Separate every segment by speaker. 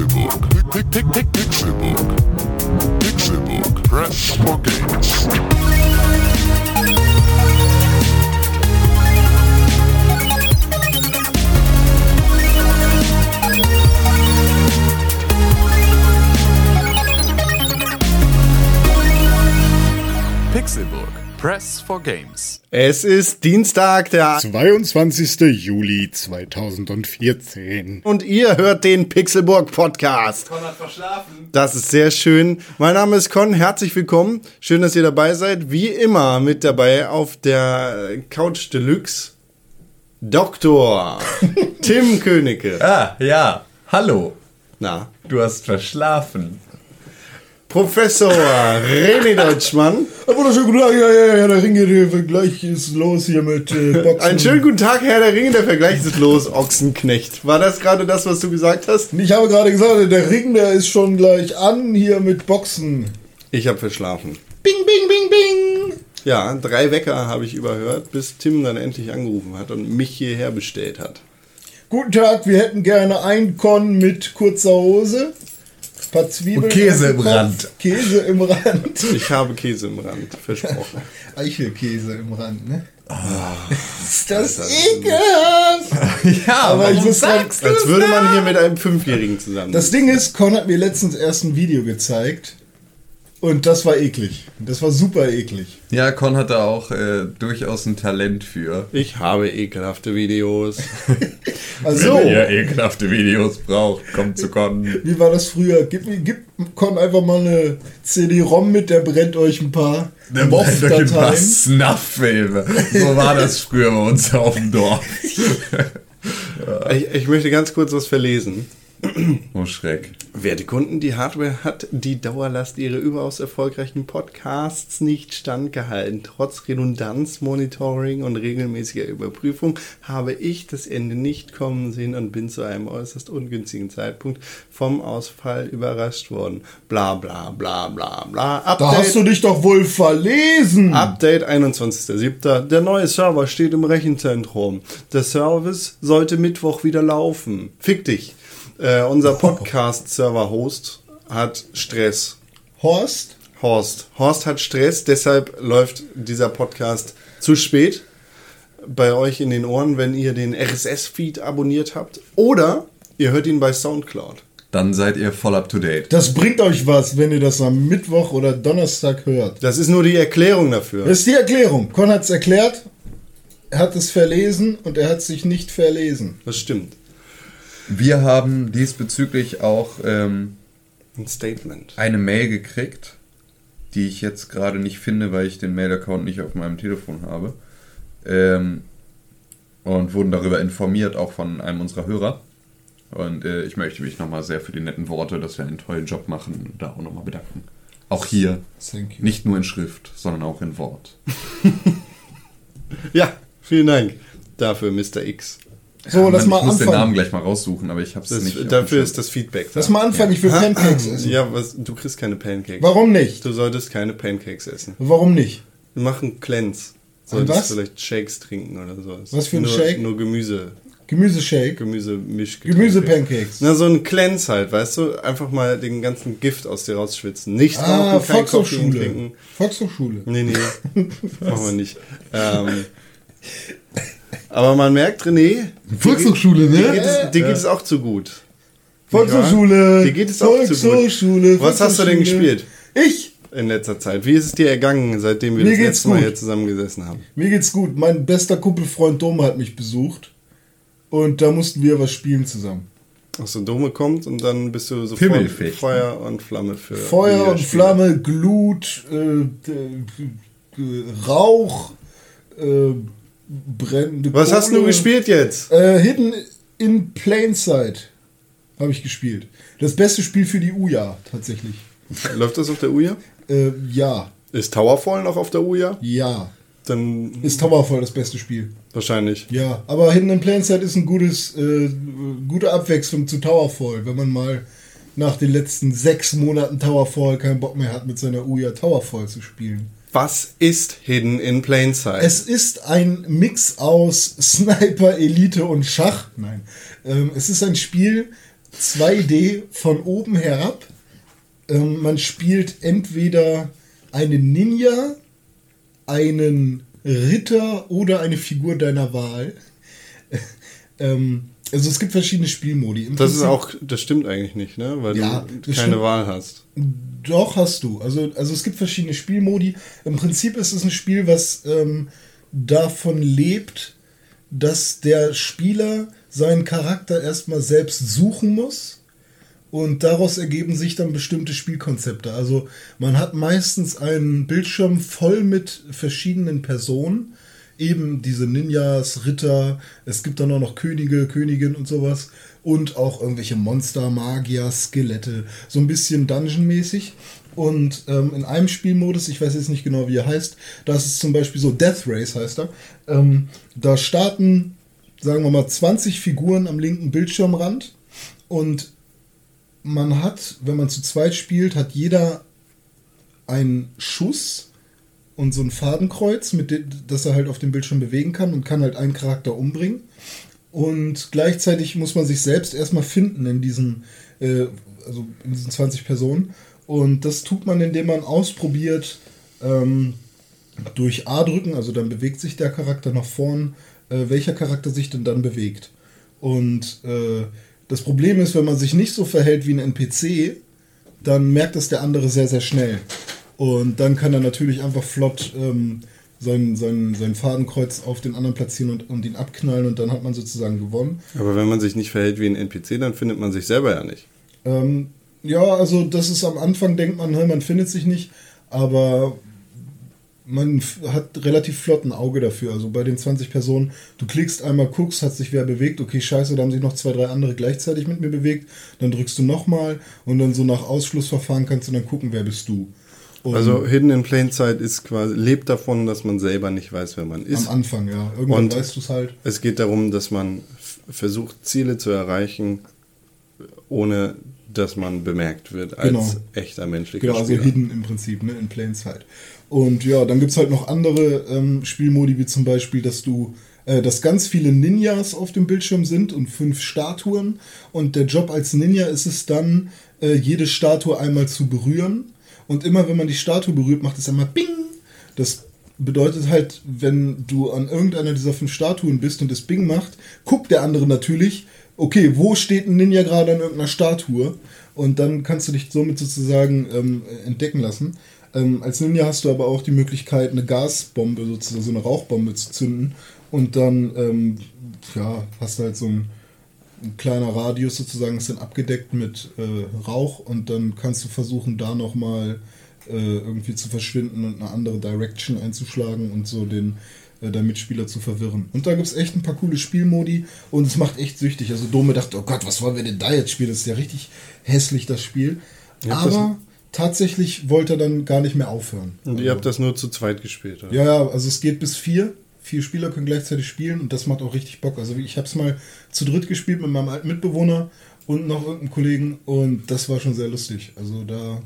Speaker 1: Pick, pick, Pixelbook. Pixelbook. Press for games.
Speaker 2: Pixelburg. Press for Games.
Speaker 3: Es ist Dienstag, der
Speaker 4: 22. Juli 2014.
Speaker 3: und ihr hört den Pixelburg Podcast.
Speaker 2: Con hat verschlafen.
Speaker 3: Das ist sehr schön. Mein Name ist Con, herzlich willkommen. Schön, dass ihr dabei seid. Wie immer mit dabei auf der Couch Deluxe Dr. Tim Königke.
Speaker 5: Ah, ja. Hallo.
Speaker 3: Na,
Speaker 5: Du hast verschlafen.
Speaker 3: Professor René Deutschmann.
Speaker 4: Wunderschönen guten Tag, ja, ja, ja, der Ringe, der gleich ist los hier mit äh, Boxen.
Speaker 3: Einen schönen guten Tag, Herr der Ringe. Der Vergleich ist los, Ochsenknecht. War das gerade das, was du gesagt hast?
Speaker 4: Ich habe gerade gesagt, der Ring, der ist schon gleich an hier mit Boxen.
Speaker 3: Ich habe verschlafen.
Speaker 4: Bing, bing, bing, bing.
Speaker 3: Ja, drei Wecker habe ich überhört, bis Tim dann endlich angerufen hat und mich hierher bestellt hat.
Speaker 4: Guten Tag, wir hätten gerne ein Con mit kurzer Hose. Ein paar Zwiebeln.
Speaker 5: Und Käse im Rand.
Speaker 4: Käse im Rand.
Speaker 3: Ich habe Käse im Rand, versprochen.
Speaker 4: Eichelkäse im Rand, ne?
Speaker 5: Ah.
Speaker 4: ist das ekelhaft.
Speaker 5: Ja,
Speaker 4: Aber ich muss sagen,
Speaker 3: Als würde man hier mit einem Fünfjährigen zusammen.
Speaker 4: Das Ding ist, Con hat mir letztens erst ein Video gezeigt. Und das war eklig. Das war super eklig.
Speaker 5: Ja, Con hat da auch äh, durchaus ein Talent für.
Speaker 3: ich habe ekelhafte Videos.
Speaker 4: Also,
Speaker 5: Wenn ihr ekelhafte Videos braucht, kommt zu Con.
Speaker 4: wie war das früher? Gib, mir- gib Con einfach mal eine CD-ROM mit, der brennt euch ein paar
Speaker 5: Der brennt euch ein paar. Snuff-Filme. So war das früher bei uns auf dem Dorf.
Speaker 3: Ich, ich möchte ganz kurz was verlesen.
Speaker 5: Oh Schreck.
Speaker 3: Werte Kunden, die Hardware hat die Dauerlast ihrer überaus erfolgreichen Podcasts nicht standgehalten. Trotz Redundanz, Monitoring und regelmäßiger Überprüfung habe ich das Ende nicht kommen sehen und bin zu einem äußerst ungünstigen Zeitpunkt vom Ausfall überrascht worden. Bla bla bla bla bla.
Speaker 4: Da hast du dich doch wohl verlesen.
Speaker 3: Update 21.07. Der neue Server steht im Rechenzentrum. Der Service sollte Mittwoch wieder laufen. Fick dich. Äh, unser Podcast-Server-Host hat Stress.
Speaker 4: Horst?
Speaker 3: Horst. Horst hat Stress, deshalb läuft dieser Podcast zu spät bei euch in den Ohren, wenn ihr den RSS-Feed abonniert habt. Oder ihr hört ihn bei Soundcloud.
Speaker 5: Dann seid ihr voll up to date.
Speaker 4: Das bringt euch was, wenn ihr das am Mittwoch oder Donnerstag hört.
Speaker 3: Das ist nur die Erklärung dafür.
Speaker 4: Das ist die Erklärung. Con hat es erklärt, er hat es verlesen und er hat sich nicht verlesen.
Speaker 3: Das stimmt.
Speaker 5: Wir haben diesbezüglich auch ähm,
Speaker 3: Ein Statement.
Speaker 5: eine Mail gekriegt, die ich jetzt gerade nicht finde, weil ich den Mail-Account nicht auf meinem Telefon habe. Ähm, und wurden darüber informiert, auch von einem unserer Hörer. Und äh, ich möchte mich nochmal sehr für die netten Worte, dass wir einen tollen Job machen, da auch nochmal bedanken. Auch hier,
Speaker 4: Thank you.
Speaker 5: nicht nur in Schrift, sondern auch in Wort.
Speaker 3: Ja, vielen Dank dafür, Mr. X.
Speaker 4: So, lass
Speaker 5: Mann,
Speaker 4: mal
Speaker 5: ich muss den Namen
Speaker 4: anfangen.
Speaker 5: gleich mal raussuchen, aber ich habe es
Speaker 3: Das,
Speaker 5: nicht.
Speaker 3: dafür ist das Feedback da.
Speaker 4: Lass mal anfangen, ich will Pancakes essen.
Speaker 3: Ja, was, du kriegst keine Pancakes.
Speaker 4: Warum nicht?
Speaker 3: Du solltest keine Pancakes essen.
Speaker 4: Warum nicht?
Speaker 3: Wir machen Cleanse.
Speaker 4: Und
Speaker 3: Solltest
Speaker 4: was?
Speaker 3: vielleicht Shakes trinken oder sowas.
Speaker 4: Was für ein
Speaker 3: nur,
Speaker 4: Shake?
Speaker 3: Nur Gemüse.
Speaker 4: Gemüseshake.
Speaker 3: Gemüse Misch.
Speaker 4: Gemüsepancakes.
Speaker 3: Na, so ein Cleanse halt, weißt du? Einfach mal den ganzen Gift aus dir rausschwitzen. Nicht
Speaker 4: Ah,
Speaker 3: rauchen, kein Koffein
Speaker 4: Volkshochschule.
Speaker 3: trinken.
Speaker 4: Volkshochschule.
Speaker 3: Nee, nee. machen wir nicht. Ähm, aber man merkt, René,
Speaker 4: Volkshochschule,
Speaker 3: dir geht es, dir geht es auch zu gut.
Speaker 4: Volkshochschule.
Speaker 3: Dir geht es auch zu gut.
Speaker 4: Volkshochschule.
Speaker 3: Was hast du denn gespielt
Speaker 4: Ich?
Speaker 3: in letzter Zeit? Wie ist es dir ergangen, seitdem wir
Speaker 4: Mir
Speaker 3: das letzte Mal
Speaker 4: gut.
Speaker 3: hier zusammengesessen haben?
Speaker 4: Mir geht's gut. Mein bester Kumpelfreund Dome hat mich besucht. Und da mussten wir was spielen zusammen.
Speaker 3: Achso, Dome kommt und dann bist du sofort
Speaker 5: Pimmelfechten.
Speaker 3: Feuer und Flamme für
Speaker 4: Feuer und. Flamme, Glut, äh, d- Rauch, äh, brennende
Speaker 3: Was hast du
Speaker 4: Kohle.
Speaker 3: gespielt jetzt?
Speaker 4: Äh, Hidden in Plain Sight habe ich gespielt. Das beste Spiel für die Uja, tatsächlich.
Speaker 3: Läuft das auf der Uja?
Speaker 4: Äh, ja,
Speaker 3: Ist Towerfall noch auf der Uja?
Speaker 4: ja.
Speaker 3: Dann
Speaker 4: Ist Towerfall das beste Spiel.
Speaker 3: wahrscheinlich.
Speaker 4: Ja, aber Hidden in Plain Sight ist ein gutes, äh, gute Abwechslung zu Towerfall, wenn man mal nach den letzten sechs Monaten Towerfall keinen Bock mehr hat, mit seiner Uja Towerfall zu spielen.
Speaker 3: Was ist Hidden in Plain Sight?
Speaker 4: Es ist ein Mix aus Sniper, Elite und Schach. Nein. Ähm, es ist ein Spiel, 2D von oben herab. Ähm, man spielt entweder einen Ninja, einen Ritter oder eine Figur deiner Wahl. ähm, also es gibt verschiedene Spielmodi. Im
Speaker 3: Das ist
Speaker 4: Prinzip-
Speaker 3: auch, das stimmt eigentlich nicht, ne? Weil
Speaker 4: Ja,
Speaker 3: du keine
Speaker 4: stimmt.
Speaker 3: Wahl hast.
Speaker 4: Doch, hast du. Also, also es gibt verschiedene Spielmodi. Im Prinzip ist es ein Spiel, was ähm, davon lebt, dass der Spieler seinen Charakter erstmal selbst suchen muss. Und daraus ergeben sich dann bestimmte Spielkonzepte. Also man hat meistens einen Bildschirm voll mit verschiedenen Personen. Eben diese Ninjas, Ritter, es gibt dann auch noch Könige, Königin und sowas. Und auch irgendwelche Monster, Magier, Skelette. So ein bisschen Dungeon-mäßig. Und ähm, in einem Spielmodus, ich weiß jetzt nicht genau, wie er heißt, das ist zum Beispiel so Death Race heißt er. Ähm, da starten, sagen wir mal, 20 Figuren am linken Bildschirmrand. Und man hat, wenn man zu zweit spielt, hat jeder einen Schuss und so ein Fadenkreuz, mit dem, das er halt auf dem Bildschirm bewegen kann und kann halt einen Charakter umbringen. Und gleichzeitig muss man sich selbst erstmal finden in diesen, äh, also in diesen 20 Personen. Und das tut man, indem man ausprobiert, ähm, durch A drücken, also dann bewegt sich der Charakter nach vorn, äh, welcher Charakter sich denn dann bewegt. Und äh, das Problem ist, wenn man sich nicht so verhält wie ein NPC, dann merkt das der andere sehr, sehr schnell. Und dann kann er natürlich einfach flott ähm, sein, sein, sein Fadenkreuz auf den anderen platzieren und, und ihn abknallen und dann hat man sozusagen gewonnen.
Speaker 3: Aber wenn man sich nicht verhält wie ein NPC, dann findet man sich selber ja nicht.
Speaker 4: Ähm, ja, also das ist am Anfang, denkt man, hey, man findet sich nicht, aber man hat relativ flott ein Auge dafür. Also bei den 20 Personen, du klickst einmal, guckst, hat sich wer bewegt, okay, scheiße, da haben sich noch zwei, drei andere gleichzeitig mit mir bewegt, dann drückst du nochmal und dann so nach Ausschlussverfahren kannst du dann gucken, wer bist du. Und
Speaker 3: Also Hidden in Plain Sight ist quasi, lebt davon, dass man selber nicht weiß, wer man ist.
Speaker 4: am Anfang, ja. Irgendwann
Speaker 3: Und-
Speaker 4: weißt du es halt.
Speaker 3: Es geht darum, dass man versucht, Ziele zu erreichen, ohne dass man bemerkt wird als
Speaker 4: Genau.
Speaker 3: echter menschlicher
Speaker 4: Genau, also
Speaker 3: Spieler.
Speaker 4: hidden im Prinzip, ne, in plain sight. Und ja, dann gibt es halt noch andere ähm, Spielmodi, wie zum Beispiel, dass du, äh, dass ganz viele Ninjas auf dem Bildschirm sind und fünf Statuen. Und der Job als Ninja ist es dann, äh, jede Statue einmal zu berühren. Und immer wenn man die Statue berührt, macht es einmal Bing. Das bedeutet halt, wenn du an irgendeiner dieser fünf Statuen bist und es Bing macht, guckt der andere natürlich, okay, wo steht ein Ninja gerade an irgendeiner Statue? Und dann kannst du dich somit sozusagen ähm, entdecken lassen. Ähm, als Ninja hast du aber auch die Möglichkeit, eine Gasbombe, sozusagen so eine Rauchbombe zu zünden. Und dann, ähm, ja, hast du halt so ein, ein kleiner Radius sozusagen, ist dann abgedeckt mit äh, Rauch und dann kannst du versuchen, da nochmal äh, irgendwie zu verschwinden und eine andere Direction einzuschlagen und so den äh, deinen Mitspieler zu verwirren. Und da gibt es echt ein paar coole Spielmodi und es macht echt süchtig. Also Dome dachte, oh Gott, was wollen wir denn da jetzt spielen? Das ist ja richtig hässlich, das Spiel.
Speaker 3: Habt
Speaker 4: Aber tatsächlich wollte er dann gar nicht mehr aufhören.
Speaker 3: Und ihr habt das nur zu zweit gespielt, oder?
Speaker 4: Ja, ja, also es geht bis vier. Vier Spieler können gleichzeitig spielen und das macht auch richtig Bock. Also ich habe es mal zu dritt gespielt mit meinem alten Mitbewohner und noch irgendeinem Kollegen und das war schon sehr lustig. Also da,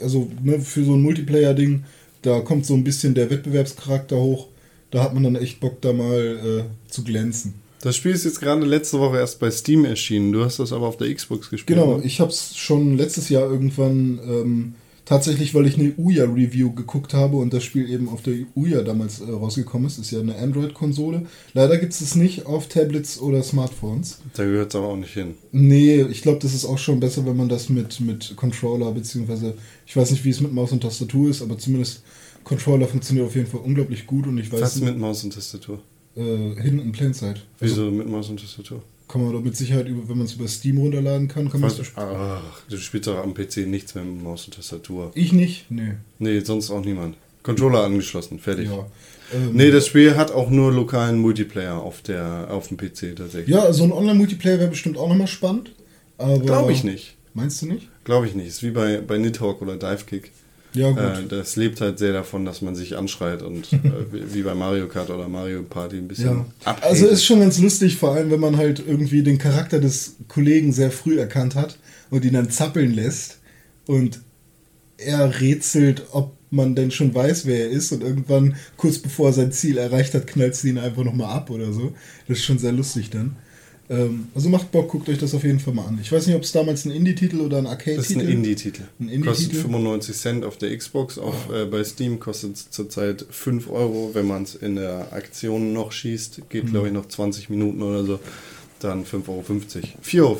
Speaker 4: also ne, für so ein Multiplayer-Ding, da kommt so ein bisschen der Wettbewerbscharakter hoch. Da hat man dann echt Bock, da mal äh, zu glänzen.
Speaker 3: Das Spiel ist jetzt gerade letzte Woche erst bei Steam erschienen. Du hast das aber auf der Xbox gespielt.
Speaker 4: Genau,
Speaker 3: ne?
Speaker 4: ich habe es schon letztes Jahr irgendwann ähm, tatsächlich, weil ich eine Ouya-Review geguckt habe und das Spiel eben auf der Ouya damals äh, rausgekommen ist. Ist ja eine Android-Konsole. Leider gibt es es nicht auf Tablets oder Smartphones.
Speaker 3: Da gehört es aber auch nicht hin.
Speaker 4: Nee, ich glaube, das ist auch schon besser, wenn man das mit, mit Controller, beziehungsweise ich weiß nicht, wie es mit Maus und Tastatur ist, aber zumindest Controller funktioniert auf jeden Fall unglaublich gut und ich weiß
Speaker 3: Was mit Maus und Tastatur?
Speaker 4: äh, Hidden in Plain Sight. Also
Speaker 3: Wieso mit Maus und Tastatur?
Speaker 4: Kann man doch mit Sicherheit, über, wenn man es über Steam runterladen kann, kann man es
Speaker 3: Ach, du spielst doch am PC nichts mehr mit Maus und Tastatur.
Speaker 4: Ich nicht? Nee.
Speaker 3: Nee, sonst auch niemand. Controller angeschlossen, fertig.
Speaker 4: Ja. Ähm,
Speaker 3: Nee, das Spiel hat auch nur lokalen Multiplayer auf, der, auf dem PC tatsächlich.
Speaker 4: Ja, so ein Online-Multiplayer wäre bestimmt auch nochmal spannend.
Speaker 3: Glaube ich nicht.
Speaker 4: Meinst du nicht?
Speaker 3: Glaube ich nicht. Ist wie bei, bei Nidhogg oder Divekick.
Speaker 4: Ja, gut.
Speaker 3: Äh, das lebt halt sehr davon, dass man sich anschreit und äh, wie- bei Mario Kart oder Mario Party ein bisschen
Speaker 4: ja. Also ist schon ganz lustig, vor allem wenn man halt irgendwie den Charakter des Kollegen sehr früh erkannt hat und ihn dann zappeln lässt und er rätselt, ob man denn schon weiß, wer er ist und irgendwann, kurz bevor er sein Ziel erreicht hat, knallt sie ihn einfach nochmal ab oder so. Das ist schon sehr lustig dann. Ähm, also macht Bock, guckt euch das auf jeden Fall mal an. Ich weiß nicht, ob es damals ein Indie-Titel oder ein Arcade-Titel
Speaker 3: Das ist ein Indie-Titel.
Speaker 4: Ein Indie-Titel?
Speaker 3: Kostet 95 Cent auf der Xbox. Auf, äh, bei Steam kostet es zurzeit 5 Euro. Wenn man es in der Aktion noch schießt,
Speaker 4: Mhm.
Speaker 3: geht glaube ich noch 20 Minuten oder so, dann 5,50 Euro. 4,50 Euro.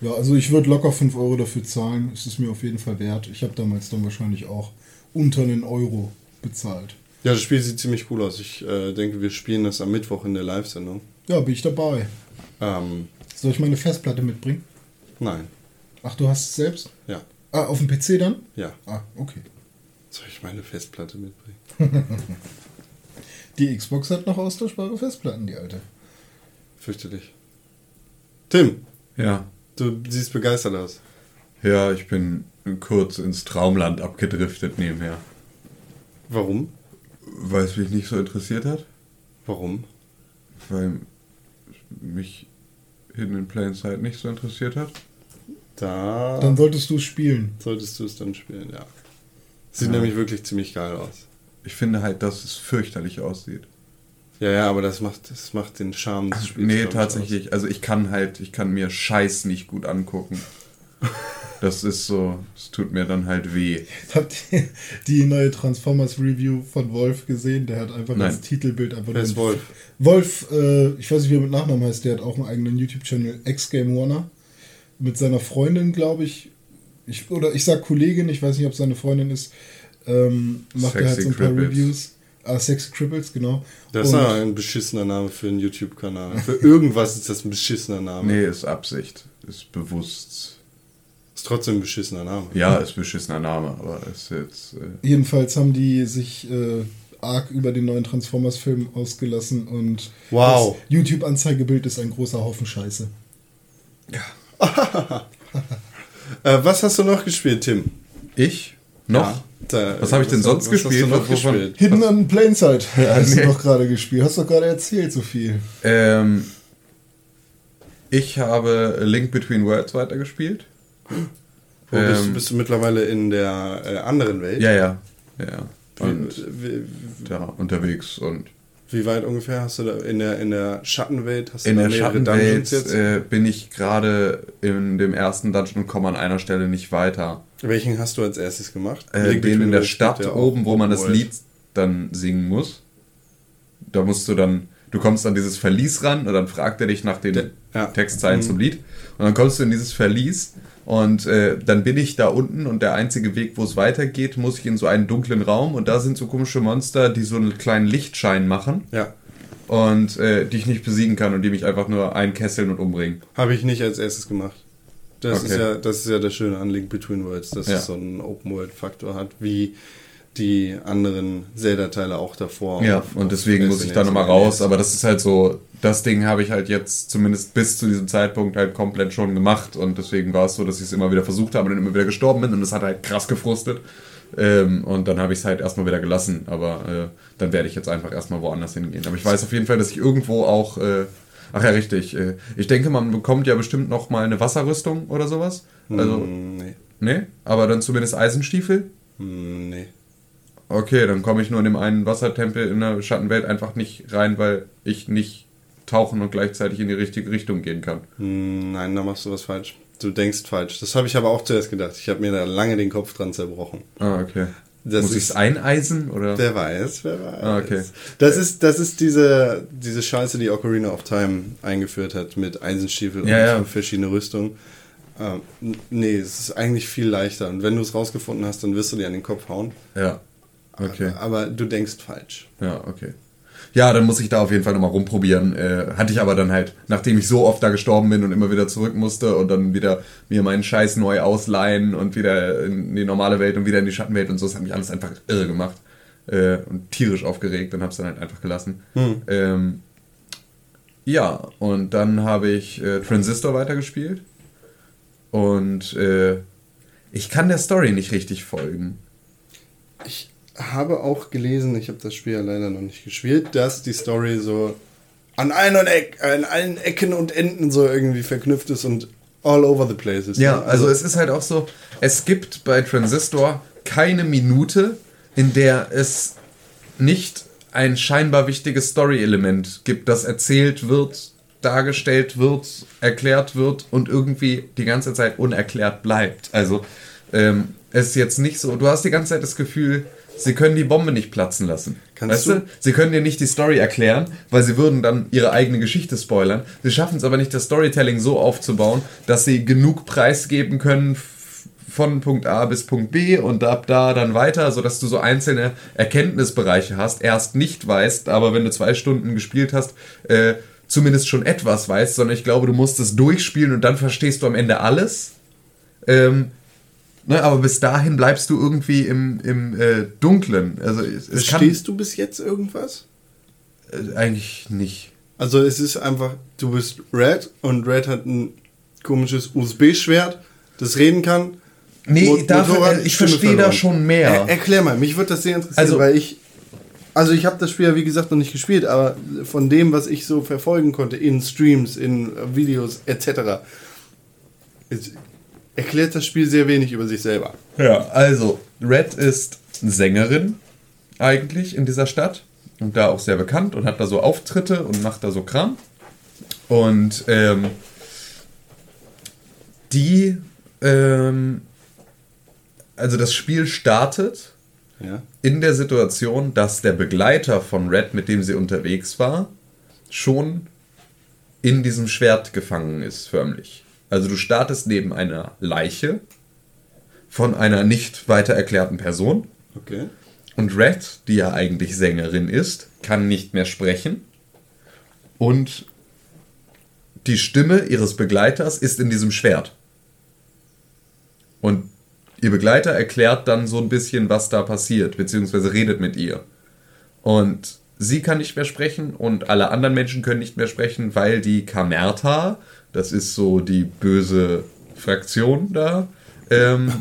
Speaker 4: Ja, also ich würde locker 5 Euro dafür zahlen. Es ist mir auf jeden Fall wert. Ich habe damals dann wahrscheinlich auch unter einen Euro bezahlt.
Speaker 3: Ja, das Spiel sieht ziemlich cool aus. Ich äh, denke, wir spielen das am Mittwoch in der Live-Sendung.
Speaker 4: Ja, bin ich dabei.
Speaker 3: Ähm,
Speaker 4: Soll ich meine Festplatte mitbringen?
Speaker 3: nein.
Speaker 4: Ach, du hast es selbst?
Speaker 3: Ja.
Speaker 4: Ah, auf dem PC dann?
Speaker 3: Ja.
Speaker 4: Ah, okay.
Speaker 3: Soll ich meine Festplatte mitbringen?
Speaker 4: Die Xbox hat noch austauschbare Festplatten, die alte.
Speaker 3: Fürchterlich. Tim,
Speaker 6: Ja.
Speaker 3: du siehst begeistert aus.
Speaker 6: Ja, ich bin kurz ins Traumland abgedriftet nebenher.
Speaker 3: Warum?
Speaker 6: Weil es mich nicht so interessiert hat.
Speaker 3: Warum?
Speaker 6: Weil mich Hidden in Plain Sight nicht so interessiert hat.
Speaker 3: Da
Speaker 4: Dann solltest du es spielen.
Speaker 3: solltest du es dann spielen, ja. Sieht
Speaker 6: Ja.
Speaker 3: nämlich wirklich ziemlich geil aus.
Speaker 6: Ich finde halt, dass es fürchterlich aussieht.
Speaker 3: Ja, ja, aber das macht, das macht den Charme des Spiels.
Speaker 6: nee, tatsächlich. Also ich kann halt, ich kann mir Scheiß nicht gut angucken. Das ist so, es tut mir dann halt weh.
Speaker 4: Habt ihr die neue Transformers Review von Wolf gesehen? Der hat einfach
Speaker 6: Nein.
Speaker 4: das Titelbild einfach
Speaker 3: Wer ist
Speaker 4: nur-
Speaker 3: Wolf?
Speaker 4: Wolf, äh, ich weiß nicht, wie er mit Nachnamen heißt, der hat auch einen eigenen YouTube-Channel, X-Game Warner. Mit seiner Freundin, glaube ich. ich. Oder ich sag Kollegin, ich weiß nicht, ob es seine Freundin ist. Ähm, macht er halt so ein paar
Speaker 6: Cripples.
Speaker 4: Reviews. Ah, Sexy Cripples, genau.
Speaker 3: Das ist
Speaker 4: Und-
Speaker 3: ja ein beschissener Name für einen YouTube-Kanal. Für irgendwas ist das ein beschissener Name.
Speaker 6: Nee, ist Absicht. Ist bewusst.
Speaker 3: Ist trotzdem ein beschissener Name.
Speaker 6: Ja, ist beschissener Name, aber ist jetzt. Äh,
Speaker 4: Jedenfalls haben die sich äh, arg über den neuen Transformers-Film ausgelassen und
Speaker 3: Wow.
Speaker 4: das YouTube-Anzeigebild ist ein großer Haufen Scheiße.
Speaker 3: Äh, was hast du noch gespielt, Tim?
Speaker 6: ich? Noch?
Speaker 3: Ja, da-
Speaker 6: Was habe ich denn sonst
Speaker 3: was hast
Speaker 6: gespielt?
Speaker 3: du noch gespielt?
Speaker 4: Hidden on Plainsight hast
Speaker 6: nee.
Speaker 4: du doch gerade gespielt. Hast doch gerade erzählt so viel.
Speaker 6: Ähm, ich habe Link Between Worlds weitergespielt.
Speaker 3: Wo bist,
Speaker 6: Ähm,
Speaker 3: bist du mittlerweile in der äh, anderen Welt?
Speaker 6: Ja, ja. ja. Und
Speaker 3: Wie, wie,
Speaker 6: da unterwegs und
Speaker 3: wie weit ungefähr hast du da in der, in der Schattenwelt? Hast du
Speaker 6: in
Speaker 3: da
Speaker 6: der Schattenwelt äh, bin ich gerade in dem ersten Dungeon und komme an einer Stelle nicht weiter.
Speaker 3: Welchen hast du als erstes gemacht?
Speaker 6: Äh, den in der Stadt
Speaker 3: ja auch
Speaker 6: oben, wo man das. Lied dann singen muss. Da musst du dann, du kommst an dieses Verlies ran und dann fragt er dich nach den
Speaker 3: Der- ja.
Speaker 6: Textzeilen
Speaker 3: Mhm.
Speaker 6: zum Lied. Und dann kommst du in dieses Verlies und äh, dann bin ich da unten und der einzige Weg, wo es weitergeht, muss ich in so einen dunklen Raum und da sind so komische Monster, die so einen kleinen Lichtschein machen
Speaker 3: Ja,
Speaker 6: und äh, die ich nicht besiegen kann und die mich einfach nur einkesseln und umbringen.
Speaker 3: habe ich nicht als erstes gemacht. Das,
Speaker 6: Okay.
Speaker 3: ist ja, das ist ja das Schöne an Link Between Worlds, dass
Speaker 6: Ja.
Speaker 3: es so einen Open-World-Faktor hat, wie die anderen Zelda-Teile auch davor.
Speaker 6: Ja,
Speaker 3: auf-
Speaker 6: und deswegen muss ich da nochmal raus, aber das ist halt so, das Ding habe ich halt jetzt zumindest bis zu diesem Zeitpunkt halt komplett schon gemacht und deswegen war es so, dass ich es immer wieder versucht habe und dann immer wieder gestorben bin und das hat halt krass gefrustet. Ähm, und dann habe ich es halt erstmal wieder gelassen, aber äh, dann werde ich jetzt einfach erstmal woanders hingehen. Aber ich weiß auf jeden Fall, dass ich irgendwo auch, äh, ach ja, richtig, äh, ich denke, man bekommt ja bestimmt noch mal eine Wasserrüstung oder sowas. Also,
Speaker 3: Hm, nee.
Speaker 6: nee, aber dann zumindest Eisenstiefel.
Speaker 3: Hm, nee.
Speaker 6: Okay, dann komme ich nur in dem einen Wassertempel in der Schattenwelt einfach nicht rein, weil ich nicht tauchen und gleichzeitig in die richtige Richtung gehen kann.
Speaker 3: Hm, Nein, da machst du was falsch. Du denkst falsch. Das habe ich aber auch zuerst gedacht. Ich habe mir da lange den Kopf dran zerbrochen.
Speaker 6: Ah, okay.
Speaker 3: Das
Speaker 6: Muss ich es eineisen oder?
Speaker 3: Wer weiß, wer weiß.
Speaker 6: Ah, okay.
Speaker 3: Das ist, das ist diese, diese Scheiße, die Ocarina of Time eingeführt hat mit Eisenstiefel
Speaker 6: Ja, ja.
Speaker 3: und verschiedene Rüstungen. Ähm, nee, es ist eigentlich viel leichter. Und wenn du es rausgefunden hast, dann wirst du dir an den Kopf hauen.
Speaker 6: Ja. Okay.
Speaker 3: Aber du denkst falsch.
Speaker 6: Ja, okay. Ja, dann muss ich da auf jeden Fall nochmal rumprobieren. Äh, hatte ich aber dann halt, nachdem ich so oft da gestorben bin und immer wieder zurück musste und dann wieder mir meinen Scheiß neu ausleihen und wieder in die normale Welt und wieder in die Schattenwelt und so, das hat mich alles einfach irre gemacht. Äh, und tierisch aufgeregt und hab's dann halt einfach gelassen. Ähm, ja, und dann habe ich äh, Transistor weitergespielt. Und äh, ich kann der Story nicht richtig folgen.
Speaker 3: Ich habe auch gelesen, ich habe das Spiel ja leider noch nicht gespielt, dass die Story so an allen, Eck, an allen Ecken und Enden so irgendwie verknüpft ist und all over the place ist.
Speaker 6: Ja, also es ist halt auch so, es gibt bei Transistor keine Minute, in der es nicht ein scheinbar wichtiges Story-Element gibt, das erzählt wird, dargestellt wird, erklärt wird und irgendwie die ganze Zeit unerklärt bleibt. Also ähm, es ist jetzt nicht so, du hast die ganze Zeit das Gefühl, sie können die Bombe nicht platzen lassen.
Speaker 3: Kannst
Speaker 6: weißt
Speaker 3: du-?
Speaker 6: Sie können dir nicht die Story erklären, weil sie würden dann ihre eigene Geschichte spoilern. Sie schaffen es aber nicht, das Storytelling so aufzubauen, dass sie genug Preis geben können von Punkt A bis Punkt B und ab da dann weiter, sodass du so einzelne Erkenntnisbereiche hast, erst nicht weißt, aber wenn du zwei Stunden gespielt hast, äh, zumindest schon etwas weißt, sondern ich glaube, du musst es durchspielen und dann verstehst du am Ende alles. Ähm, ne, aber bis dahin bleibst du irgendwie im, im äh, Dunklen. Also es, es kann
Speaker 3: Verstehst du bis jetzt irgendwas?
Speaker 6: äh, eigentlich nicht.
Speaker 3: Also es ist einfach, du bist Red und Red hat ein komisches USB-Schwert, das reden kann.
Speaker 6: Nee,
Speaker 3: Mo-
Speaker 6: dafür- äh, ich verstehe da schon mehr.
Speaker 3: Er, erklär mal, mich würde das sehr interessieren,
Speaker 6: Also-
Speaker 3: weil ich, also ich habe das Spiel ja wie gesagt noch nicht gespielt, aber von dem, was ich so verfolgen konnte in Streams, in Videos etc., erklärt das Spiel sehr wenig über sich selber.
Speaker 6: Ja, also Red ist Sängerin eigentlich in dieser Stadt und da auch sehr bekannt und hat da so Auftritte und macht da so Kram. Und ähm, die, ähm, also das Spiel startet
Speaker 3: Ja.
Speaker 6: in der Situation, dass der Begleiter von Red, mit dem sie unterwegs war, schon in diesem Schwert gefangen ist, förmlich. Also du startest neben einer Leiche von einer nicht weiter erklärten Person
Speaker 3: Okay.
Speaker 6: und Red, die ja eigentlich Sängerin ist, kann nicht mehr sprechen und die Stimme ihres Begleiters ist in diesem Schwert. Und ihr Begleiter erklärt dann so ein bisschen, was da passiert, beziehungsweise redet mit ihr. Und sie kann nicht mehr sprechen und alle anderen Menschen können nicht mehr sprechen, weil die Kamerta, das ist so die böse Fraktion da, ähm,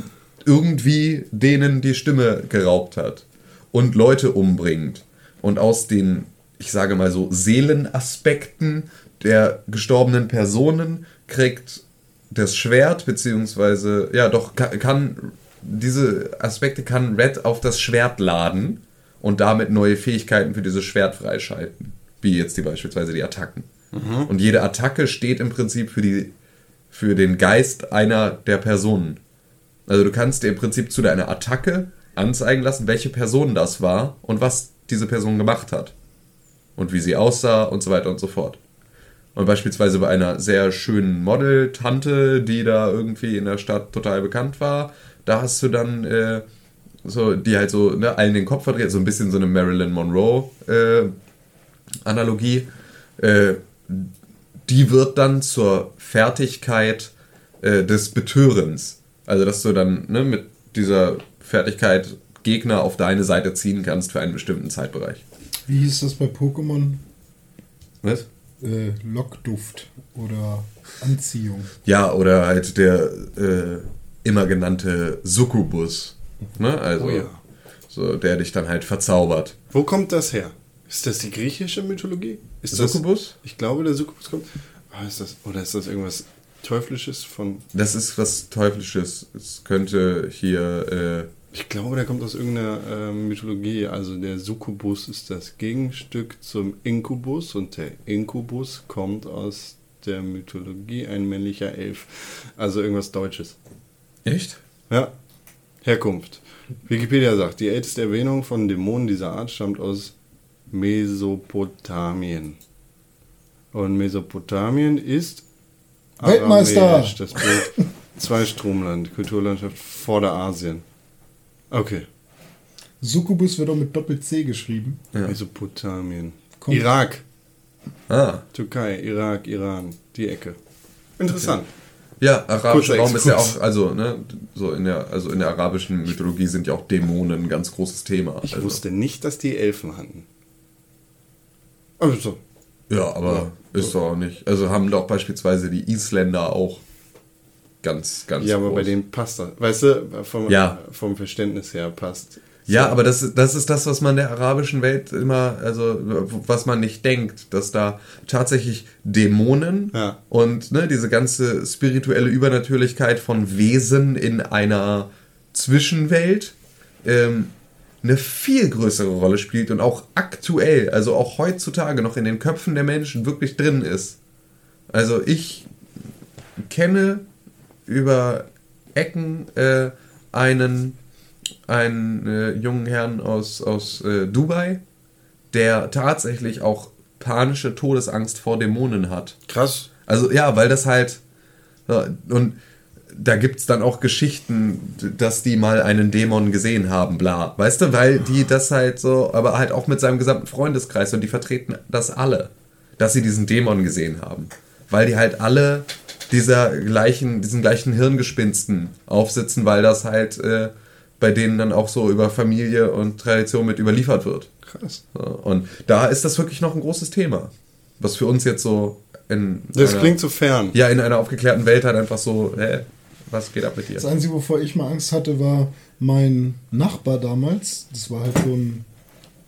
Speaker 6: irgendwie denen die Stimme geraubt hat und Leute umbringt. Und aus den, ich sage mal so, Seelenaspekten der gestorbenen Personen kriegt das Schwert, beziehungsweise, ja doch, kann, kann diese Aspekte kann Red auf das Schwert laden und damit neue Fähigkeiten für dieses Schwert freischalten. Wie jetzt die beispielsweise die Attacken. Und jede Attacke steht im Prinzip für, die, für den Geist einer der Personen. Also du kannst dir im Prinzip zu deiner Attacke anzeigen lassen, welche Person das war und was diese Person gemacht hat. Und wie sie aussah und so weiter und so fort. Und beispielsweise bei einer sehr schönen Model-Tante, die da irgendwie in der Stadt total bekannt war, da hast du dann äh, so, die halt so ne, allen den Kopf verdreht, so ein bisschen so eine Marilyn Monroe-Analogie. Äh, die wird dann zur Fertigkeit äh, des Betörens. Also, dass du dann ne, mit dieser Fertigkeit Gegner auf deine Seite ziehen kannst für einen bestimmten Zeitbereich.
Speaker 4: Wie hieß das bei Pokémon?
Speaker 6: Was?
Speaker 4: Äh, Lockduft oder Anziehung.
Speaker 6: Ja, oder halt der äh, immer genannte Succubus. Ne? Also,
Speaker 3: Oh ja.
Speaker 6: so, der dich dann halt verzaubert.
Speaker 3: Wo kommt das her? Ist das die griechische Mythologie? Ist das,
Speaker 6: Succubus?
Speaker 3: ich glaube, der Succubus kommt. Ah, ist das, oder ist das irgendwas Teuflisches von.
Speaker 6: Das ist was Teuflisches. Es könnte hier.
Speaker 3: Ich glaube, der kommt aus irgendeiner äh, Mythologie. Also der Succubus ist das Gegenstück zum Inkubus und der Inkubus kommt aus der Mythologie ein männlicher Elf. Also irgendwas Deutsches.
Speaker 6: Äh, echt?
Speaker 3: Ja. Herkunft. Wikipedia sagt, die älteste Erwähnung von Dämonen dieser Art stammt aus Mesopotamien. Und Mesopotamien ist
Speaker 4: Weltmeister!
Speaker 3: aramäisch, Das Bild Zweistromland, Kulturlandschaft Vorderasien. Okay.
Speaker 4: Succubus wird auch mit Doppel-C geschrieben.
Speaker 3: Mesopotamien.
Speaker 4: Kommt-
Speaker 3: Irak,
Speaker 6: Ah.
Speaker 3: Türkei, Irak, Iran, die Ecke. Interessant.
Speaker 6: Ja, arabischer Raum ist ja auch, also, ne, so in der, also in der arabischen Mythologie sind ja auch Dämonen ein ganz großes Thema.
Speaker 3: Ich
Speaker 6: also.
Speaker 3: wusste nicht, dass die Elfen hatten. Also,
Speaker 6: Ja, aber ist doch auch nicht. Also haben doch beispielsweise die Isländer auch ganz, ganz
Speaker 3: ja, aber
Speaker 6: groß.
Speaker 3: bei denen passt das. Weißt du, vom,
Speaker 6: Ja.
Speaker 3: vom Verständnis her passt.
Speaker 6: Ja, aber das, ist- das ist das, was man der arabischen Welt immer, also was man nicht denkt, dass da tatsächlich Dämonen
Speaker 3: Ja.
Speaker 6: und ne, diese ganze spirituelle Übernatürlichkeit von Wesen in einer Zwischenwelt ähm, eine viel größere Rolle spielt und auch aktuell, also auch heutzutage noch in den Köpfen der Menschen wirklich drin ist. Also ich kenne über Ecken äh, einen, einen äh, jungen Herrn aus, aus äh, Dubai, der tatsächlich auch panische Todesangst vor Dämonen hat.
Speaker 3: Krass.
Speaker 6: Also ja, weil das halt. Und da gibt es dann auch Geschichten, dass die mal einen Dämon gesehen haben, bla. Weißt du, weil die das halt so, aber halt auch mit seinem gesamten Freundeskreis und die vertreten das alle, dass sie diesen Dämon gesehen haben. Weil die halt alle dieser gleichen, diesen gleichen Hirngespinsten aufsitzen, weil das halt äh, bei denen dann auch so über Familie und Tradition mit überliefert wird.
Speaker 3: Krass.
Speaker 6: Und da ist das wirklich noch ein großes Thema. Was für uns jetzt so in.
Speaker 3: Das
Speaker 6: einer-
Speaker 3: klingt so fern.
Speaker 6: ja, in einer aufgeklärten Welt halt einfach so, hä, was geht ab mit dir?
Speaker 4: Das Einzige, wovor ich mal Angst hatte, war mein Nachbar damals. Das war halt schon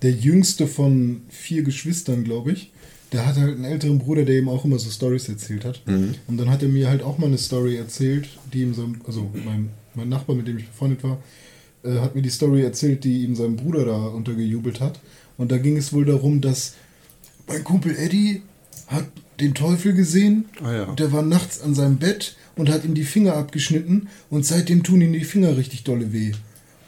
Speaker 4: der jüngste von vier Geschwistern, glaube ich. Der hatte halt einen älteren Bruder, der ihm auch immer so Stories erzählt hat. Und dann hat er mir halt auch mal eine Story erzählt, die ihm sein, also mein, mein Nachbar, mit dem ich befreundet war, äh, hat mir die Story erzählt, die ihm sein Bruder da untergejubelt hat. Und da ging es wohl darum, dass mein Kumpel Eddie hat den Teufel gesehen.
Speaker 3: Ah ja.
Speaker 4: Der war nachts an seinem Bett und hat ihm die Finger abgeschnitten und seitdem tun ihm die Finger richtig dolle weh.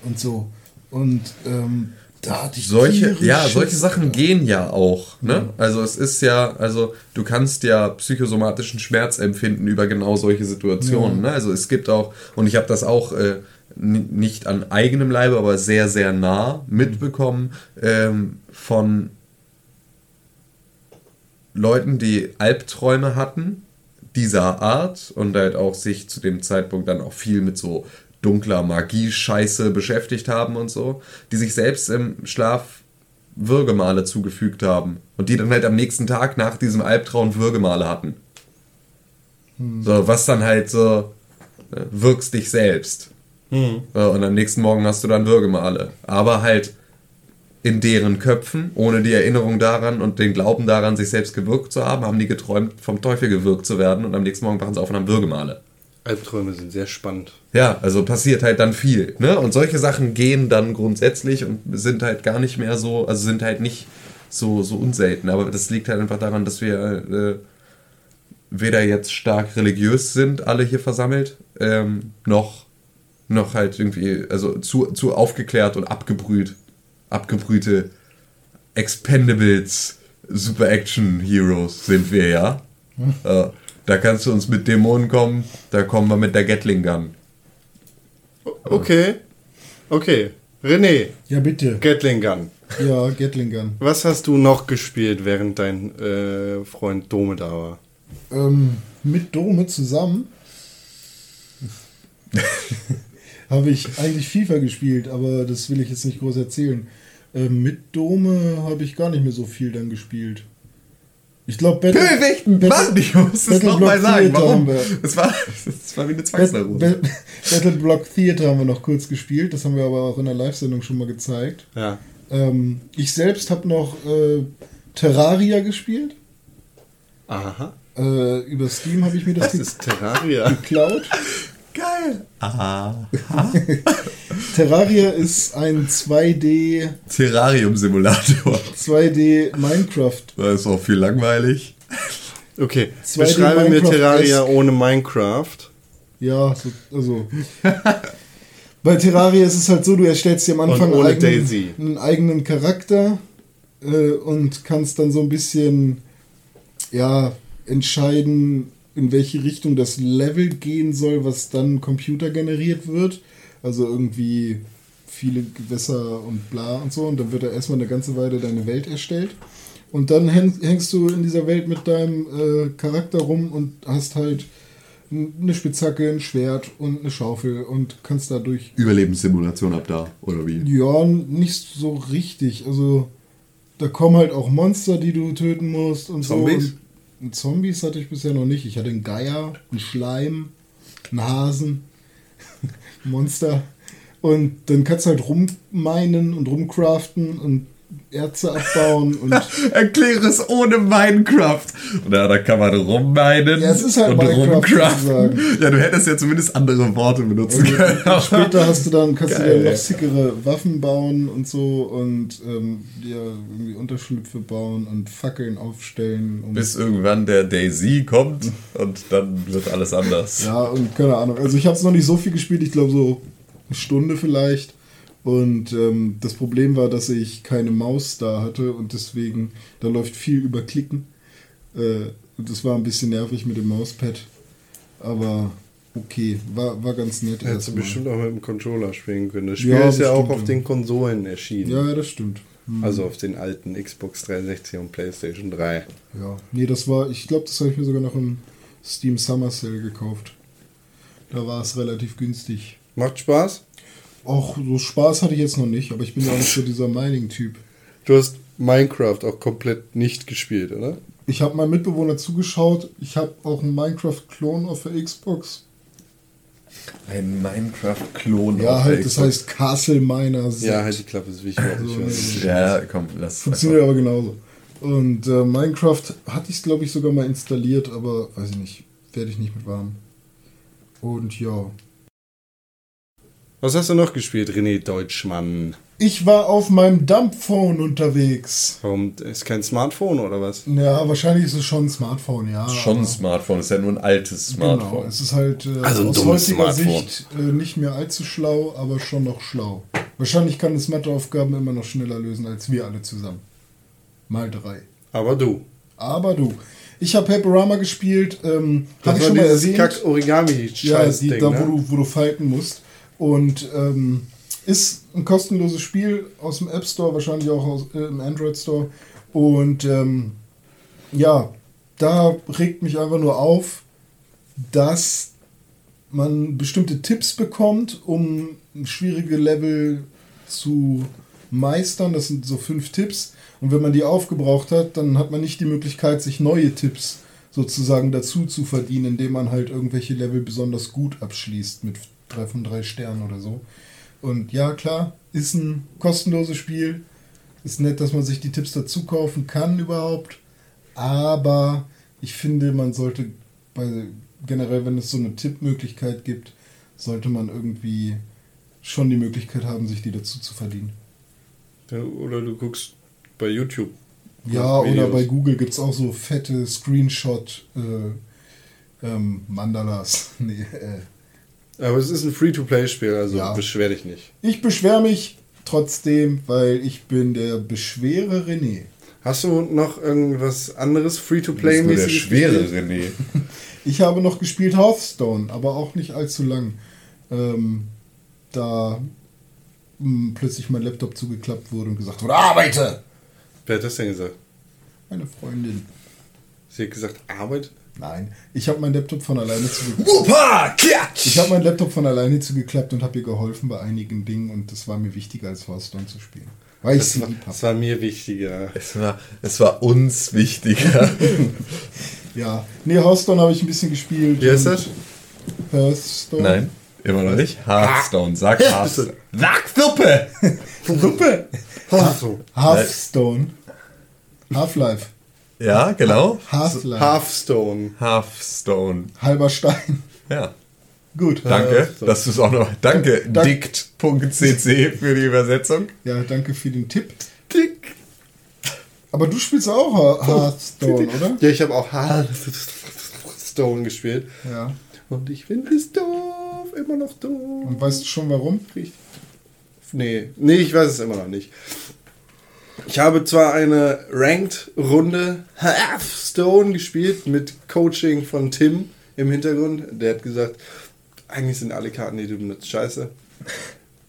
Speaker 4: Und so. Und ähm, da hatte ich
Speaker 6: Solche, ja, solche Sachen gehen ja auch. Ne? Also es ist ja, also du kannst ja psychosomatischen Schmerz empfinden über genau solche Situationen. Ne? Also es gibt auch, und ich habe das auch äh, nicht an eigenem Leibe, aber sehr, sehr nah mitbekommen ähm, von Leuten, die Albträume hatten, dieser Art und halt auch sich zu dem Zeitpunkt dann auch viel mit so dunkler Magie-Scheiße beschäftigt haben und so, die sich selbst im Schlaf Würgemale zugefügt haben und die dann halt am nächsten Tag nach diesem Albtraum Würgemale hatten. So, was dann halt so, äh, wirkst dich selbst. So, und am nächsten Morgen hast du dann Würgemale. Aber halt in deren Köpfen, ohne die Erinnerung daran und den Glauben daran, sich selbst gewirkt zu haben, haben die geträumt, vom Teufel gewirkt zu werden und am nächsten Morgen wachen sie auf und haben Würgemale.
Speaker 3: Albträume sind sehr spannend.
Speaker 6: Ja, also passiert halt dann viel. Ne? Und solche Sachen gehen dann grundsätzlich und sind halt gar nicht mehr so, also sind halt nicht so, so unselten. Aber das liegt halt einfach daran, dass wir äh, weder jetzt stark religiös sind, alle hier versammelt, ähm, noch, noch halt irgendwie, also zu, zu aufgeklärt und abgebrüht. Abgebrühte Expendables Super Action Heroes sind wir ja. Äh, da kannst du uns mit Dämonen kommen, da kommen wir mit der Gatling Gun.
Speaker 3: Okay. Okay. René,
Speaker 4: Ja, bitte.
Speaker 3: Gatling Gun.
Speaker 4: Ja, Gatling Gun.
Speaker 3: Was hast du noch gespielt, während dein äh, Freund Dome da war?
Speaker 4: Ähm, mit Dome zusammen habe ich eigentlich FIFA gespielt, aber das will ich jetzt nicht groß erzählen. Ähm, mit Dome habe ich gar nicht mehr so viel dann gespielt. Ich glaube, Battle,
Speaker 6: Pöhlwächten, Mann, ich muss es
Speaker 4: Battle
Speaker 6: nochmal
Speaker 4: Block
Speaker 6: sagen.
Speaker 4: Theater haben
Speaker 6: Warum?
Speaker 4: wir.
Speaker 6: Das war, das war wie eine
Speaker 4: Bat
Speaker 6: Zwangsnarkose.
Speaker 4: Bat Battle Block Theater haben wir noch kurz gespielt. Das haben wir aber auch in der Live-Sendung schon mal gezeigt.
Speaker 3: Ja.
Speaker 4: Ähm, ich selbst habe noch äh, Terraria gespielt.
Speaker 3: Aha.
Speaker 4: Äh, über Steam habe ich mir das,
Speaker 3: Das ist Terraria.
Speaker 4: geklaut.
Speaker 6: Geil. Aha.
Speaker 4: Terraria ist ein 2D,
Speaker 6: Terrarium-Simulator.
Speaker 4: 2D Minecraft.
Speaker 6: Das ist auch viel langweilig.
Speaker 3: Okay.
Speaker 4: 2D
Speaker 3: Beschreibe mir Terraria ohne Minecraft.
Speaker 4: Ja, so, also. Bei Terraria ist es halt so, du erstellst dir am Anfang einen, eigenen,
Speaker 3: Daisy.
Speaker 4: einen eigenen Charakter äh, und kannst dann so ein bisschen ja, entscheiden, in welche Richtung das Level gehen soll, was dann computergeneriert wird. Also irgendwie viele Gewässer und bla und so. Und dann wird da erstmal eine ganze Weile deine Welt erstellt. Und dann häng, hängst du in dieser Welt mit deinem äh, Charakter rum und hast halt eine Spitzhacke, ein Schwert und eine Schaufel und kannst dadurch.
Speaker 6: Überlebenssimulation ab da, oder wie?
Speaker 4: Ja, nicht so richtig. Also da kommen halt auch Monster, die du töten musst und
Speaker 3: Zombies?
Speaker 4: so. Und Zombies hatte ich bisher noch nicht. Ich hatte einen Geier, einen Schleim, einen Hasen, Monster. Und dann kannst du halt rumminen und rumcraften und Erze abbauen und.
Speaker 5: Erkläre es ohne Minecraft. Und ja, da kann man rummeinen
Speaker 4: Ja, es ist halt
Speaker 5: und
Speaker 4: Minecraft
Speaker 5: rumcraften. Ja, du hättest ja zumindest andere Worte benutzen
Speaker 4: Und,
Speaker 5: können.
Speaker 4: und später hast du dann, kannst du
Speaker 5: Geil.
Speaker 4: dir noch sickere Waffen bauen und so und ähm, dir irgendwie Unterschlüpfe bauen und Fackeln aufstellen. Um,
Speaker 5: Bis irgendwann der Daisy kommt und dann wird alles anders.
Speaker 4: ja, und keine Ahnung. Also ich habe es noch nicht so viel gespielt, ich glaube so eine Stunde vielleicht. Und ähm, das Problem war, dass ich keine Maus da hatte und deswegen, da läuft viel über Klicken. Äh, und das war ein bisschen nervig mit dem Mauspad. Aber okay, war, war ganz nett.
Speaker 3: Hättest du bestimmt auch mit dem Controller spielen können. Das Spiel
Speaker 4: Ja,
Speaker 3: ist ja auch auf den Konsolen erschienen.
Speaker 4: Ja, ja, das stimmt. Hm.
Speaker 3: Also auf den alten Xbox 360 und PlayStation 3.
Speaker 4: Ja, nee, das war, ich glaube, das habe ich mir sogar noch im Steam Summer Sale gekauft. Da war es relativ günstig.
Speaker 3: Macht Spaß?
Speaker 4: Auch so Spaß hatte ich jetzt noch nicht, aber ich bin ja auch nicht so dieser Mining-Typ.
Speaker 3: Du hast Minecraft auch komplett nicht gespielt, oder?
Speaker 4: Ich habe meinem Mitbewohner zugeschaut. Ich habe auch einen Minecraft-Klon auf der Xbox.
Speaker 5: Ein Minecraft-Klon.
Speaker 4: Ja,
Speaker 5: auf
Speaker 4: halt,
Speaker 5: der
Speaker 4: das
Speaker 5: Xbox.
Speaker 4: heißt Castle Miner.
Speaker 3: Ja, halt die Klappe ist wichtig.
Speaker 4: Also,
Speaker 3: ich
Speaker 4: nee.
Speaker 5: Ja, komm, lass
Speaker 4: Funktioniert aber genauso. Und äh, Minecraft hatte ich, glaube ich, sogar mal installiert, aber weiß ich nicht. Werde ich nicht mit warm. Und ja.
Speaker 3: Was hast du noch gespielt, René Deutschmann?
Speaker 4: Ich war auf meinem Dumpphone unterwegs.
Speaker 3: Warum ist kein Smartphone oder was?
Speaker 4: Ja, wahrscheinlich ist es schon ein Smartphone, ja.
Speaker 5: Schon ein Smartphone, ist ja nur ein altes
Speaker 4: Genau,
Speaker 5: Smartphone.
Speaker 4: es ist halt äh,
Speaker 3: Also ein
Speaker 4: aus heutiger
Speaker 3: Smartphone.
Speaker 4: Sicht äh, nicht mehr allzu schlau, aber schon noch schlau. Wahrscheinlich kann es Matheaufgaben immer noch schneller lösen als wir alle zusammen. Mal drei.
Speaker 3: Aber du.
Speaker 4: Aber du. Ich habe Paperama gespielt, ähm, ich
Speaker 3: war
Speaker 4: schon mal
Speaker 3: dieses
Speaker 4: erwähnt.
Speaker 3: Kack-Origami-Scheiß-Ding,
Speaker 4: Ja, die, da
Speaker 3: ne?
Speaker 4: wo, du, wo du falten musst. Und ähm, ist ein kostenloses Spiel aus dem App Store, wahrscheinlich auch aus, äh, im Android Store. Und ähm, ja, da regt mich einfach nur auf, dass man bestimmte Tipps bekommt, um schwierige Level zu meistern. Das sind so fünf Tipps. Und wenn man die aufgebraucht hat, dann hat man nicht die Möglichkeit, sich neue Tipps sozusagen dazu zu verdienen, indem man halt irgendwelche Level besonders gut abschließt mit drei von drei Sternen oder so. Und ja, klar, ist ein kostenloses Spiel. Ist nett, dass man sich die Tipps dazu kaufen kann überhaupt. Aber ich finde, man sollte bei generell, wenn es so eine Tippmöglichkeit gibt, sollte man irgendwie schon die Möglichkeit haben, sich die dazu zu verdienen.
Speaker 3: Ja, Oder du guckst bei YouTube.
Speaker 4: Ja,
Speaker 3: Videos.
Speaker 4: oder bei Google gibt es auch so fette Screenshot äh, ähm, Mandalas. Nee, äh.
Speaker 3: Aber es ist ein Free-to-Play-Spiel, also
Speaker 4: Ja.
Speaker 3: beschwer dich nicht.
Speaker 4: Ich beschwere mich trotzdem, weil ich bin der Beschwere René.
Speaker 3: Hast du noch irgendwas anderes
Speaker 5: nur der
Speaker 3: Free-to-Play-mäßiges
Speaker 5: schwere
Speaker 3: gespielt?
Speaker 5: René.
Speaker 4: Ich habe noch gespielt Hearthstone, aber auch nicht allzu lang. Ähm, da mh, plötzlich mein Laptop zugeklappt wurde und gesagt wurde, arbeite!
Speaker 3: Wer hat das denn gesagt?
Speaker 4: Meine Freundin.
Speaker 3: Sie hat gesagt, Arbeit?
Speaker 4: Nein, ich habe meinen Laptop von alleine zugeklappt. Ich habe meinen Laptop von alleine zugeklappt und habe ihr geholfen bei einigen Dingen und das war mir wichtiger als Hearthstone zu spielen. Weil ich sie
Speaker 3: war,
Speaker 4: habe.
Speaker 3: war mir wichtiger.
Speaker 5: Es war, es war uns wichtiger.
Speaker 4: Ja, nee, Hearthstone habe ich ein bisschen gespielt.
Speaker 3: Wie heißt das?
Speaker 4: Hearthstone.
Speaker 5: Nein, immer noch nicht. Hearthstone, sag Hearthstone. Sag Suppe!
Speaker 3: Suppe!
Speaker 4: Hearthstone. Half-Life.
Speaker 5: Ja, genau.
Speaker 4: Half-Life.
Speaker 3: Hearthstone.
Speaker 5: Hearthstone.
Speaker 4: Halber Stein.
Speaker 5: Ja.
Speaker 4: Gut.
Speaker 5: Danke,
Speaker 3: Hearthstone.
Speaker 5: dass du es auch noch. Danke,
Speaker 4: Dank-
Speaker 5: dict.cc für die Übersetzung.
Speaker 4: Ja, danke für den Tipp.
Speaker 3: Dick.
Speaker 4: Aber du spielst auch Hear- Hearthstone, oder?
Speaker 3: Ja, ich habe auch Hearthstone gespielt.
Speaker 4: Ja.
Speaker 3: Und ich finde es doof, immer noch doof.
Speaker 4: Und weißt du schon warum?
Speaker 3: Richtig. Nee, nee, ich weiß es immer noch nicht. Ich habe zwar eine Ranked-Runde Hearthstone gespielt mit Coaching von Tim im Hintergrund. Der hat gesagt, eigentlich sind alle Karten, die du benutzt, scheiße.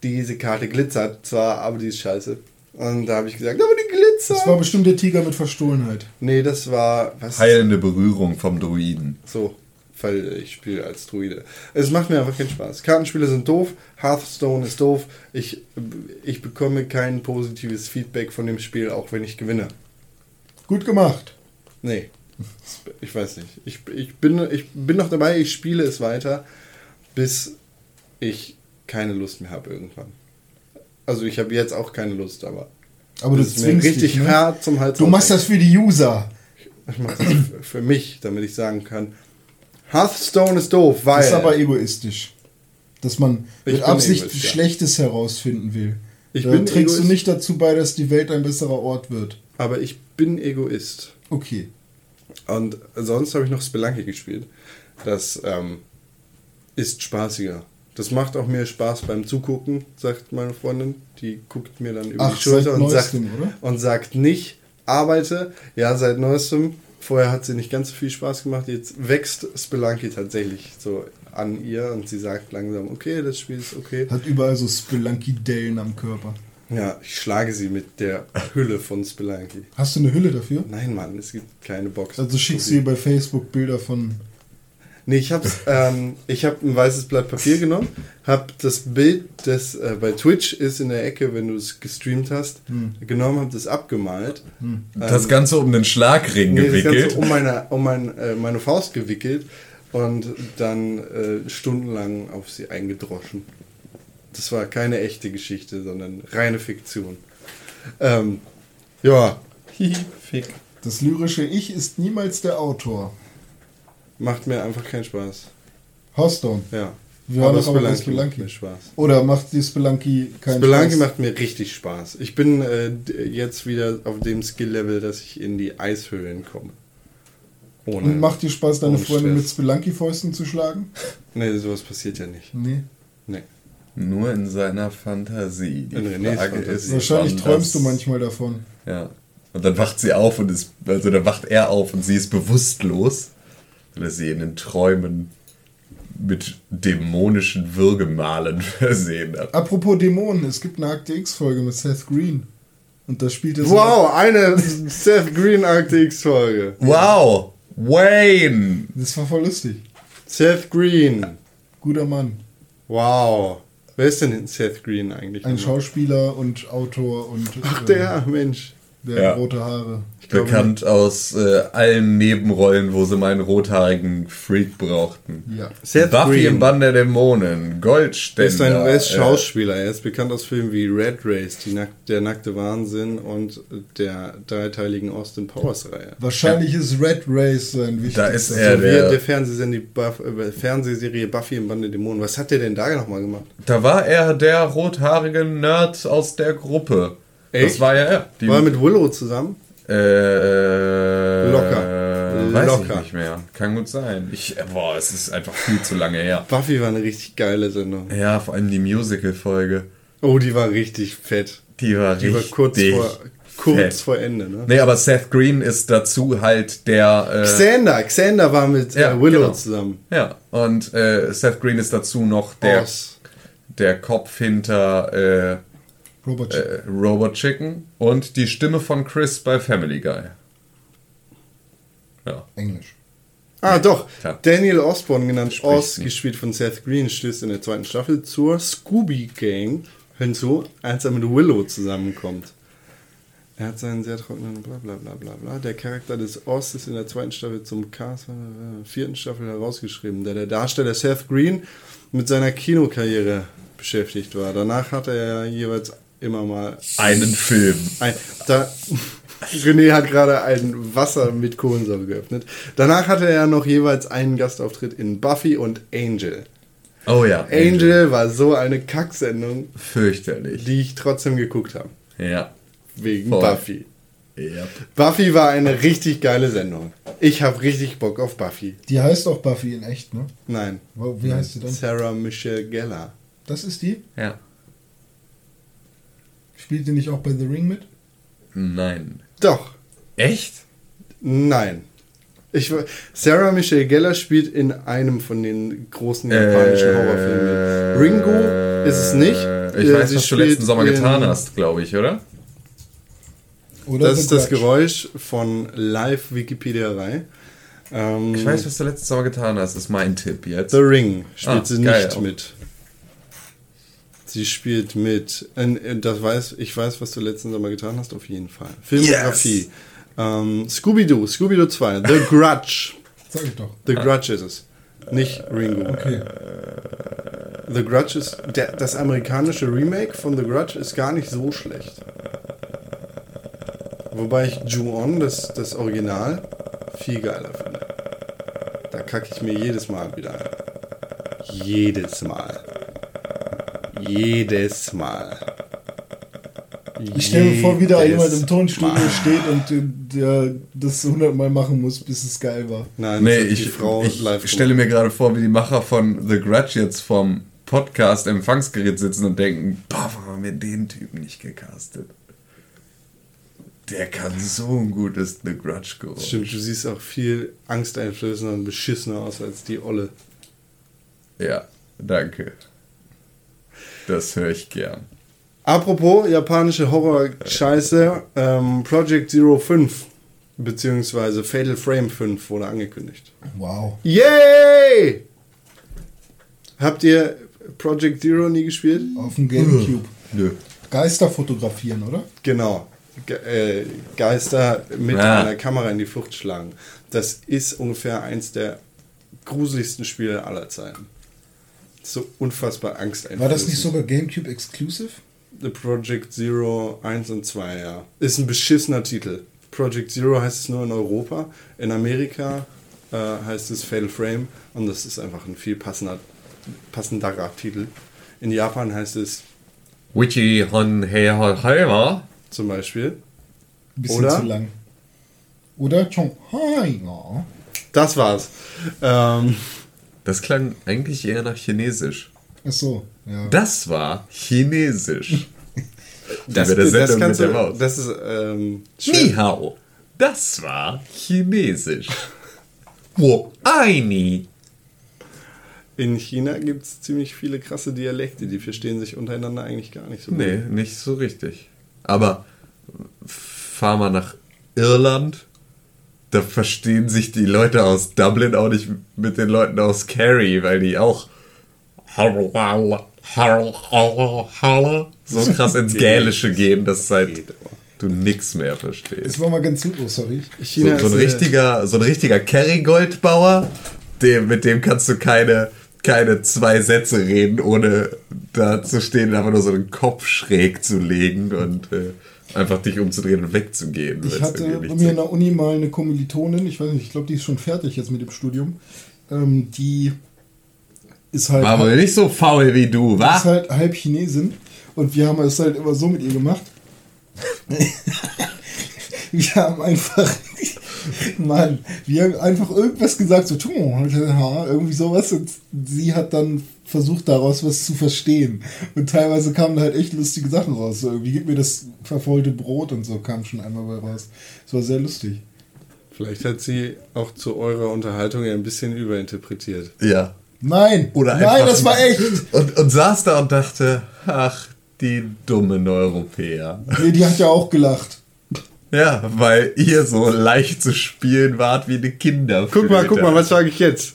Speaker 3: Diese Karte glitzert zwar, aber die ist scheiße. Und da habe ich gesagt, aber die glitzert.
Speaker 4: Das war bestimmt der Tiger mit Verstohlenheit.
Speaker 3: nee, das war was
Speaker 5: Heilende Berührung vom Druiden.
Speaker 3: so, weil ich spiele als Druide. Es macht mir einfach keinen Spaß. Kartenspiele sind doof, Hearthstone ist doof. Ich, ich bekomme kein positives Feedback von dem Spiel, auch wenn ich gewinne.
Speaker 4: Gut gemacht.
Speaker 3: Nee, ich weiß nicht. Ich, ich, bin, ich bin noch dabei, ich spiele es weiter, bis ich keine Lust mehr habe irgendwann. Also ich habe jetzt auch keine Lust, aber
Speaker 4: Aber du
Speaker 3: das ist mir
Speaker 4: zwingst
Speaker 3: richtig
Speaker 4: dich, ne?
Speaker 3: hart zum Hals.
Speaker 4: Du machst das für die User.
Speaker 3: Ich mach das für mich, damit ich sagen kann, Hearthstone ist doof, weil...
Speaker 4: Das ist aber egoistisch. Dass man
Speaker 3: Ich
Speaker 4: mit Absicht
Speaker 3: Egoist, ja.
Speaker 4: Schlechtes herausfinden will.
Speaker 3: Ich
Speaker 4: da
Speaker 3: bin
Speaker 4: trägst du
Speaker 3: Egoist.
Speaker 4: nicht dazu bei, dass die Welt ein besserer Ort wird.
Speaker 3: aber ich bin Egoist.
Speaker 4: Okay.
Speaker 3: Und sonst habe ich noch Spelunky gespielt. Das ähm, ist spaßiger. Das macht auch mir Spaß beim Zugucken, sagt meine Freundin. Die guckt mir dann über
Speaker 4: Ach,
Speaker 3: die Schulter und sagt,
Speaker 4: neuestem, oder?
Speaker 3: und sagt nicht, arbeite. Ja, seit neuestem. Vorher hat sie nicht ganz so viel Spaß gemacht. Jetzt wächst Spelunky tatsächlich so an ihr und sie sagt langsam, okay, das Spiel ist okay.
Speaker 4: Hat überall so Spelunky-Dellen am Körper.
Speaker 3: Ja, ich schlage sie mit der Hülle von Spelunky.
Speaker 4: Hast du eine Hülle dafür?
Speaker 3: Nein, Mann, es gibt keine Box.
Speaker 4: Also schickst du ihr bei Facebook Bilder von.
Speaker 3: Nee, ich hab's, ähm, ich habe ein weißes Blatt Papier genommen, habe das Bild, das äh, bei Twitch ist in der Ecke, wenn du es gestreamt hast, genommen, habe das abgemalt.
Speaker 6: Das Ganze um den Schlagring
Speaker 3: Nee, das
Speaker 6: gewickelt.
Speaker 3: Ganze um meine, um mein, äh, meine Faust gewickelt und dann äh, stundenlang auf sie eingedroschen. Das war keine echte Geschichte, sondern reine Fiktion. Ähm, ja, hihi, fick.
Speaker 4: Das lyrische Ich ist niemals der Autor.
Speaker 3: Macht mir einfach keinen Spaß.
Speaker 4: Hearthstone.
Speaker 3: Ja.
Speaker 4: Wir doch aber bei
Speaker 3: Spelunky macht
Speaker 4: Spelunky.
Speaker 3: mir Spaß.
Speaker 4: Oder macht die Spelunky keinen
Speaker 3: Spelunky
Speaker 4: Spaß?
Speaker 3: macht mir richtig Spaß. Ich bin äh, jetzt wieder auf dem Skill-Level, dass ich in die Eishöhlen komme. Ohne.
Speaker 4: Und macht dir Spaß, deine
Speaker 3: Stress.
Speaker 4: mit Spelunky-Fäusten zu schlagen?
Speaker 3: Nee, sowas passiert ja nicht.
Speaker 4: Nee.
Speaker 3: Nee.
Speaker 6: Nur in seiner Fantasie. Die
Speaker 3: In Renés
Speaker 6: Frage
Speaker 3: Fantasie.
Speaker 6: ist,
Speaker 4: Wahrscheinlich träumst du manchmal davon.
Speaker 6: Ja. Und dann wacht sie auf und ist, also dann wacht er auf und sie ist bewusstlos, weil er sie in den Träumen mit dämonischen Würgemalen versehen hat.
Speaker 4: Apropos Dämonen, es gibt eine Akte X-Folge mit Seth Green. Und da spielt er so-
Speaker 3: Wow, eine Seth Green Akte X-Folge.
Speaker 6: Wow! Wayne!
Speaker 4: Das war voll lustig.
Speaker 3: Seth Green.
Speaker 4: Guter Mann.
Speaker 3: Wow. Wer ist denn Seth Green eigentlich?
Speaker 4: Ein
Speaker 3: nochmal?
Speaker 4: Schauspieler und Autor und
Speaker 3: Ach,
Speaker 4: äh,
Speaker 3: der, Mensch.
Speaker 4: Der
Speaker 6: Ja.
Speaker 4: hat rote Haare.
Speaker 3: glaube-
Speaker 6: Bekannt aus äh, allen Nebenrollen, wo sie mal einen rothaarigen Freak brauchten.
Speaker 4: Ja.
Speaker 3: Seth
Speaker 6: Buffy
Speaker 3: Green.
Speaker 6: im Bann der Dämonen,
Speaker 3: Er
Speaker 6: Goldständer.
Speaker 3: ist ein er ist
Speaker 6: äh,
Speaker 3: Schauspieler. Er ist bekannt aus Filmen wie Red Race, die Nack Der nackte Wahnsinn und der dreiteiligen Austin Powers Reihe.
Speaker 4: Wahrscheinlich ist Red Race sein wichtigster.
Speaker 6: Da ist er
Speaker 3: Also
Speaker 6: der,
Speaker 3: der Fernsehserie, Buff, äh, Fernsehserie Buffy im Band der Dämonen. Was hat der denn da nochmal gemacht?
Speaker 6: Da war er der rothaarige Nerd aus der Gruppe. Das
Speaker 3: Echt?
Speaker 6: war ja er. Die,
Speaker 3: War er mit Willow zusammen?
Speaker 6: äh, äh,
Speaker 3: Locker.
Speaker 6: Äh, weiß
Speaker 3: Locker.
Speaker 6: ich nicht mehr. Kann gut sein. Ich, äh, boah, es ist einfach viel zu lange her.
Speaker 3: Buffy war eine richtig geile Sendung.
Speaker 6: Ja, vor allem die Musical-Folge.
Speaker 3: Oh, die war richtig fett.
Speaker 6: Die war
Speaker 3: Die war
Speaker 6: richtig
Speaker 3: kurz, vor, kurz
Speaker 6: fett.
Speaker 3: vor Ende, ne?
Speaker 6: Nee, aber Seth Green ist dazu halt der. Äh,
Speaker 3: Xander, Xander war mit
Speaker 6: Ja,
Speaker 3: äh, Willow
Speaker 6: genau.
Speaker 3: zusammen.
Speaker 6: ja, und äh, Seth Green ist dazu noch der, der Kopf hinter
Speaker 4: Robert
Speaker 6: äh, äh, Robot Chicken und die Stimme von Chris bei Family Guy. Ja.
Speaker 4: Englisch.
Speaker 3: Ah, doch.
Speaker 6: Klar.
Speaker 3: Daniel Osborne, genannt
Speaker 6: Spricht
Speaker 3: Oz,
Speaker 6: nicht.
Speaker 3: gespielt von Seth Green, stößt in der zweiten Staffel zur Scooby Gang hinzu, als er mit Willow zusammenkommt. Er hat seinen sehr trockenen bla bla bla bla bla. Der Charakter des Oz ist in der zweiten Staffel zum Cast äh, vierten Staffel herausgeschrieben, da der Darsteller Seth Green mit seiner Kinokarriere beschäftigt war. Danach hatte er jeweils immer mal
Speaker 6: Einen Film.
Speaker 3: ein, da, René hat gerade ein Wasser mit Kohlensäure geöffnet. Danach hatte er noch jeweils einen Gastauftritt in Buffy und Angel.
Speaker 6: Oh ja.
Speaker 3: Angel war so eine Kacksendung,
Speaker 6: Fürchterlich.
Speaker 3: die ich trotzdem geguckt habe.
Speaker 6: Ja.
Speaker 3: Wegen
Speaker 6: Voll.
Speaker 3: Buffy.
Speaker 6: ja.
Speaker 3: Buffy war eine richtig geile Sendung. Ich habe richtig Bock auf Buffy.
Speaker 4: Die heißt auch Buffy in echt, ne?
Speaker 3: Nein.
Speaker 4: Wie heißt sie denn?
Speaker 3: Sarah Michelle Gellar.
Speaker 4: Das ist die?
Speaker 6: Ja.
Speaker 4: Spielt die nicht auch bei The Ring mit?
Speaker 6: Nein.
Speaker 3: Doch.
Speaker 6: Echt?
Speaker 3: Nein. Ich, Sarah Michelle Gellar spielt in einem von den großen japanischen
Speaker 6: Äh,
Speaker 3: Horrorfilmen. mit. Ringo ist es nicht.
Speaker 6: Ich
Speaker 3: Äh,
Speaker 6: weiß, was du letzten Sommer getan hast, glaube ich, oder?
Speaker 4: Oder
Speaker 3: Das ist das
Speaker 4: Grudge?
Speaker 3: Geräusch von Live-Wikipedia-Rei. Ähm,
Speaker 6: Ich weiß, was du letzten Sommer getan hast, ist mein Tipp jetzt.
Speaker 3: The Ring spielt
Speaker 6: Ah,
Speaker 3: sie
Speaker 6: geil
Speaker 3: nicht
Speaker 6: auch.
Speaker 3: mit. Sie spielt mit. äh, äh, Das weiß, ich weiß, was du letzten Sommer getan hast, auf jeden Fall. Filmografie. Ähm, Scooby-Doo, Scooby-Doo 2, The Grudge.
Speaker 4: Sag ich doch.
Speaker 3: The Grudge ist es. Nicht Ringo.
Speaker 4: Okay.
Speaker 3: The Grudge ist. Der, das amerikanische Remake von The Grudge ist gar nicht so schlecht. Wobei ich Ju-On, das, das Original, viel geiler finde. Da kacke ich mir jedes Mal wieder ein. Jedes Mal. Jedes Mal.
Speaker 4: Ich stelle mir vor, wie da jemand im Tonstudio
Speaker 3: Mal.
Speaker 4: steht und äh, der das hundertmal machen muss, bis es geil war.
Speaker 3: Nein,
Speaker 6: Nee, ich,
Speaker 3: Frau
Speaker 6: ich stelle mir gerade vor, wie die Macher von The Grudge jetzt vom Podcast Empfangsgerät sitzen und denken, boah, warum haben wir den Typen nicht gecastet? Der kann so ein gutes The Grudge geräusch.
Speaker 3: Stimmt, du siehst auch viel angsteinflößender und beschissener aus als die Olle.
Speaker 6: Ja, danke. Das höre ich gern.
Speaker 3: Apropos japanische Horror-Scheiße, ähm, Project Zero 5 beziehungsweise Fatal Frame 5 wurde angekündigt.
Speaker 4: Wow.
Speaker 3: Yay! Habt ihr Project Zero nie gespielt?
Speaker 4: Auf dem Gamecube.
Speaker 6: Nö.
Speaker 4: Geister fotografieren, oder?
Speaker 3: Genau. Ge äh, Geister mit
Speaker 6: Ah.
Speaker 3: einer Kamera in die Flucht schlagen. Das ist ungefähr eins der gruseligsten Spiele aller Zeiten. So unfassbar angsteinflößend.
Speaker 4: War das nicht sogar Gamecube Exclusive?
Speaker 3: The Project Zero 1 und 2, ja. Ist ein beschissener Titel. Project Zero heißt es nur in Europa. In Amerika äh, heißt es Fatal Frame und das ist einfach ein viel passender, passenderer Titel. In Japan heißt es
Speaker 6: Witchy Hon He Hon Heimer.
Speaker 3: zum Beispiel,
Speaker 4: Ein bisschen
Speaker 3: Oder?
Speaker 4: zu lang. Oder Chonghai.
Speaker 3: das war's. Ähm,
Speaker 6: Das klang eigentlich eher nach Chinesisch.
Speaker 4: Ach so, ja.
Speaker 6: Das war Chinesisch.
Speaker 3: das, das,
Speaker 6: Sendung
Speaker 3: kannst du,
Speaker 6: Maus.
Speaker 3: das ist ähm,
Speaker 6: Ni hao. Das war Chinesisch. Wo Aini.
Speaker 3: In China gibt es ziemlich viele krasse Dialekte, die verstehen sich untereinander eigentlich gar nicht so
Speaker 6: Nee, nicht so richtig. Aber fahr mal nach Irland. Da verstehen sich die Leute aus Dublin auch nicht mit den Leuten aus Kerry, weil die auch so krass ins Gälische gehen, dass halt du nix mehr
Speaker 4: Das
Speaker 6: verstehst.
Speaker 4: war mal ganz gut, oh, sorry.
Speaker 3: China
Speaker 6: so, so, ein
Speaker 3: äh,
Speaker 6: richtiger, so ein richtiger Kerrygoldbauer, dem, mit dem kannst du keine, keine zwei Sätze reden, ohne da zu stehen und einfach nur so den Kopf schräg zu legen und äh, einfach dich umzudrehen und wegzugehen.
Speaker 4: Ich hatte bei mir in der Uni mal eine Kommilitonin, ich weiß nicht, ich glaube, die ist schon fertig jetzt mit dem Studium. Ähm, die ist halt,
Speaker 6: War wohl nicht so faul wie du,
Speaker 4: ist
Speaker 6: wa?
Speaker 4: halt halb Chinesin und wir haben es halt immer so mit ihr gemacht. wir haben einfach, Mann, wir haben einfach irgendwas gesagt, so, "Tju, ja", irgendwie sowas und sie hat dann versucht daraus was zu verstehen. Und teilweise kamen da halt echt lustige Sachen raus. So, irgendwie gib mir das verfaulte Brot und so kam schon einmal bei raus. Das war sehr lustig.
Speaker 3: Vielleicht hat sie auch zu eurer Unterhaltung ja ein bisschen überinterpretiert.
Speaker 6: Ja.
Speaker 4: Nein,
Speaker 6: Oder
Speaker 4: nein, das war echt.
Speaker 6: Und, und saß da und dachte, ach, die dummen Europäer.
Speaker 4: Nee, die hat ja auch gelacht.
Speaker 6: Ja, weil ihr so leicht zu spielen wart wie eine Kinder.
Speaker 3: Guck mal, guck mal, was sage ich jetzt?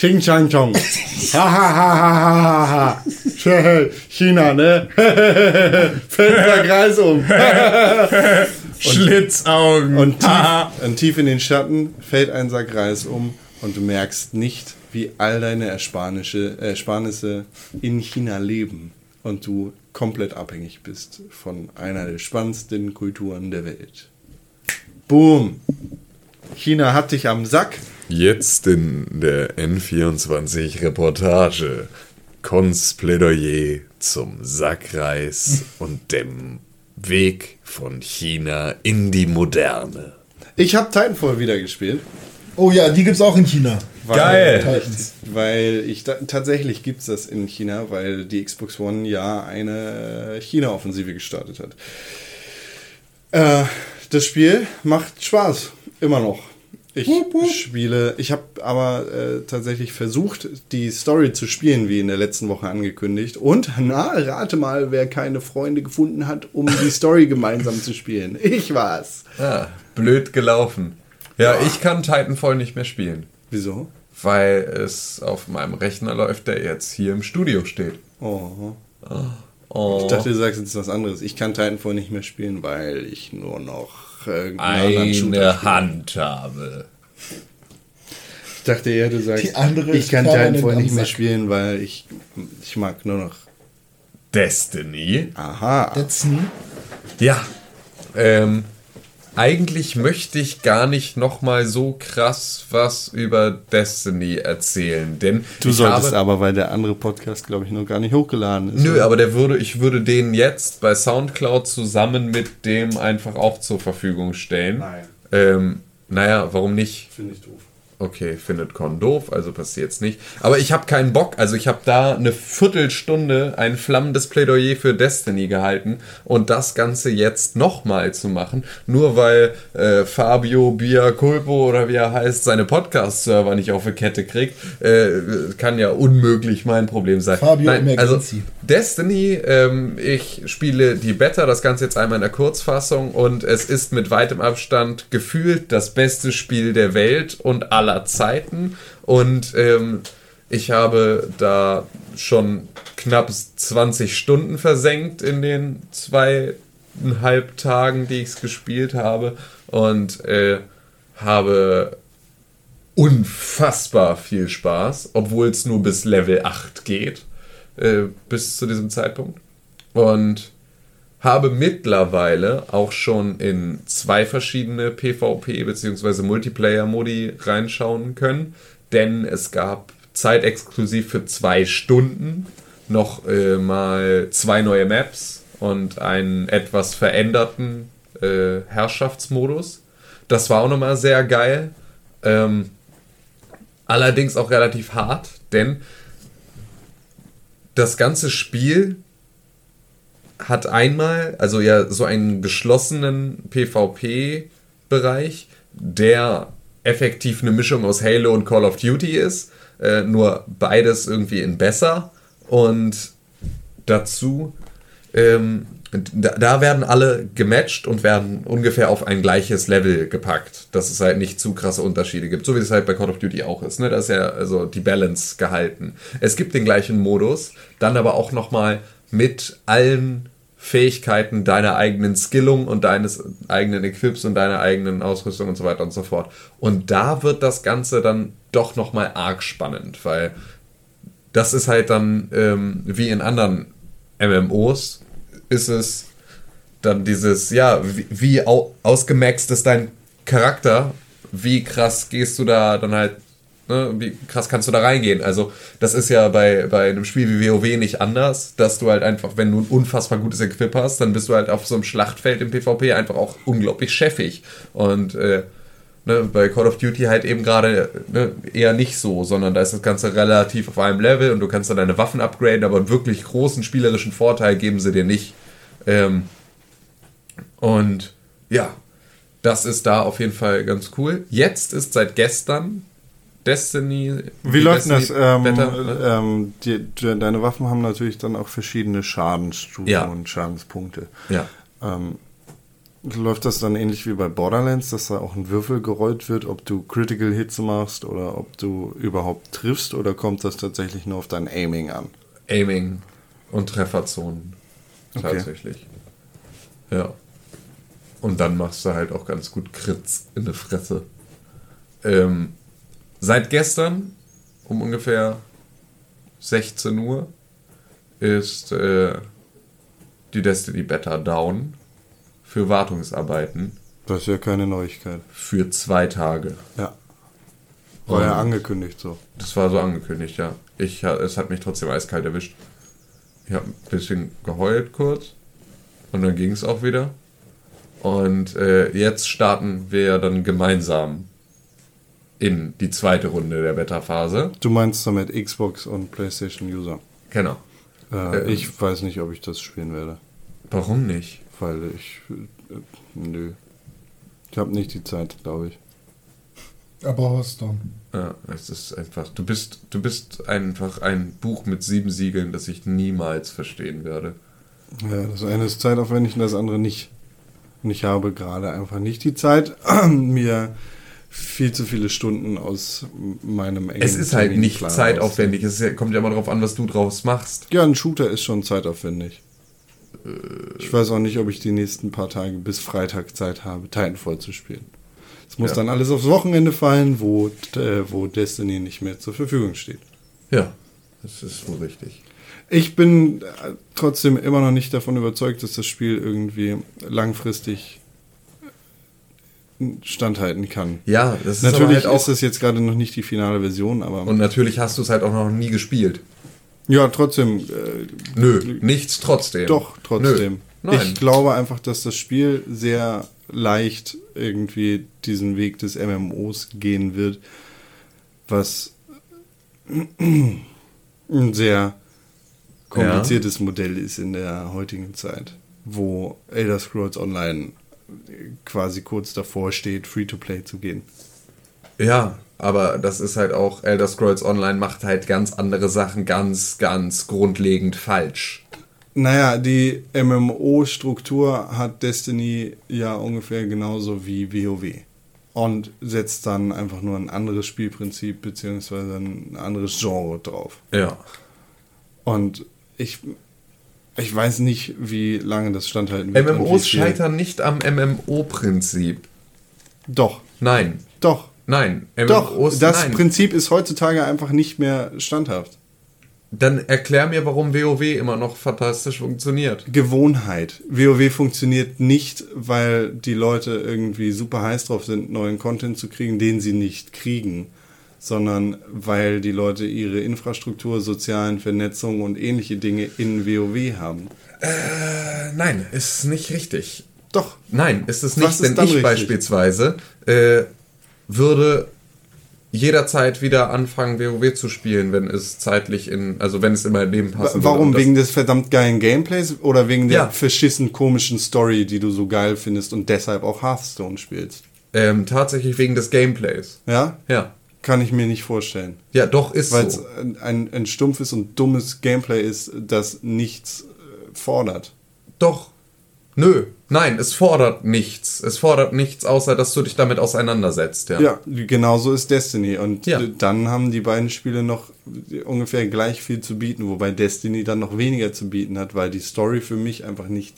Speaker 3: Ching Chang Chong. Ha ha ha ha ha ha ha. China, ne? Fällt der Kreis um.
Speaker 6: Schlitzaugen.
Speaker 3: Und tief, und tief in den Schatten fällt ein Sack Reis um und du merkst nicht, wie all deine Ersparnisse, Ersparnisse in China leben und du komplett abhängig bist von einer der spannendsten Kulturen der Welt. Boom! China hat dich am Sack.
Speaker 7: Jetzt in der N24 Reportage Kons Plädoyer zum Sackreis und dem Weg von China in die Moderne.
Speaker 3: Ich habe Titanfall wieder gespielt.
Speaker 4: Oh ja, die gibt's auch in China.
Speaker 3: Weil,
Speaker 6: Geil.
Speaker 3: Weil ich tatsächlich gibt es das in China, weil die Xbox One ja eine China-Offensive gestartet hat. Äh, das Spiel macht Spaß, immer noch. Ich spiele, ich habe aber äh, tatsächlich versucht, die Story zu spielen, wie in der letzten Woche angekündigt. Und, na, rate mal, wer keine Freunde gefunden hat, um die Story gemeinsam zu spielen. Ich war's.
Speaker 6: Ja, blöd gelaufen. Ja, ich kann Titanfall nicht mehr spielen,
Speaker 3: Wieso?
Speaker 6: weil es auf meinem Rechner läuft, der jetzt hier im Studio steht.
Speaker 3: Oh.
Speaker 6: Oh.
Speaker 3: Ich dachte, du sagst jetzt was anderes. Ich kann Titanfall nicht mehr spielen, weil ich nur noch Shooter
Speaker 6: eine. Hand habe.
Speaker 3: Ich dachte eher, du sagst,
Speaker 4: Die andere
Speaker 3: ich kann Titanfall nicht mehr spielen, weil ich, ich mag nur noch.
Speaker 6: Destiny.
Speaker 3: Aha.
Speaker 4: New.
Speaker 6: Ja. Ähm, eigentlich möchte ich gar nicht nochmal so krass was über Destiny erzählen, denn
Speaker 3: Du solltest
Speaker 6: habe,
Speaker 3: aber, weil der andere Podcast, glaube ich, noch gar nicht hochgeladen ist.
Speaker 6: Nö, aber der würde, ich würde den jetzt bei Soundcloud zusammen mit dem einfach auch zur Verfügung stellen.
Speaker 3: Nein.
Speaker 6: Ähm, naja, warum nicht?
Speaker 3: Finde ich doof.
Speaker 6: Okay, findet Con doof, also passiert's nicht. Aber ich habe keinen Bock. Also ich habe da eine Viertelstunde ein flammendes Plädoyer für Destiny gehalten und das Ganze jetzt nochmal zu machen, nur weil äh, Fabio Biaculpo oder wie er heißt, seine Podcast-Server nicht auf die Kette kriegt, äh, kann ja unmöglich mein Problem sein.
Speaker 4: Fabio
Speaker 6: Nein, also
Speaker 4: Emergency.
Speaker 6: Destiny, ähm, ich spiele die Beta, das Ganze jetzt einmal in der Kurzfassung und es ist mit weitem Abstand gefühlt das beste Spiel der Welt und aller Zeiten und ähm, ich habe da schon knapp 20 Stunden versenkt in den zweieinhalb Tagen, die ich es gespielt habe und äh, habe unfassbar viel Spaß, obwohl es nur bis Level 8 geht, äh, bis zu diesem Zeitpunkt. Und habe mittlerweile auch schon in zwei verschiedene PvP- bzw. Multiplayer-Modi reinschauen können, denn es gab zeitexklusiv für zwei Stunden noch äh, mal zwei neue Maps und einen etwas veränderten äh, Herrschaftsmodus. Das war auch nochmal sehr geil. Ähm, allerdings auch relativ hart, denn das ganze Spiel hat einmal, also ja, so einen geschlossenen PvP-Bereich, der effektiv eine Mischung aus Halo und Call of Duty ist, äh, nur beides irgendwie in besser. Und dazu, ähm, da, da werden alle gematcht und werden ungefähr auf ein gleiches Level gepackt, dass es halt nicht zu krasse Unterschiede gibt, so wie es halt bei Call of Duty auch ist. Ne? Da ist ja also die Balance gehalten. Es gibt den gleichen Modus, dann aber auch nochmal mit allen Fähigkeiten deiner eigenen Skillung und deines eigenen Equips und deiner eigenen Ausrüstung und so weiter und so fort. Und da wird das Ganze dann doch nochmal arg spannend, weil das ist halt dann ähm, wie in anderen MMOs ist es dann dieses, ja, wie, wie au ausgemaxt ist dein Charakter, wie krass gehst du da dann halt, ne, wie krass kannst du da reingehen. Also das ist ja bei, bei einem Spiel wie WoW nicht anders, dass du halt einfach, wenn du ein unfassbar gutes Equip hast, dann bist du halt auf so einem Schlachtfeld im PvP einfach auch unglaublich chefig. Und äh, ne, bei Call of Duty halt eben gerade ne, eher nicht so, sondern da ist das Ganze relativ auf einem Level und du kannst dann deine Waffen upgraden, aber einen wirklich großen spielerischen Vorteil geben sie dir nicht. Ähm, und ja, das ist da auf jeden Fall ganz cool. Jetzt ist seit gestern Destiny.
Speaker 3: Wie
Speaker 6: die
Speaker 3: läuft denn das?
Speaker 6: Destiny
Speaker 3: Ähm,
Speaker 6: ne?
Speaker 3: ähm, die, die, deine Waffen haben natürlich dann auch verschiedene Schadensstufen
Speaker 6: Ja.
Speaker 3: und Schadenspunkte.
Speaker 6: Ja.
Speaker 3: Ähm, läuft das dann ähnlich wie bei Borderlands, dass da auch ein Würfel gerollt wird, ob du Critical Hits machst oder ob du überhaupt triffst oder kommt das tatsächlich nur auf dein Aiming an?
Speaker 6: Aiming und Trefferzonen.
Speaker 3: Okay.
Speaker 6: Tatsächlich. Ja. Und dann machst du halt auch ganz gut Crits in der Fresse. Ähm, seit gestern um ungefähr 16 Uhr ist äh, die Destiny Beta down für Wartungsarbeiten
Speaker 3: Das ist ja keine Neuigkeit.
Speaker 6: für zwei Tage.
Speaker 3: Ja. War ja
Speaker 6: Und-
Speaker 3: angekündigt so.
Speaker 6: Das war so angekündigt, ja. Ich, es hat mich trotzdem eiskalt erwischt. Ich habe ein bisschen geheult kurz und dann ging es auch wieder. Und äh, jetzt starten wir dann gemeinsam in die zweite Runde der Beta-Phase.
Speaker 3: Du meinst damit Xbox und PlayStation User.
Speaker 6: Genau.
Speaker 3: Äh,
Speaker 6: Ähm.
Speaker 3: ich weiß nicht, ob ich das spielen werde,
Speaker 6: Warum nicht?
Speaker 3: weil ich äh, nö. Ich habe nicht die Zeit, glaube ich.
Speaker 4: Aber Hearthstone.
Speaker 6: Ja, es ist einfach. Du bist, du bist einfach ein Buch mit sieben Siegeln, das ich niemals verstehen werde.
Speaker 3: Ja, das eine ist zeitaufwendig und das andere nicht. Und ich habe gerade einfach nicht die Zeit, mir viel zu viele Stunden aus meinem engen
Speaker 6: Es ist halt nicht zeitaufwendig. Es kommt ja immer darauf an, was du draus machst.
Speaker 3: Ja, ein Shooter ist schon zeitaufwendig. Ich weiß auch nicht, ob ich die nächsten paar Tage bis Freitag Zeit habe, Titanfall zu spielen. Es muss
Speaker 6: Ja.
Speaker 3: dann alles aufs Wochenende fallen, wo, äh, wo Destiny nicht mehr zur Verfügung steht.
Speaker 6: Ja, das ist wohl richtig.
Speaker 3: Ich bin äh, trotzdem immer noch nicht davon überzeugt, dass das Spiel irgendwie langfristig standhalten kann.
Speaker 6: Ja, das ist
Speaker 3: Natürlich
Speaker 6: halt auch.
Speaker 3: ist das jetzt gerade noch nicht die finale Version, aber
Speaker 6: und natürlich hast du es halt auch noch nie gespielt.
Speaker 3: ja, trotzdem, äh,
Speaker 6: Nö, nichts trotzdem.
Speaker 3: doch, trotzdem. Ich glaube einfach, dass das Spiel sehr leicht irgendwie diesen Weg des MMOs gehen wird, was ein sehr kompliziertes Modell ist in der heutigen Zeit, wo Elder Scrolls Online quasi kurz davor steht, Free-to-Play zu gehen.
Speaker 6: Ja, aber das ist halt auch, Elder Scrolls Online macht halt ganz andere Sachen ganz, ganz grundlegend falsch.
Speaker 3: Naja, die MMO-Struktur hat Destiny ja ungefähr genauso wie WoW. Und setzt dann einfach nur ein anderes Spielprinzip beziehungsweise ein anderes Genre drauf.
Speaker 6: Ja.
Speaker 3: Und ich, ich weiß nicht, wie lange das standhalten wird.
Speaker 6: MMOs scheitern nicht am MMO-Prinzip.
Speaker 3: Doch,
Speaker 6: Nein,
Speaker 3: doch,
Speaker 6: nein.
Speaker 3: doch.
Speaker 6: MMOs,
Speaker 3: Das
Speaker 6: nein.
Speaker 3: Prinzip ist heutzutage einfach nicht mehr standhaft.
Speaker 6: Dann erklär mir, warum WoW immer noch fantastisch funktioniert.
Speaker 3: Gewohnheit. WoW funktioniert nicht, weil die Leute irgendwie super heiß drauf sind, neuen Content zu kriegen, den sie nicht kriegen, sondern weil die Leute ihre Infrastruktur, sozialen Vernetzung und ähnliche Dinge in WoW haben.
Speaker 6: Äh, nein, ist nicht richtig.
Speaker 3: Doch.
Speaker 6: Nein, ist es
Speaker 3: Was
Speaker 6: nicht,
Speaker 3: ist
Speaker 6: denn ich
Speaker 3: richtig?
Speaker 6: beispielsweise äh, würde jederzeit wieder anfangen, WoW zu spielen, wenn es zeitlich in, also wenn es in mein Leben passen würde.
Speaker 3: Warum? Wegen des verdammt geilen Gameplays oder wegen der
Speaker 6: Ja.
Speaker 3: verschissen komischen Story, die du so geil findest und deshalb auch Hearthstone spielst?
Speaker 6: Ähm, tatsächlich wegen des Gameplays.
Speaker 3: Ja?
Speaker 6: Ja.
Speaker 3: Kann ich mir nicht vorstellen.
Speaker 6: Ja, doch, ist
Speaker 3: Weil es
Speaker 6: so.
Speaker 3: ein, ein stumpfes und dummes Gameplay ist, das nichts äh, fordert.
Speaker 6: Doch. Nö. Nein, es fordert nichts. Es fordert nichts, außer dass du dich damit auseinandersetzt, ja.
Speaker 3: Ja, genauso ist Destiny. Und
Speaker 6: Ja.
Speaker 3: dann haben die beiden Spiele noch ungefähr gleich viel zu bieten, wobei Destiny dann noch weniger zu bieten hat, weil die Story für mich einfach nicht.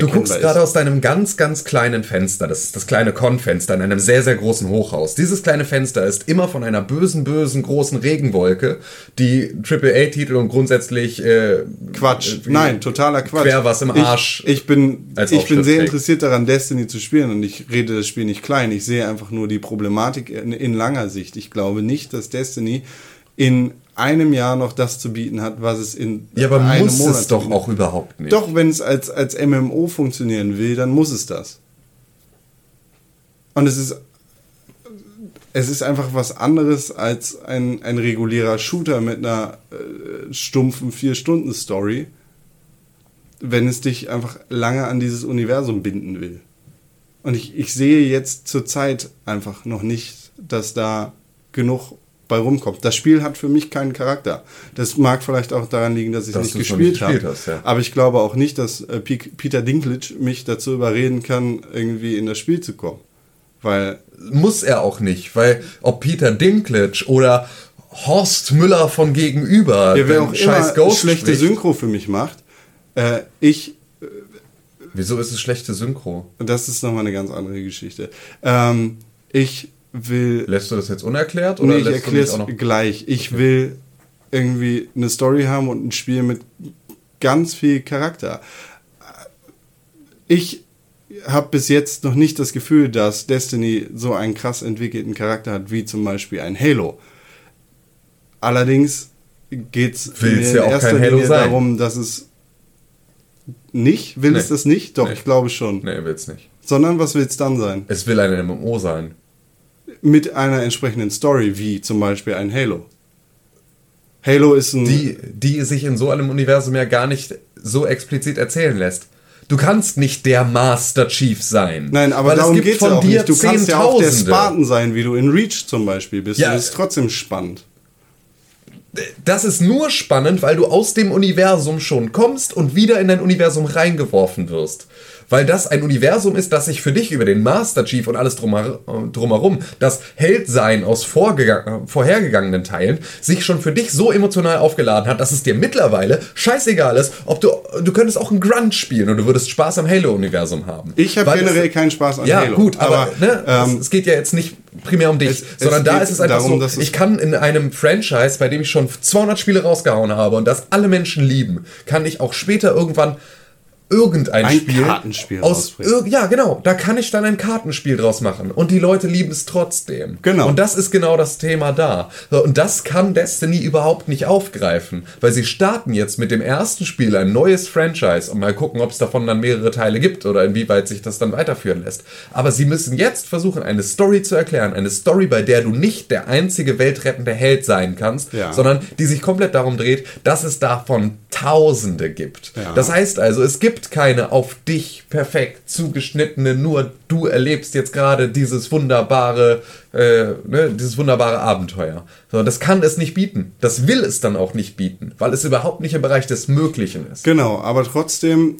Speaker 6: Du guckst gerade aus deinem ganz, ganz kleinen Fenster, das ist das kleine Con-Fenster in einem sehr, sehr großen Hochhaus. Dieses kleine Fenster ist immer von einer bösen, bösen, großen Regenwolke, die AAA-Titel und grundsätzlich äh,
Speaker 3: Quatsch.
Speaker 6: äh,
Speaker 3: Nein, totaler Quatsch.
Speaker 6: Quer was im Arsch
Speaker 3: Ich, ich bin, ich bin sehr interessiert daran, Destiny zu spielen und ich rede das Spiel nicht klein. Ich sehe einfach nur die Problematik in, in langer Sicht. Ich glaube nicht, dass Destiny in einem Jahr noch das zu bieten hat, was es in
Speaker 6: Ja, aber
Speaker 3: einem
Speaker 6: muss
Speaker 3: Monat
Speaker 6: es doch auch überhaupt nicht.
Speaker 3: Doch, wenn es als, als MMO funktionieren will, dann muss es das. Und es ist, es ist einfach was anderes als ein, ein regulärer Shooter mit einer äh, stumpfen 4-Stunden-Story, wenn es dich einfach lange an dieses Universum binden will. Und ich, ich sehe jetzt zur Zeit einfach noch nicht, dass da genug bei rumkommt. Das Spiel hat für mich keinen Charakter. Das mag vielleicht auch daran liegen, dass ich
Speaker 6: Dass
Speaker 3: nicht
Speaker 6: du es
Speaker 3: gespielt
Speaker 6: nicht
Speaker 3: habe.
Speaker 6: gespielt hast, ja.
Speaker 3: Aber ich glaube auch nicht, dass äh, Pe- Peter Dinklage mich dazu überreden kann, irgendwie in das Spiel zu kommen. Weil
Speaker 6: Muss er auch nicht, weil ob Peter Dinklage oder Horst Müller von gegenüber
Speaker 3: der wer auch
Speaker 6: scheiß
Speaker 3: immer
Speaker 6: Ghost
Speaker 3: schlechte
Speaker 6: spricht,
Speaker 3: Synchro für mich macht, äh, ich
Speaker 6: Wieso ist es schlechte Synchro?
Speaker 3: Das ist nochmal eine ganz andere Geschichte. Ähm, ich will.
Speaker 6: Lässt du das jetzt unerklärt oder
Speaker 3: Nee, ich erkläre es gleich. Ich will irgendwie eine Story haben und ein Spiel mit ganz viel Charakter. Ich habe bis jetzt noch nicht das Gefühl, dass Destiny so einen krass entwickelten Charakter hat, wie zum Beispiel ein Halo. Allerdings geht es
Speaker 6: ja
Speaker 3: in
Speaker 6: auch
Speaker 3: erster Linie darum, dass es nicht, will es
Speaker 6: Nee.
Speaker 3: das nicht? Doch,
Speaker 6: Nee.
Speaker 3: ich glaube schon.
Speaker 6: Nee, will's nicht.
Speaker 3: Sondern was will es dann sein?
Speaker 6: Es will ein MMO sein.
Speaker 3: Mit einer entsprechenden Story, wie zum Beispiel ein Halo. Halo ist ein.
Speaker 6: Die, die sich in so einem Universum ja gar nicht so explizit erzählen lässt. Du kannst nicht der Master Chief sein.
Speaker 3: Nein, aber
Speaker 6: Weil
Speaker 3: darum
Speaker 6: es gibt
Speaker 3: geht es ja auch nicht. Du kannst ja auch der. Spartan sein, wie du in Reach zum Beispiel bist.
Speaker 6: Ja.
Speaker 3: Und das ist trotzdem spannend.
Speaker 6: Das ist nur spannend, weil du aus dem Universum schon kommst und wieder in dein Universum reingeworfen wirst. Weil das ein Universum ist, das sich für dich über den Master Chief und alles drumher- drumherum, das Heldsein aus vorhergegangenen Teilen, sich schon für dich so emotional aufgeladen hat, dass es dir mittlerweile scheißegal ist, ob du, du könntest auch ein Grunt spielen und du würdest Spaß am Halo-Universum haben.
Speaker 3: Ich habe
Speaker 6: es-
Speaker 3: generell keinen Spaß an
Speaker 6: ja,
Speaker 3: Halo.
Speaker 6: gut, aber, ne,
Speaker 3: ähm,
Speaker 6: es, es geht ja jetzt nicht primär um dich,
Speaker 3: Es- es
Speaker 6: sondern da
Speaker 3: geht
Speaker 6: ist es einfach
Speaker 3: darum,
Speaker 6: so,
Speaker 3: es-
Speaker 6: ich kann in einem Franchise, bei dem ich schon 200 Spiele rausgehauen habe und das alle Menschen lieben, kann ich auch später irgendwann irgendein
Speaker 3: Ein
Speaker 6: Spiel
Speaker 3: Kartenspiel
Speaker 6: aus ir- ja genau. Da kann ich dann ein Kartenspiel draus machen. Und die Leute lieben es trotzdem.
Speaker 3: Genau.
Speaker 6: und das ist genau das Thema da. Und das kann Destiny überhaupt nicht aufgreifen weil sie starten jetzt mit dem ersten Spiel ein neues Franchise und mal gucken ob es davon dann mehrere Teile gibt oder inwieweit sich das dann weiterführen lässt. Aber sie müssen jetzt versuchen eine Story zu erklären eine Story bei der du nicht der einzige weltrettende Held sein kannst
Speaker 3: Ja.
Speaker 6: sondern die sich komplett darum dreht dass es davon Tausende gibt.
Speaker 3: Ja.
Speaker 6: das heißt also, es gibt keine auf dich perfekt zugeschnittene, nur du erlebst jetzt gerade dieses wunderbare, äh, ne, dieses wunderbare Abenteuer. So, das kann es nicht bieten. Das will es dann auch nicht bieten, weil es überhaupt nicht im Bereich des Möglichen ist.
Speaker 3: Genau, aber trotzdem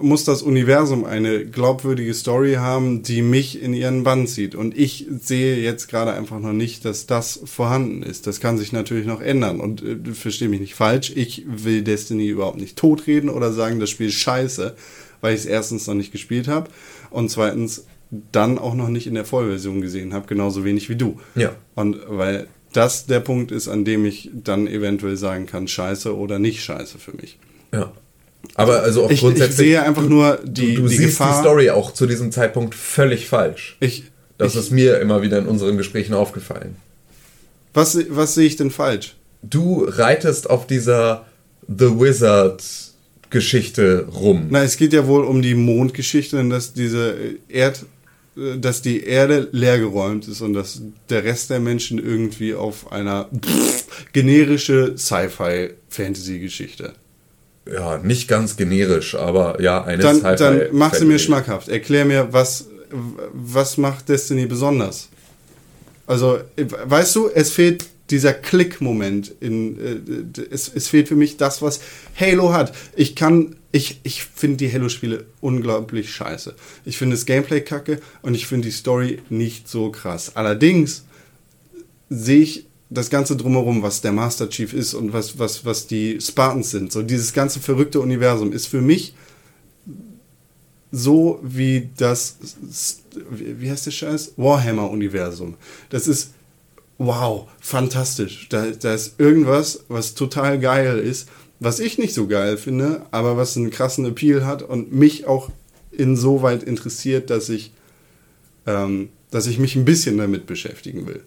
Speaker 3: muss das Universum eine glaubwürdige Story haben, die mich in ihren Bann zieht. Und ich sehe jetzt gerade einfach noch nicht, dass das vorhanden ist. Das kann sich natürlich noch ändern. Und äh, verstehe mich nicht falsch, ich will Destiny überhaupt nicht totreden oder sagen, das Spiel ist scheiße, weil ich es erstens noch nicht gespielt habe und zweitens dann auch noch nicht in der Vollversion gesehen habe, genauso wenig wie du.
Speaker 6: Ja.
Speaker 3: Und weil das der Punkt ist, an dem ich dann eventuell sagen kann, scheiße oder nicht scheiße für mich.
Speaker 6: Ja. Aber also auch
Speaker 3: Ich, ich
Speaker 6: grundsätzlich.
Speaker 3: sehe einfach nur die,
Speaker 6: du, du
Speaker 3: die
Speaker 6: siehst
Speaker 3: Gefahr.
Speaker 6: die Story auch zu diesem Zeitpunkt völlig falsch.
Speaker 3: Ich,
Speaker 6: Das
Speaker 3: ich,
Speaker 6: ist mir immer wieder in unseren Gesprächen aufgefallen.
Speaker 3: was, was sehe ich denn falsch?
Speaker 6: Du reitest auf dieser The Wizard Geschichte rum.
Speaker 3: Na, es geht ja wohl um die Mondgeschichte und dass diese Erd, äh, dass die Erde leergeräumt ist und dass der Rest der Menschen irgendwie auf einer generische Sci-Fi-Fantasy-Geschichte.
Speaker 6: Ja, nicht ganz generisch, aber ja, eine
Speaker 3: Dann,
Speaker 6: Sci-Fi-
Speaker 3: dann mach sie mir schmackhaft. Erklär mir, was, was macht Destiny besonders? Also, weißt du, es fehlt dieser Klick-Moment. In, äh, es, es fehlt für mich das, was Halo hat. Ich kann, ich, ich finde die Halo-Spiele unglaublich scheiße. Ich finde das Gameplay kacke und ich finde die Story nicht so krass. Allerdings sehe ich das Ganze drumherum, was der Master Chief ist und was, was, was die Spartans sind. So dieses ganze verrückte Universum ist für mich so wie das, wie heißt der Scheiß? Warhammer-Universum. Das ist, wow, fantastisch. Da, da ist irgendwas, was total geil ist, was ich nicht so geil finde, aber was einen krassen Appeal hat und mich auch insoweit interessiert, dass ich, ähm, dass ich mich ein bisschen damit beschäftigen will.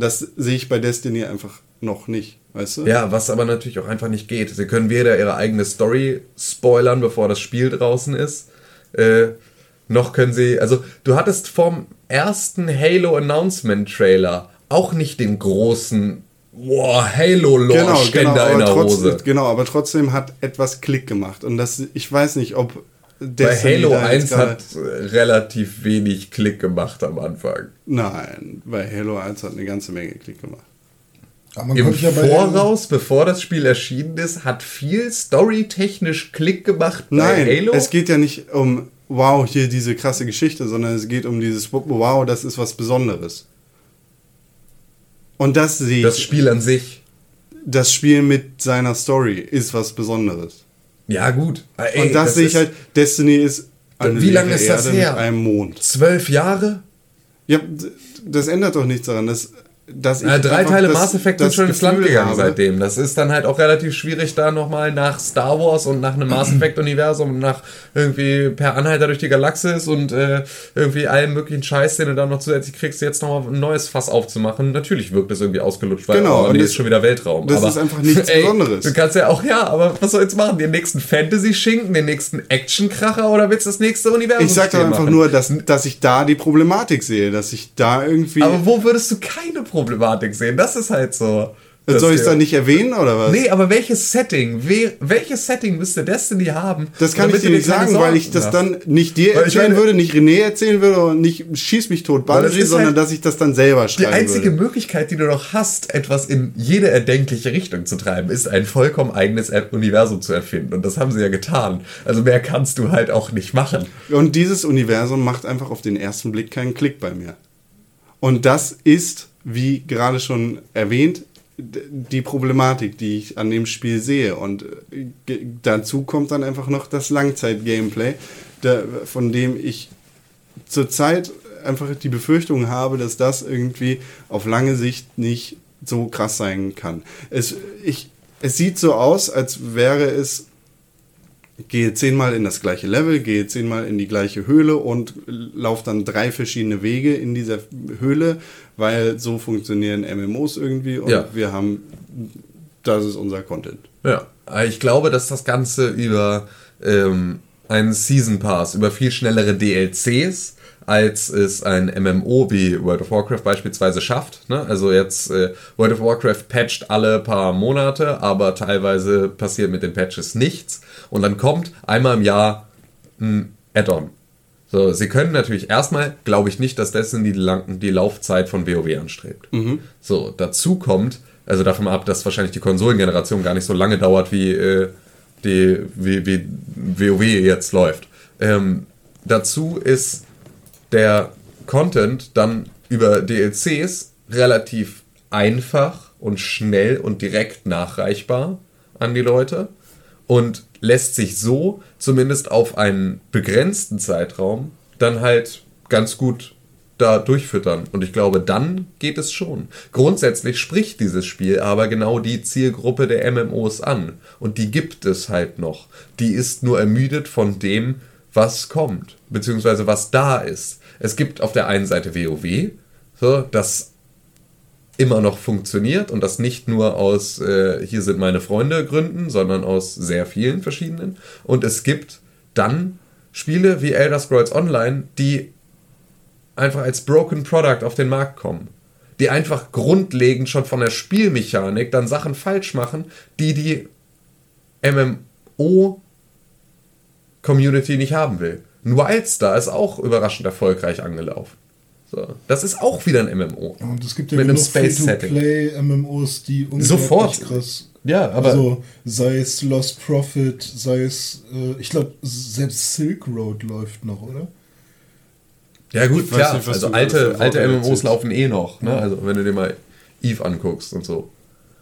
Speaker 3: Das sehe ich bei Destiny einfach noch nicht, weißt du?
Speaker 6: Ja, was aber natürlich auch einfach nicht geht. Sie können weder ihre eigene Story spoilern, bevor das Spiel draußen ist, äh, noch können sie, also du hattest vom ersten Halo Announcement Trailer auch nicht den großen wow, Halo Lore
Speaker 3: Genau, genau,
Speaker 6: in
Speaker 3: aber
Speaker 6: der
Speaker 3: trotzdem,
Speaker 6: Hose.
Speaker 3: genau, aber trotzdem hat etwas Klick gemacht. Und das, ich weiß nicht, ob
Speaker 6: Bei
Speaker 3: Destiny
Speaker 6: Halo
Speaker 3: da jetzt
Speaker 6: 1
Speaker 3: gerade-
Speaker 6: hat äh, relativ wenig Klick gemacht am Anfang.
Speaker 3: Nein, bei Halo 1 hat eine ganze Menge Klick gemacht.
Speaker 4: Aber man
Speaker 6: Im
Speaker 4: ja bei
Speaker 6: Voraus, bevor das Spiel erschienen ist, hat viel storytechnisch Klick gemacht bei
Speaker 3: Nein,
Speaker 6: Halo.
Speaker 3: es geht ja nicht um, wow, hier diese krasse Geschichte, sondern es geht um dieses, wow, das ist was Besonderes. Und das sehe ich.
Speaker 6: das Spiel an sich.
Speaker 3: das Spiel mit seiner Story ist was Besonderes.
Speaker 6: Ja, gut. Ey,
Speaker 3: Und das, sehe ich halt, Destiny ist eine
Speaker 6: Wie lange ist das
Speaker 3: Erde
Speaker 6: her?
Speaker 3: mit einem Mond.
Speaker 6: Zwölf Jahre?
Speaker 3: Ja, das ändert doch nichts daran, dass, dass ich
Speaker 6: Äh, drei Teile
Speaker 3: das-
Speaker 6: Mass Effect sind schon ins Land gegangen
Speaker 3: habe-
Speaker 6: seitdem. Das ist dann halt auch relativ schwierig, da nochmal nach Star Wars und nach einem Mass Effect-Universum und nach irgendwie per Anhalter durch die Galaxis und äh, irgendwie allem möglichen Scheiß, den du dann noch zusätzlich kriegst, jetzt nochmal ein neues Fass aufzumachen. Natürlich wirkt das irgendwie ausgelutscht, weil
Speaker 3: Genau,
Speaker 6: oh,
Speaker 3: und
Speaker 6: nee,
Speaker 3: das-
Speaker 6: ist schon wieder Weltraum.
Speaker 3: das ist einfach nichts Besonderes.
Speaker 6: Du kannst ja auch, ja, aber was soll jetzt machen? Den nächsten Fantasy-Schinken, den nächsten Action-Kracher oder willst du das nächste Universum
Speaker 3: Ich sag doch einfach
Speaker 6: machen?
Speaker 3: nur, dass, dass ich da die Problematik sehe, dass ich da irgendwie.
Speaker 6: Aber wo würdest du keine Problematik sehen? Das ist halt so. das
Speaker 3: soll ich es dann nicht erwähnen oder was?
Speaker 6: Nee, aber welches Setting? We welches Setting müsste Destiny haben?
Speaker 3: Das kann ich dir nicht sagen,
Speaker 6: Sorgen
Speaker 3: weil ich das dann nicht dir erzählen
Speaker 6: meine-
Speaker 3: würde, nicht René erzählen würde und nicht schieß mich tot
Speaker 6: das
Speaker 3: Bungie, sondern
Speaker 6: halt
Speaker 3: dass ich das dann selber
Speaker 6: Die
Speaker 3: schreiben
Speaker 6: einzige
Speaker 3: würde.
Speaker 6: Möglichkeit, die du noch hast, etwas in jede erdenkliche Richtung zu treiben, ist ein vollkommen eigenes Universum zu erfinden. Und das haben sie ja getan. Also mehr kannst du halt auch nicht machen.
Speaker 3: Und dieses Universum macht einfach auf den ersten Blick keinen Klick bei mir. Und das ist, wie gerade schon erwähnt, die Problematik, die ich an dem Spiel sehe. Und äh, dazu kommt dann einfach noch das Langzeit-Gameplay, von dem ich zurzeit einfach die Befürchtung habe, dass das irgendwie auf lange Sicht nicht so krass sein kann. Es, ich, es sieht so aus, als wäre es gehe zehnmal in das gleiche Level, gehe zehnmal in die gleiche Höhle und laufe dann drei verschiedene Wege in dieser Höhle, weil so funktionieren MMOs irgendwie und
Speaker 6: Ja.
Speaker 3: wir haben, das ist unser Content.
Speaker 6: Ja, ich glaube, dass das Ganze über ähm, einen Season Pass, über viel schnellere DLCs, als es ein MMO wie World of Warcraft beispielsweise schafft. Ne? Also jetzt äh, World of Warcraft patcht alle paar Monate, aber teilweise passiert mit den Patches nichts. Und dann kommt einmal im Jahr ein Add-on. So, sie können natürlich erstmal, glaube ich nicht, dass Destiny die, lang, die Laufzeit von WoW anstrebt. So, dazu kommt, also davon ab, dass wahrscheinlich die Konsolengeneration gar nicht so lange dauert, wie, äh, die, wie, wie WoW jetzt läuft. Ähm, dazu ist der Content dann über DLCs relativ einfach und schnell und direkt nachreichbar an die Leute und lässt sich so zumindest auf einen begrenzten Zeitraum dann halt ganz gut da durchfüttern. Und ich glaube, dann geht es schon. Grundsätzlich spricht dieses Spiel aber genau die Zielgruppe der MMOs an. Und die gibt es halt noch. Die ist nur ermüdet von dem, was kommt, beziehungsweise was da ist. Es gibt auf der einen Seite WoW, so, das immer noch funktioniert und das nicht nur aus äh, hier sind meine Freunde Gründen, sondern aus sehr vielen verschiedenen. Und es gibt dann Spiele wie Elder Scrolls Online, die einfach als Broken Product auf den Markt kommen. Die einfach grundlegend schon von der Spielmechanik dann Sachen falsch machen, die die MMO-Community nicht haben will. Wildstar ist auch überraschend erfolgreich angelaufen. So. Das ist auch wieder ein MMO.
Speaker 4: Und es gibt ja
Speaker 6: Mit einem
Speaker 4: genug
Speaker 6: Space-Setting.
Speaker 4: Free-to-Play-MMOs, die unglaublich
Speaker 6: Sofort.
Speaker 4: krass.
Speaker 6: Ja, aber
Speaker 4: Also, sei es Lost Prophet, sei es, äh, ich glaube, selbst Silk Road läuft noch, oder?
Speaker 6: Ja gut, klar.
Speaker 3: nicht,
Speaker 6: also
Speaker 3: du
Speaker 6: alte, alte MMOs
Speaker 3: erzählst.
Speaker 6: laufen eh noch. Ne? Also wenn du dir mal Eve anguckst und so.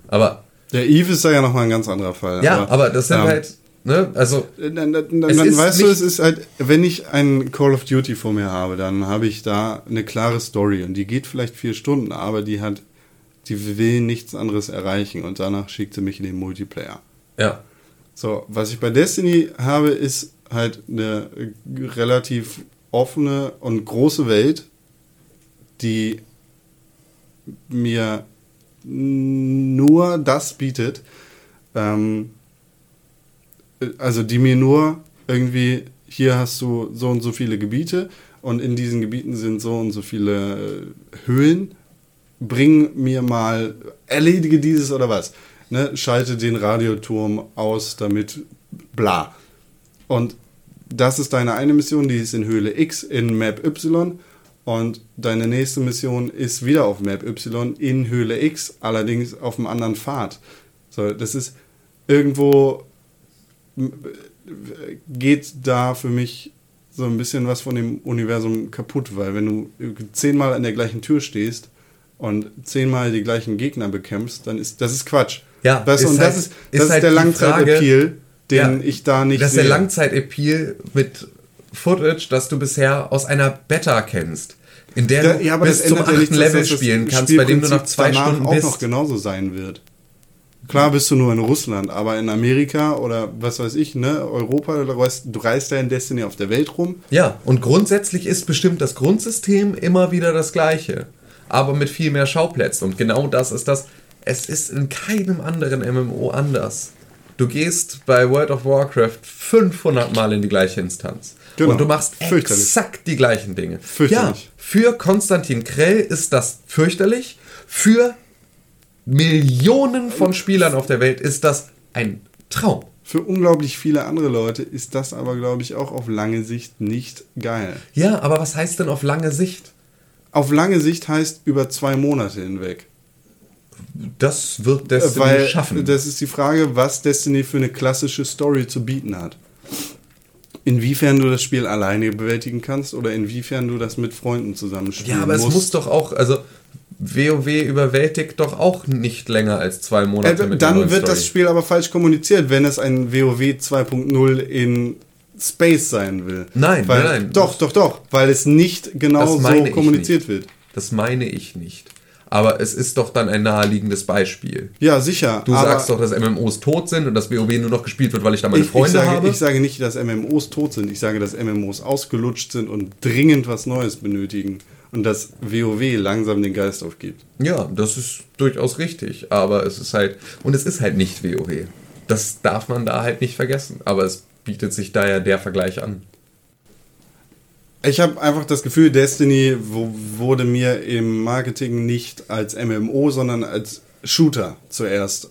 Speaker 6: Aber
Speaker 3: Der Eve ist da ja nochmal ein ganz anderer Fall.
Speaker 6: ja, aber, das sind
Speaker 3: ähm,
Speaker 6: halt, ne, also
Speaker 3: Dann, dann, dann, dann weißt du, es ist halt, wenn ich ein Call of Duty vor mir habe, dann habe ich da eine klare Story und die geht vielleicht vier Stunden, aber die hat, die will nichts anderes erreichen und danach schickt sie mich in den Multiplayer.
Speaker 6: ja,
Speaker 3: So, was ich bei Destiny habe, ist halt eine relativ offene und große Welt, die mir nur das bietet, ähm, also die mir nur irgendwie, hier hast du so und so viele Gebiete und in diesen Gebieten sind so und so viele äh, Höhlen, bring mir mal, erledige dieses oder was. Ne? Schalte den Radioturm aus, damit bla. Und das ist deine eine Mission, die ist in Höhle X in Map Y. Und deine nächste Mission ist wieder auf Map Y in Höhle X, allerdings auf einem anderen Pfad. So, das ist irgendwo geht da für mich so ein bisschen was von dem Universum kaputt, weil wenn du zehnmal an der gleichen Tür stehst und zehnmal die gleichen Gegner bekämpfst, dann ist das ist Quatsch.
Speaker 6: Ja,
Speaker 3: du,
Speaker 6: ist
Speaker 3: und
Speaker 6: halt-
Speaker 3: das ist, das ist
Speaker 6: halt
Speaker 3: der Langzeit-Appeal, den
Speaker 6: Ja,
Speaker 3: ich da nicht
Speaker 6: das ist der Langzeit-Appeal mit Footage, das du bisher aus einer Beta kennst. In der
Speaker 3: Ja,
Speaker 6: du
Speaker 3: ja, aber
Speaker 6: bis
Speaker 3: das
Speaker 6: zum
Speaker 3: ja
Speaker 6: achten
Speaker 3: dass
Speaker 6: Level
Speaker 3: das das
Speaker 6: spielen kannst, bei dem du nach zwei Stunden
Speaker 3: auch
Speaker 6: bist.
Speaker 3: noch genauso sein wird. Klar bist du nur in Russland, aber in Amerika oder was weiß ich, ne, Europa, du reist, du reist ja in Destiny auf der Welt rum.
Speaker 6: Ja, und grundsätzlich ist bestimmt das Grundsystem immer wieder das gleiche, aber mit viel mehr Schauplätzen. Und genau das ist das. Es ist in keinem anderen MMO anders. Du gehst bei World of Warcraft 500 Mal in die gleiche Instanz.
Speaker 3: Genau.
Speaker 6: Und du machst exakt die gleichen Dinge.
Speaker 3: Fürchterlich.
Speaker 6: Ja, für Konstantin Krell ist das fürchterlich. Für Millionen von Spielern auf der Welt ist das ein Traum.
Speaker 3: Für unglaublich viele andere Leute ist das aber, glaube ich, auch auf lange Sicht nicht geil.
Speaker 6: Ja, aber was heißt denn auf lange Sicht?
Speaker 3: Auf lange Sicht heißt über zwei Monate hinweg.
Speaker 6: Das wird Destiny
Speaker 3: Weil
Speaker 6: schaffen.
Speaker 3: das ist die Frage, was Destiny für eine klassische Story zu bieten hat. Inwiefern du das Spiel alleine bewältigen kannst oder inwiefern du das mit Freunden zusammenspielen
Speaker 6: Ja, aber
Speaker 3: musst.
Speaker 6: es muss doch auch, also WoW überwältigt doch auch nicht länger als zwei Monate
Speaker 3: Äh,
Speaker 6: mit
Speaker 3: dann wird
Speaker 6: Story.
Speaker 3: das Spiel aber falsch kommuniziert, wenn es ein WoW 2.0 in Space sein will.
Speaker 6: Nein,
Speaker 3: weil,
Speaker 6: nein, nein.
Speaker 3: Doch, doch, doch, weil es nicht genau so kommuniziert wird.
Speaker 6: Das meine ich nicht. Aber es ist doch dann ein naheliegendes Beispiel.
Speaker 3: Ja, sicher.
Speaker 6: Du sagst doch, dass MMOs tot sind und dass WoW nur noch gespielt wird, weil ich da meine
Speaker 3: ich,
Speaker 6: Freunde
Speaker 3: ich, sage,
Speaker 6: habe.
Speaker 3: ich sage nicht, dass MMOs tot sind. Ich sage, dass MMOs ausgelutscht sind und dringend was Neues benötigen. Und dass WoW langsam den Geist aufgibt.
Speaker 6: Ja, das ist durchaus richtig, aber es ist halt, und es ist halt nicht WoW. Das darf man da halt nicht vergessen, aber es bietet sich da ja der Vergleich an.
Speaker 3: Ich habe einfach das Gefühl, Destiny wurde mir im Marketing nicht als MMO, sondern als Shooter zuerst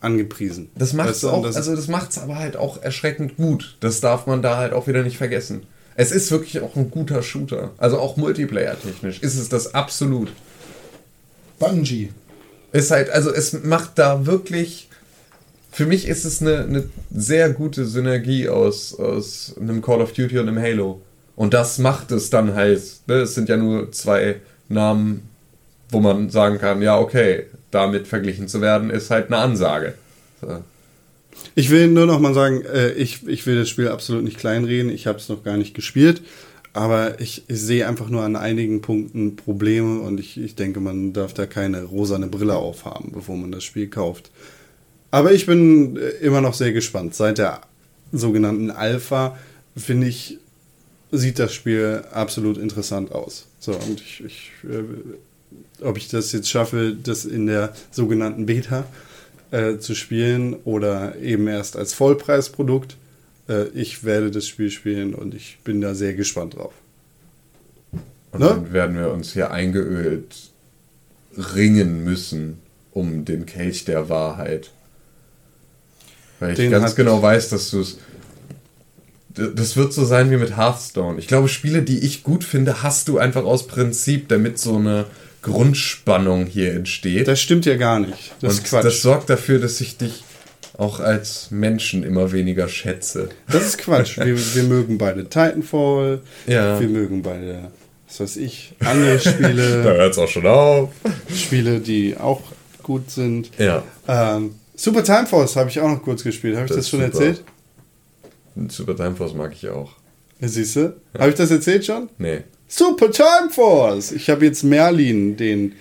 Speaker 3: angepriesen.
Speaker 6: Das macht's
Speaker 3: Weißt du,
Speaker 6: auch,
Speaker 3: das-
Speaker 6: also das macht's aber halt auch erschreckend gut. Das darf man da halt auch wieder nicht vergessen. Es ist wirklich auch ein guter Shooter. Also auch Multiplayer-technisch ist es das absolut.
Speaker 4: Bungie.
Speaker 6: Ist halt, also es macht da wirklich. Für mich ist es eine, eine sehr gute Synergie aus, aus einem Call of Duty und einem Halo. Und das macht es dann halt. Ne? Es sind ja nur zwei Namen, wo man sagen kann, ja, okay, damit verglichen zu werden, ist halt eine Ansage. So.
Speaker 3: Ich will nur noch mal sagen, äh, ich, ich will das Spiel absolut nicht kleinreden. Ich habe es noch gar nicht gespielt. Aber ich, ich sehe einfach nur an einigen Punkten Probleme und ich, ich denke, man darf da keine rosane Brille aufhaben, bevor man das Spiel kauft. Aber ich bin äh, immer noch sehr gespannt. Seit der sogenannten Alpha, finde ich, sieht das Spiel absolut interessant aus. So, und ich, ich äh, ob ich das jetzt schaffe, das in der sogenannten Beta äh, zu spielen oder eben erst als Vollpreisprodukt. Äh, ich werde das Spiel spielen und ich bin da sehr gespannt drauf.
Speaker 6: Und
Speaker 3: Ne?
Speaker 6: dann werden wir uns hier eingeölt ringen müssen um den Kelch der Wahrheit. Weil ich
Speaker 3: Den
Speaker 6: ganz genau weiß, dass du es. Das wird so sein wie mit Hearthstone. Ich glaube, Spiele, die ich gut finde, hast du einfach aus Prinzip, damit so eine Grundspannung hier entsteht.
Speaker 3: Das stimmt ja gar nicht. Das
Speaker 6: Und
Speaker 3: ist Quatsch.
Speaker 6: das sorgt dafür, dass ich dich auch als Menschen immer weniger schätze.
Speaker 3: Das ist Quatsch. Wir, wir mögen beide Titanfall.
Speaker 6: Ja.
Speaker 3: Wir mögen beide, was weiß ich, andere
Speaker 6: Da
Speaker 3: Spiele.
Speaker 6: hört es auch schon auf.
Speaker 3: Spiele, die auch gut sind.
Speaker 6: Ja.
Speaker 3: Ähm, Super Time Force habe ich auch noch kurz gespielt. Habe ich
Speaker 6: Das
Speaker 3: das, schon
Speaker 6: super.
Speaker 3: erzählt?
Speaker 6: Super Time Force mag ich auch.
Speaker 3: Siehst du? Habe ich das erzählt schon?
Speaker 6: Nee.
Speaker 3: Super Time Force! Ich habe jetzt Merlin, den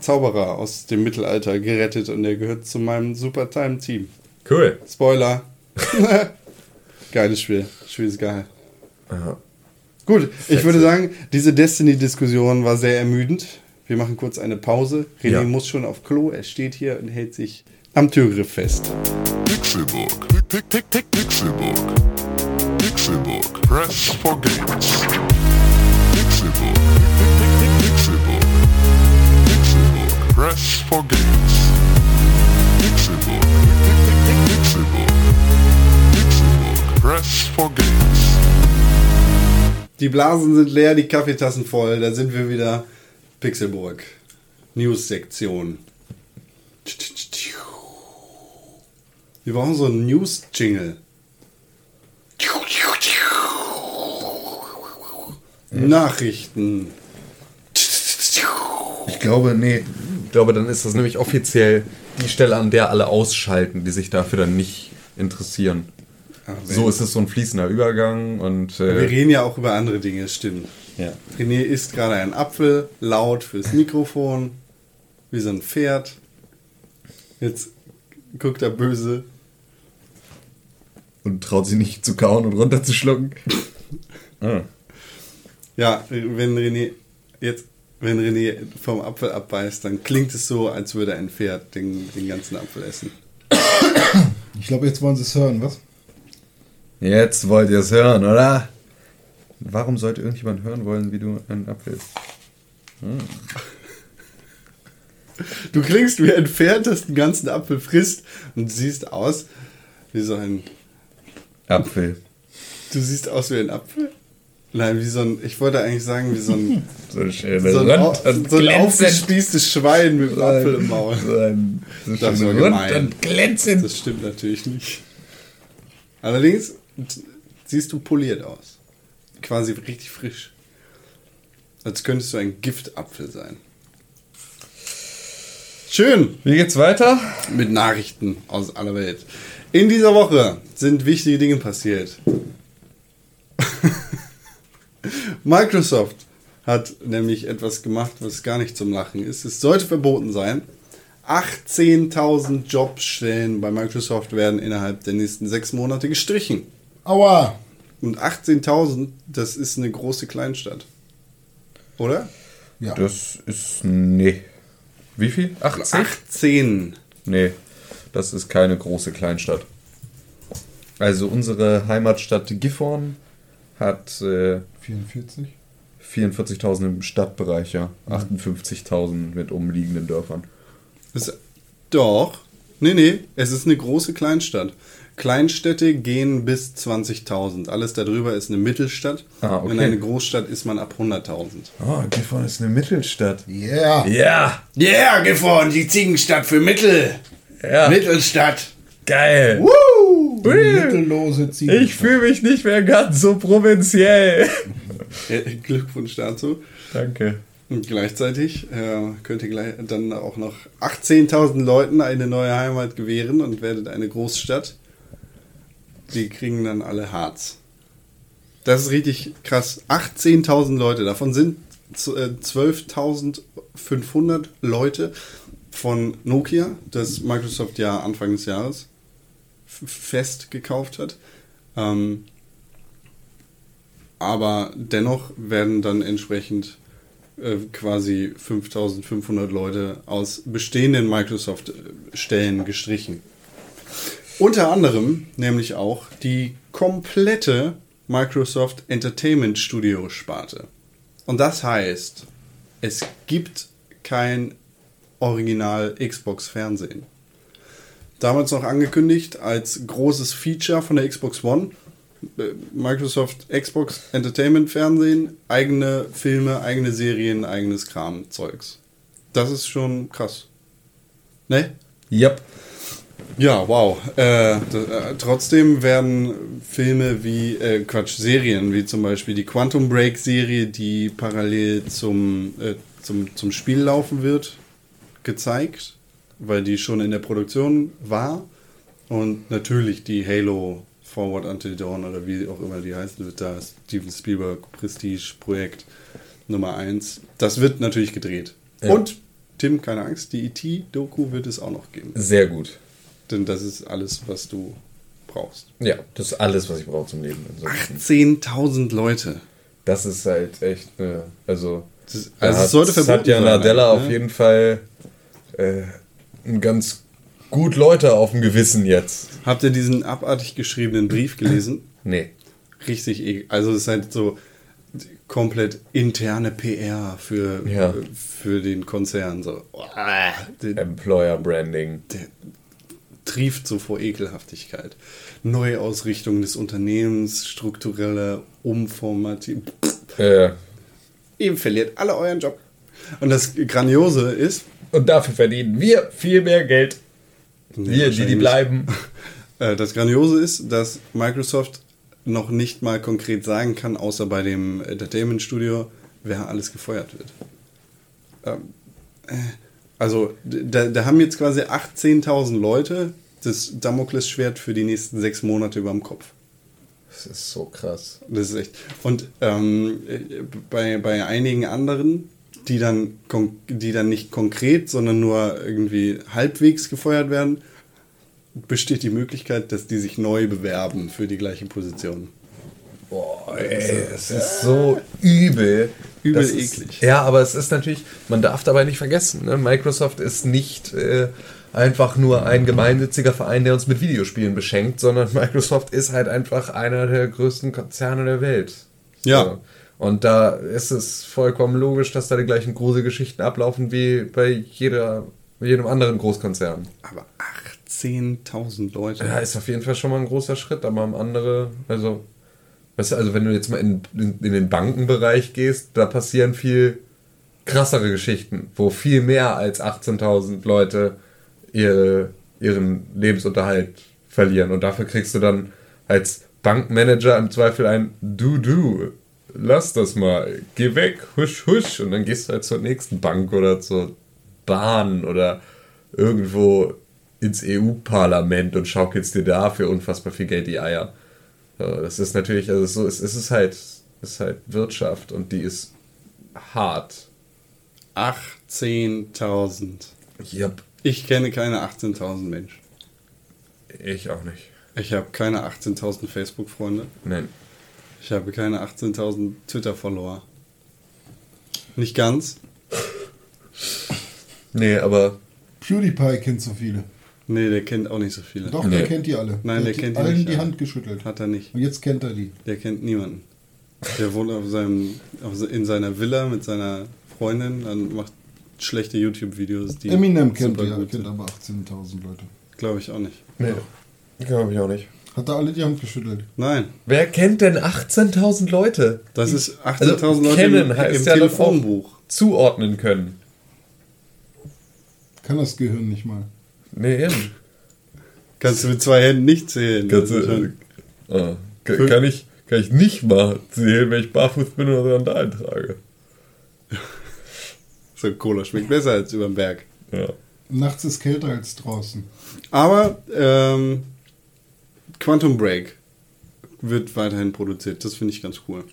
Speaker 3: Zauberer aus dem Mittelalter, gerettet und der gehört zu meinem Super Time Team.
Speaker 6: Cool.
Speaker 3: Spoiler. Geiles Spiel. Das Spiel ist geil.
Speaker 6: Aha.
Speaker 3: Gut, ich würde sagen, diese Destiny-Diskussion war sehr ermüdend. Wir machen kurz eine Pause. René
Speaker 6: Ja.
Speaker 3: muss schon auf Klo. Er steht hier und hält sich am Türgriff fest.
Speaker 1: Pick, Pixelbook. Pixelbook. Press for games. Pixelbook. Pixelbook. Pixelbook. For games. Pixelbook. Pixelbook. Pixelbook. For games.
Speaker 3: Die Blasen sind leer, die Kaffeetassen voll. Da sind wir wieder. Pixelburg. News-Sektion. Wir brauchen so einen News-Jingle. Nachrichten.
Speaker 6: Ich glaube, nee. Ich glaube, dann ist das nämlich offiziell die Stelle, an der alle ausschalten, die sich dafür dann nicht interessieren.
Speaker 3: Ach,
Speaker 6: So ist es so ein fließender Übergang und
Speaker 3: Wir
Speaker 6: äh,
Speaker 3: reden ja auch über andere Dinge, stimmt.
Speaker 6: ja.
Speaker 3: René isst gerade einen Apfel, laut fürs Mikrofon, wie so ein Pferd. Jetzt guckt er böse.
Speaker 6: und traut sich nicht zu kauen und runterzuschlucken. ah.
Speaker 3: Ja, wenn René jetzt, wenn René vom Apfel abbeißt, dann klingt es so, als würde ein Pferd den, den ganzen Apfel essen.
Speaker 4: Ich glaube, jetzt wollen sie es hören, was?
Speaker 6: Jetzt wollt ihr es hören, oder? Warum sollte irgendjemand hören wollen, wie du einen Apfel isst?
Speaker 3: Du klingst wie ein Pferd, das den ganzen Apfel frisst und siehst aus wie so ein.
Speaker 6: Apfel.
Speaker 3: Du siehst aus wie ein Apfel? Nein, wie so ein. Ich wollte eigentlich sagen, wie so ein.
Speaker 6: So schön
Speaker 3: So ein, au-
Speaker 6: rund und
Speaker 3: so ein aufgespießtes Schwein mit einem Apfel im Maul.
Speaker 6: So ein, so
Speaker 3: Das
Speaker 6: rund
Speaker 3: gemein.
Speaker 6: und glänzend.
Speaker 3: Das stimmt natürlich nicht. Allerdings siehst du poliert aus. Quasi richtig frisch. Als könntest du ein Giftapfel sein. Schön.
Speaker 6: Wie geht's weiter?
Speaker 3: Mit Nachrichten aus aller Welt. In dieser Woche sind wichtige Dinge passiert. Microsoft hat nämlich etwas gemacht, was gar nicht zum Lachen ist. Es sollte verboten sein. 18.000 Jobstellen bei Microsoft werden innerhalb der nächsten sechs Monate gestrichen.
Speaker 4: Aua!
Speaker 3: Und 18.000, das ist eine große Kleinstadt. Oder?
Speaker 4: Ja.
Speaker 5: Das ist. Nee. Wie viel? 80?
Speaker 3: 18.
Speaker 5: Nee, das ist keine große Kleinstadt. Also unsere Heimatstadt Gifhorn hat äh,
Speaker 4: 44?
Speaker 5: 44.000 im Stadtbereich, ja. 58.000 mit umliegenden Dörfern.
Speaker 3: Das, doch. Nee, nee, es ist eine große Kleinstadt. Kleinstädte gehen bis 20.000. Alles darüber ist eine Mittelstadt.
Speaker 5: Ah, okay.
Speaker 3: In eine Großstadt ist man ab 100.000.
Speaker 5: Oh, Gifhorn ist eine Mittelstadt.
Speaker 4: Yeah!
Speaker 5: Ja,
Speaker 3: Yeah, gefahren, die Ziegenstadt für Mittel.
Speaker 5: ja,
Speaker 3: Mittelstadt.
Speaker 5: geil.
Speaker 4: Die mittellose Ziege.
Speaker 5: Ich fühle mich nicht mehr ganz so provinziell.
Speaker 3: Glückwunsch dazu.
Speaker 5: Danke.
Speaker 3: Und gleichzeitig äh, könnt ihr gleich dann auch noch 18.000 Leuten eine neue Heimat gewähren und werdet eine Großstadt. Die kriegen dann alle Harz. Das ist richtig krass. 18.000 Leute, davon sind z- äh, 12.500 Leute von Nokia, das Microsoft ja Anfang des Jahres fest gekauft hat. Ähm, aber dennoch werden dann entsprechend äh, quasi 5500 Leute aus bestehenden Microsoft-Stellen gestrichen. Unter anderem nämlich auch die komplette Microsoft Entertainment Studio Sparte. Und das heißt, es gibt kein Original Xbox Fernsehen. Damals noch angekündigt als großes Feature von der Xbox One. Äh, Microsoft Xbox Entertainment Fernsehen, eigene Filme, eigene Serien, eigenes Kram-Zeugs. Das ist schon krass. Ne?
Speaker 5: Yep.
Speaker 3: Ja, wow. Äh, äh, trotzdem werden Filme wie, äh, Quatsch, Serien, wie zum Beispiel die Quantum Break Serie, die parallel zum, äh, zum, zum Spiel laufen wird, gezeigt, weil die schon in der Produktion war. Und natürlich die Halo Forward Until Dawn oder wie auch immer die heißen wird, da Steven Spielberg Prestige Projekt Nummer 1. Das wird natürlich gedreht.
Speaker 5: Ja.
Speaker 3: Und, Tim, keine Angst, die E.T.-Doku wird es auch noch geben.
Speaker 6: Sehr gut.
Speaker 3: Denn das ist alles, was du brauchst.
Speaker 6: Ja, das ist alles, was ich brauche zum Leben. Ansonsten.
Speaker 3: 10.000 Leute.
Speaker 6: Das ist halt echt eine, also,
Speaker 3: Das,
Speaker 6: da
Speaker 3: also
Speaker 6: hat,
Speaker 3: es sollte verboten
Speaker 6: Satya
Speaker 3: sein,
Speaker 6: Nadella
Speaker 3: eigentlich,
Speaker 6: auf
Speaker 3: ne?
Speaker 6: jeden Fall äh, ganz gut Leute auf dem Gewissen jetzt.
Speaker 3: Habt ihr diesen abartig geschriebenen Brief gelesen?
Speaker 6: Nee.
Speaker 3: Richtig, e- also es ist halt so komplett interne PR für,
Speaker 6: Ja.
Speaker 3: für den Konzern. So. Der,
Speaker 6: Employer Branding.
Speaker 3: der trieft so vor Ekelhaftigkeit. Neuausrichtung des Unternehmens, strukturelle Umformatierung.
Speaker 6: Äh,
Speaker 3: Ihr verliert alle euren Job. Und das Grandiose ist,
Speaker 6: und dafür verdienen wir viel mehr Geld.
Speaker 3: Nee,
Speaker 6: wir, die, die bleiben.
Speaker 3: Äh, Das Grandiose ist, dass Microsoft noch nicht mal konkret sagen kann, außer bei dem Entertainment Studio, wer alles gefeuert wird. Ähm, äh, also, da, da haben jetzt quasi 18.000 Leute das Damoklesschwert für die nächsten sechs Monate über dem Kopf.
Speaker 6: Das ist so krass.
Speaker 3: Das ist echt. Und ähm, äh, bei, bei einigen anderen, die dann, die dann nicht konkret, sondern nur irgendwie halbwegs gefeuert werden, besteht die Möglichkeit, dass die sich neu bewerben für die gleiche Position.
Speaker 6: Boah, ey, es ist so übel.
Speaker 3: Übel
Speaker 6: Das ist,
Speaker 3: eklig.
Speaker 6: Ja, aber es ist natürlich, man darf dabei nicht vergessen, ne? Microsoft ist nicht äh, einfach nur ein gemeinnütziger Verein, der uns mit Videospielen beschenkt, sondern Microsoft ist halt einfach einer der größten Konzerne der Welt.
Speaker 3: Ja.
Speaker 6: So. Und da ist es vollkommen logisch, dass da die gleichen Gruselgeschichten ablaufen wie bei jeder, jedem anderen Großkonzern.
Speaker 3: Aber 18.000 Leute.
Speaker 6: Ja, ist auf jeden Fall schon mal ein großer Schritt, aber am andere, also, weißt du, also wenn du jetzt mal in, in, in den Bankenbereich gehst, da passieren viel krassere Geschichten, wo viel mehr als 18.000 Leute ihre, ihren Lebensunterhalt verlieren und dafür kriegst du dann als Bankmanager im Zweifel ein Du, du, lass das mal, geh weg, husch, husch und dann gehst du halt zur nächsten Bank oder zur Bahn oder irgendwo ins EU-Parlament und schaukelst dir da für unfassbar viel Geld die Eier. Das ist natürlich, also so, es es ist halt, es ist halt Wirtschaft und die ist hart.
Speaker 3: 18.000.
Speaker 6: Yep.
Speaker 3: Ich kenne keine 18.000 Menschen.
Speaker 6: Ich auch nicht.
Speaker 3: Ich habe keine 18.000 Facebook-Freunde.
Speaker 6: Nein.
Speaker 3: Ich habe keine 18.000 Twitter-Follower. Nicht ganz.
Speaker 6: Nee, aber
Speaker 4: PewDiePie kennt so viele.
Speaker 3: Nee, der kennt auch nicht so viele.
Speaker 4: Doch,
Speaker 6: Nee.
Speaker 4: der kennt die alle.
Speaker 3: Nein, der
Speaker 4: hat
Speaker 3: kennt die
Speaker 4: allen
Speaker 3: nicht
Speaker 4: die
Speaker 3: alle.
Speaker 4: Hand geschüttelt.
Speaker 3: Hat er nicht.
Speaker 4: Und jetzt kennt er die.
Speaker 3: Der kennt niemanden. Der wohnt auf seinem, auf, in seiner Villa mit seiner Freundin und macht schlechte YouTube-Videos, die
Speaker 4: Eminem kennt
Speaker 3: super
Speaker 4: die, kennt aber 18.000 Leute.
Speaker 3: Glaube ich auch nicht.
Speaker 6: nee. Glaube ich auch nicht.
Speaker 4: Hat er alle die Hand geschüttelt?
Speaker 3: Nein,
Speaker 6: Wer kennt denn 18.000 Leute?
Speaker 3: das ist 18.000
Speaker 6: Also,
Speaker 3: Leute
Speaker 6: kennen
Speaker 3: im,
Speaker 6: heißt
Speaker 3: im
Speaker 6: ja dann
Speaker 3: Telefonbuch.
Speaker 6: Zuordnen können.
Speaker 4: Kann das Gehirn nicht mal.
Speaker 6: Nee, eben.
Speaker 3: Kannst du mit zwei Händen nicht zählen.
Speaker 6: Kannst
Speaker 3: Das ist
Speaker 6: du, ah, kann, kann, ich, kann ich nicht mal zählen, wenn ich barfuß bin oder Sandalen trage.
Speaker 3: so Cola schmeckt besser als über den Berg.
Speaker 6: Ja.
Speaker 4: Nachts ist kälter als draußen.
Speaker 3: Aber ähm, Quantum Break wird weiterhin produziert. Das finde ich ganz cool.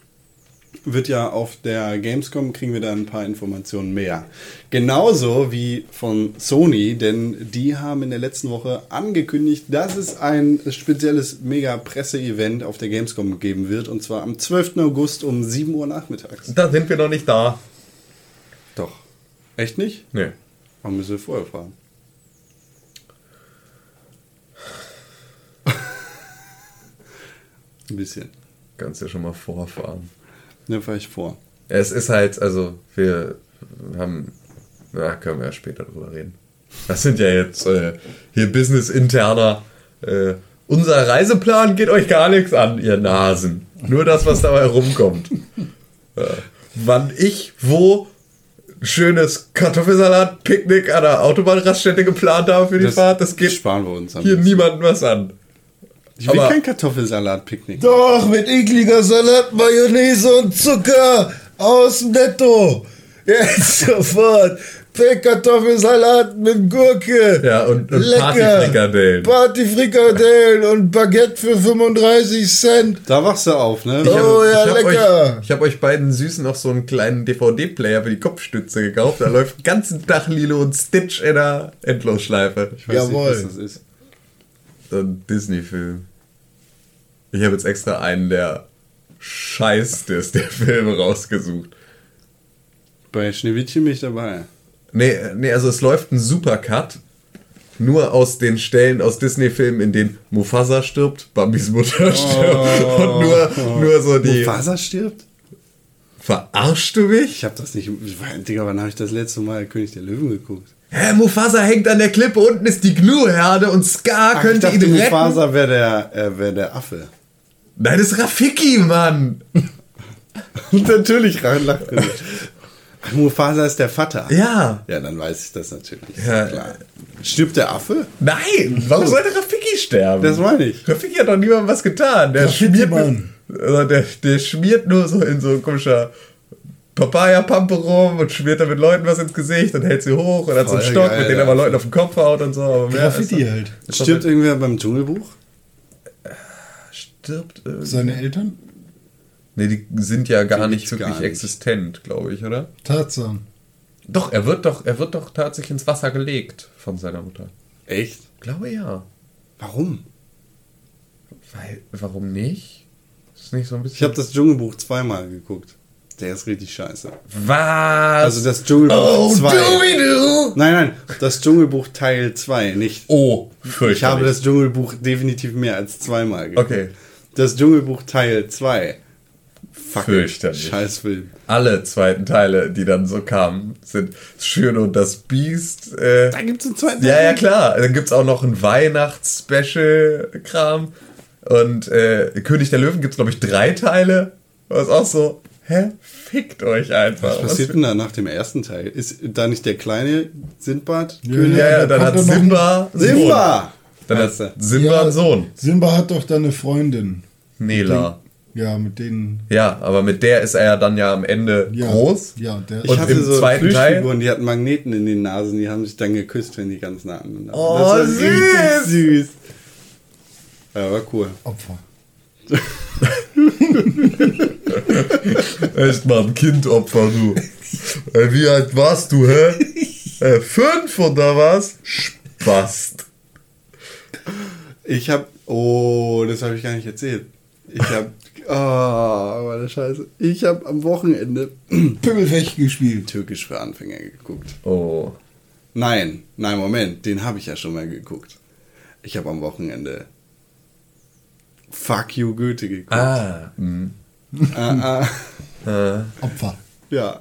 Speaker 3: Wird ja auf der Gamescom, kriegen wir da ein paar Informationen mehr. Genauso wie von Sony, denn die haben in der letzten Woche angekündigt, dass es ein spezielles Mega-Presse-Event auf der Gamescom geben wird. Und zwar am 12. August um 7 Uhr nachmittags.
Speaker 6: Da sind wir noch nicht da.
Speaker 3: Doch. Echt nicht?
Speaker 6: Nee.
Speaker 3: Warum müssen wir vorher fahren? Ein bisschen.
Speaker 6: Kannst ja schon mal vorfahren.
Speaker 3: Dann fahre ich vor.
Speaker 6: Es ist halt, also, wir haben, na, können wir ja später drüber reden. Das sind ja jetzt äh, hier Business-interner. Äh, unser Reiseplan geht euch gar nichts an, ihr Nasen. Nur das, was dabei rumkommt. Äh, wann ich wo schönes Kartoffelsalat-Picknick an der Autobahnraststätte geplant habe für die Fahrt, das geht
Speaker 3: sparen wir uns.
Speaker 6: hier niemandem was an.
Speaker 3: Ich will
Speaker 6: aber-
Speaker 3: kein Kartoffelsalat-Picknick.
Speaker 4: Doch, mit ekliger Salat, Mayonnaise und Zucker aus dem Netto. Jetzt sofort. Pellkartoffelsalat mit Gurke.
Speaker 6: Ja, und, und
Speaker 4: Lecker.
Speaker 6: Partyfrikadellen.
Speaker 4: Partyfrikadellen und Baguette für 35 Cent.
Speaker 3: Da wachst du auf, ne?
Speaker 6: Ich hab-
Speaker 4: Oh ja,
Speaker 6: ich hab
Speaker 4: lecker.
Speaker 6: Euch, ich habe euch beiden Süßen noch so einen kleinen DVD-Player für die Kopfstütze gekauft. Da läuft den ganzen Tag Lilo und Stitch in der Endlosschleife.
Speaker 3: ich weiß
Speaker 4: Jawohl.
Speaker 3: nicht, was das ist.
Speaker 6: Ein Disney-Film. Ich habe jetzt extra einen der scheißeste ist der Film rausgesucht.
Speaker 3: Bei Schneewittchen bin ich dabei.
Speaker 6: Nee, nee, also es läuft ein Supercut. Nur aus den Stellen aus Disney-Filmen, in denen Mufasa stirbt, Bambis Mutter stirbt und nur, nur so die.
Speaker 3: Mufasa stirbt?
Speaker 6: Verarschst du mich?
Speaker 3: Ich habe das nicht. Digga, wann habe ich das letzte Mal König der Löwen geguckt?
Speaker 6: Hä, Mufasa hängt an der Klippe, unten ist die Gnu-Herde und Scar
Speaker 3: Ach, ich
Speaker 6: könnte
Speaker 3: dachte,
Speaker 6: ihn retten.
Speaker 3: Mufasa wäre der, äh, wär der Affe.
Speaker 6: Nein, das ist Rafiki, Mann.
Speaker 3: Und natürlich lacht er. Ach, Mufasa ist der Vater.
Speaker 6: Ja.
Speaker 3: Ja, dann weiß ich das natürlich.
Speaker 6: Ja.
Speaker 3: Klar. Stirbt der Affe?
Speaker 6: Nein, warum sollte Rafiki sterben?
Speaker 3: Das meine ich.
Speaker 6: Rafiki hat doch niemandem was getan. Der
Speaker 4: Rafiki,
Speaker 6: schmiert,
Speaker 4: Mann.
Speaker 6: also der, der schmiert nur so in so ein komischer Papaya-Pampe rum und schmiert damit Leuten was ins Gesicht und hält sie hoch und hat so einen Stock,
Speaker 3: geil,
Speaker 6: mit dem er aber Leuten auf den Kopf haut und so. Aber mehr
Speaker 4: Graffiti
Speaker 6: ist-
Speaker 4: halt.
Speaker 3: Stirbt irgendwer beim Dschungelbuch?
Speaker 6: Stirbt irgendwie.
Speaker 4: Seine Eltern?
Speaker 6: Nee, die sind ja gar
Speaker 3: Find
Speaker 6: nicht
Speaker 3: ich
Speaker 6: wirklich
Speaker 3: gar nicht.
Speaker 6: existent, glaube ich, oder?
Speaker 4: Tarzan.
Speaker 6: Doch, er wird doch, er wird doch tatsächlich ins Wasser gelegt von seiner Mutter.
Speaker 3: Echt?
Speaker 6: Glaube ja.
Speaker 3: Warum?
Speaker 6: Weil, warum nicht? Ist nicht so ein bisschen.
Speaker 3: Ich habe das Dschungelbuch zweimal geguckt. Der ist richtig scheiße.
Speaker 6: Was?
Speaker 3: Also das Dschungelbuch
Speaker 6: oh,
Speaker 3: 2.
Speaker 6: Doobie-Doo!
Speaker 3: Nein, nein, das Dschungelbuch Teil 2, nicht.
Speaker 6: Oh,
Speaker 3: ich
Speaker 6: fürchterlich.
Speaker 3: habe das Dschungelbuch definitiv mehr als zweimal geguckt.
Speaker 6: Okay.
Speaker 3: Das Dschungelbuch Teil 2. Fuck.
Speaker 6: Fürchterlich.
Speaker 3: Scheißfilm.
Speaker 6: Alle zweiten Teile, die dann so kamen, sind Schön und das Biest. Äh,
Speaker 3: Da gibt es einen zweiten
Speaker 6: ja, ja, klar. Dann gibt es auch noch ein Weihnachts-Special-Kram. Und äh, König der Löwen gibt es, glaube ich, drei Teile. Was auch so, hä? Fickt euch einfach.
Speaker 3: Was passiert denn da nach dem ersten Teil? Ist da nicht der kleine Sindbad?
Speaker 4: Ja?
Speaker 6: Ja, ja, dann hat Simba. einen Sohn.
Speaker 3: Simba!
Speaker 6: Dann hat? Simba einen Sohn.
Speaker 4: Simba hat doch da eine Freundin.
Speaker 6: Nela.
Speaker 4: Ja, mit denen.
Speaker 6: Ja, aber mit der ist er ja dann ja am Ende
Speaker 4: Ja,
Speaker 6: groß.
Speaker 4: Ja, der
Speaker 3: Ich
Speaker 6: Und
Speaker 3: hatte
Speaker 6: im
Speaker 3: so
Speaker 6: zweiten Teil-
Speaker 3: Plüschfiguren, die hatten Magneten in den Nasen, die haben sich dann geküsst, wenn die ganz nah aneinander
Speaker 6: Oh,
Speaker 3: Das war
Speaker 6: süß!
Speaker 3: süß. Ja, war cool.
Speaker 4: Opfer.
Speaker 6: Echt mal ein Kindopfer, du. Ey, wie alt warst du, hä? Äh, fünf oder was? Spast.
Speaker 3: Ich hab. Oh, das habe ich gar nicht erzählt. Ich hab. Oh, meine Scheiße. Ich habe am Wochenende
Speaker 4: Pimmelfechten gespielt.
Speaker 3: Türkisch für Anfänger geguckt.
Speaker 6: Oh.
Speaker 3: Nein, nein, Moment, den habe ich ja schon mal geguckt. Ich habe am Wochenende Fuck You Goethe geguckt.
Speaker 6: Ah. Mhm.
Speaker 3: Ah, ah,
Speaker 4: Opfer.
Speaker 3: ja,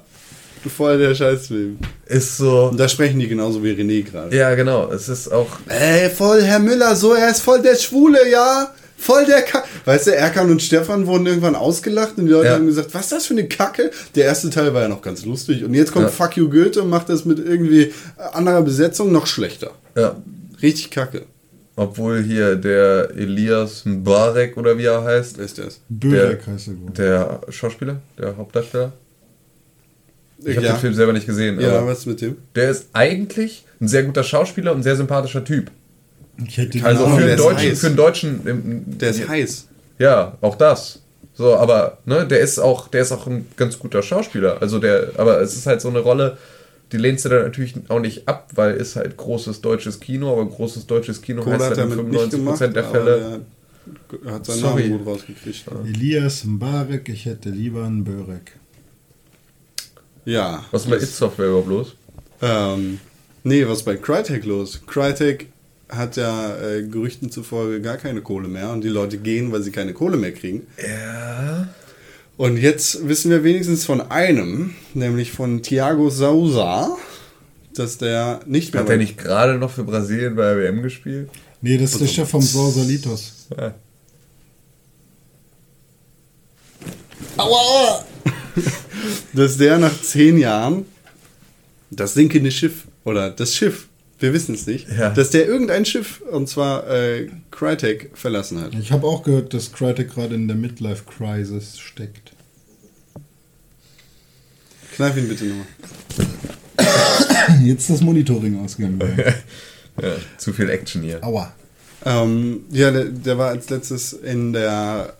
Speaker 3: voll der Scheißfilm.
Speaker 6: Ist so.
Speaker 3: Und da sprechen die genauso wie René gerade.
Speaker 6: Ja, genau. Es ist auch.
Speaker 3: Ey, voll Herr Müller, so, er ist voll der Schwule, ja? Voll der Kacke. Weißt du, Erkan und Stefan wurden irgendwann ausgelacht und die Leute
Speaker 6: Ja.
Speaker 3: haben gesagt, was ist das für eine Kacke? Der erste Teil war ja noch ganz lustig. Und jetzt kommt
Speaker 6: Ja.
Speaker 3: Fuck You Goethe und macht das mit irgendwie anderer Besetzung noch schlechter.
Speaker 6: Ja.
Speaker 3: Richtig kacke.
Speaker 6: Obwohl hier der Elias Mbarek oder wie er heißt,
Speaker 3: Wer ist das?
Speaker 4: Börek heißt er gut.
Speaker 6: der Schauspieler, der Hauptdarsteller. Ich habe
Speaker 3: ja.
Speaker 6: den Film selber nicht gesehen,
Speaker 3: Ja,
Speaker 6: aber
Speaker 3: was mit dem?
Speaker 6: der ist eigentlich ein sehr guter Schauspieler und ein sehr sympathischer Typ.
Speaker 4: Ich hätte
Speaker 6: Also
Speaker 3: Genau,
Speaker 6: für
Speaker 3: der
Speaker 6: einen
Speaker 3: ist
Speaker 6: Deutschen, für einen Deutschen, ähm,
Speaker 3: Der ist heiß.
Speaker 6: ja, auch das. So, aber ne, der ist auch, der ist auch ein ganz guter Schauspieler. Also der, aber es ist halt so eine Rolle, die lehnst du dann natürlich auch nicht ab, weil ist halt großes deutsches Kino, aber großes deutsches Kino
Speaker 3: Kohle
Speaker 6: heißt
Speaker 3: hat er
Speaker 6: halt in
Speaker 3: mit nicht
Speaker 6: 95%
Speaker 3: gemacht,
Speaker 6: der Fälle.
Speaker 3: der hat seinen
Speaker 6: Sorry.
Speaker 3: Namen gut rausgekriegt.
Speaker 4: Elias Mbarek, ich hätte lieber einen Börek.
Speaker 3: Ja.
Speaker 6: Was ist bei It Software überhaupt los?
Speaker 3: Ähm, nee, was ist bei Crytek los? Crytek hat ja äh, Gerüchten zufolge gar keine Kohle mehr und die Leute gehen, weil sie keine Kohle mehr kriegen.
Speaker 6: Ja.
Speaker 3: Und jetzt wissen wir wenigstens von einem, nämlich von Thiago Sousa, dass der nicht mehr.
Speaker 6: Hat er nicht gerade noch für Brasilien bei der WM gespielt?
Speaker 4: Nee, das ist der Chef vom Sausalitos.
Speaker 6: Ja.
Speaker 4: Aua!
Speaker 3: dass der nach zehn Jahren das sinkende Schiff oder das Schiff, wir wissen es nicht,
Speaker 6: Ja.
Speaker 3: dass der irgendein Schiff, und zwar äh, Crytek, verlassen hat.
Speaker 4: Ich habe auch gehört, dass Crytek gerade in der Midlife Crisis steckt.
Speaker 3: Kneif ihn bitte nochmal.
Speaker 4: Jetzt ist das Monitoring ausgegangen.
Speaker 6: Ja, zu viel Action hier.
Speaker 4: Aua.
Speaker 3: Ähm, ja, der, der war als letztes in der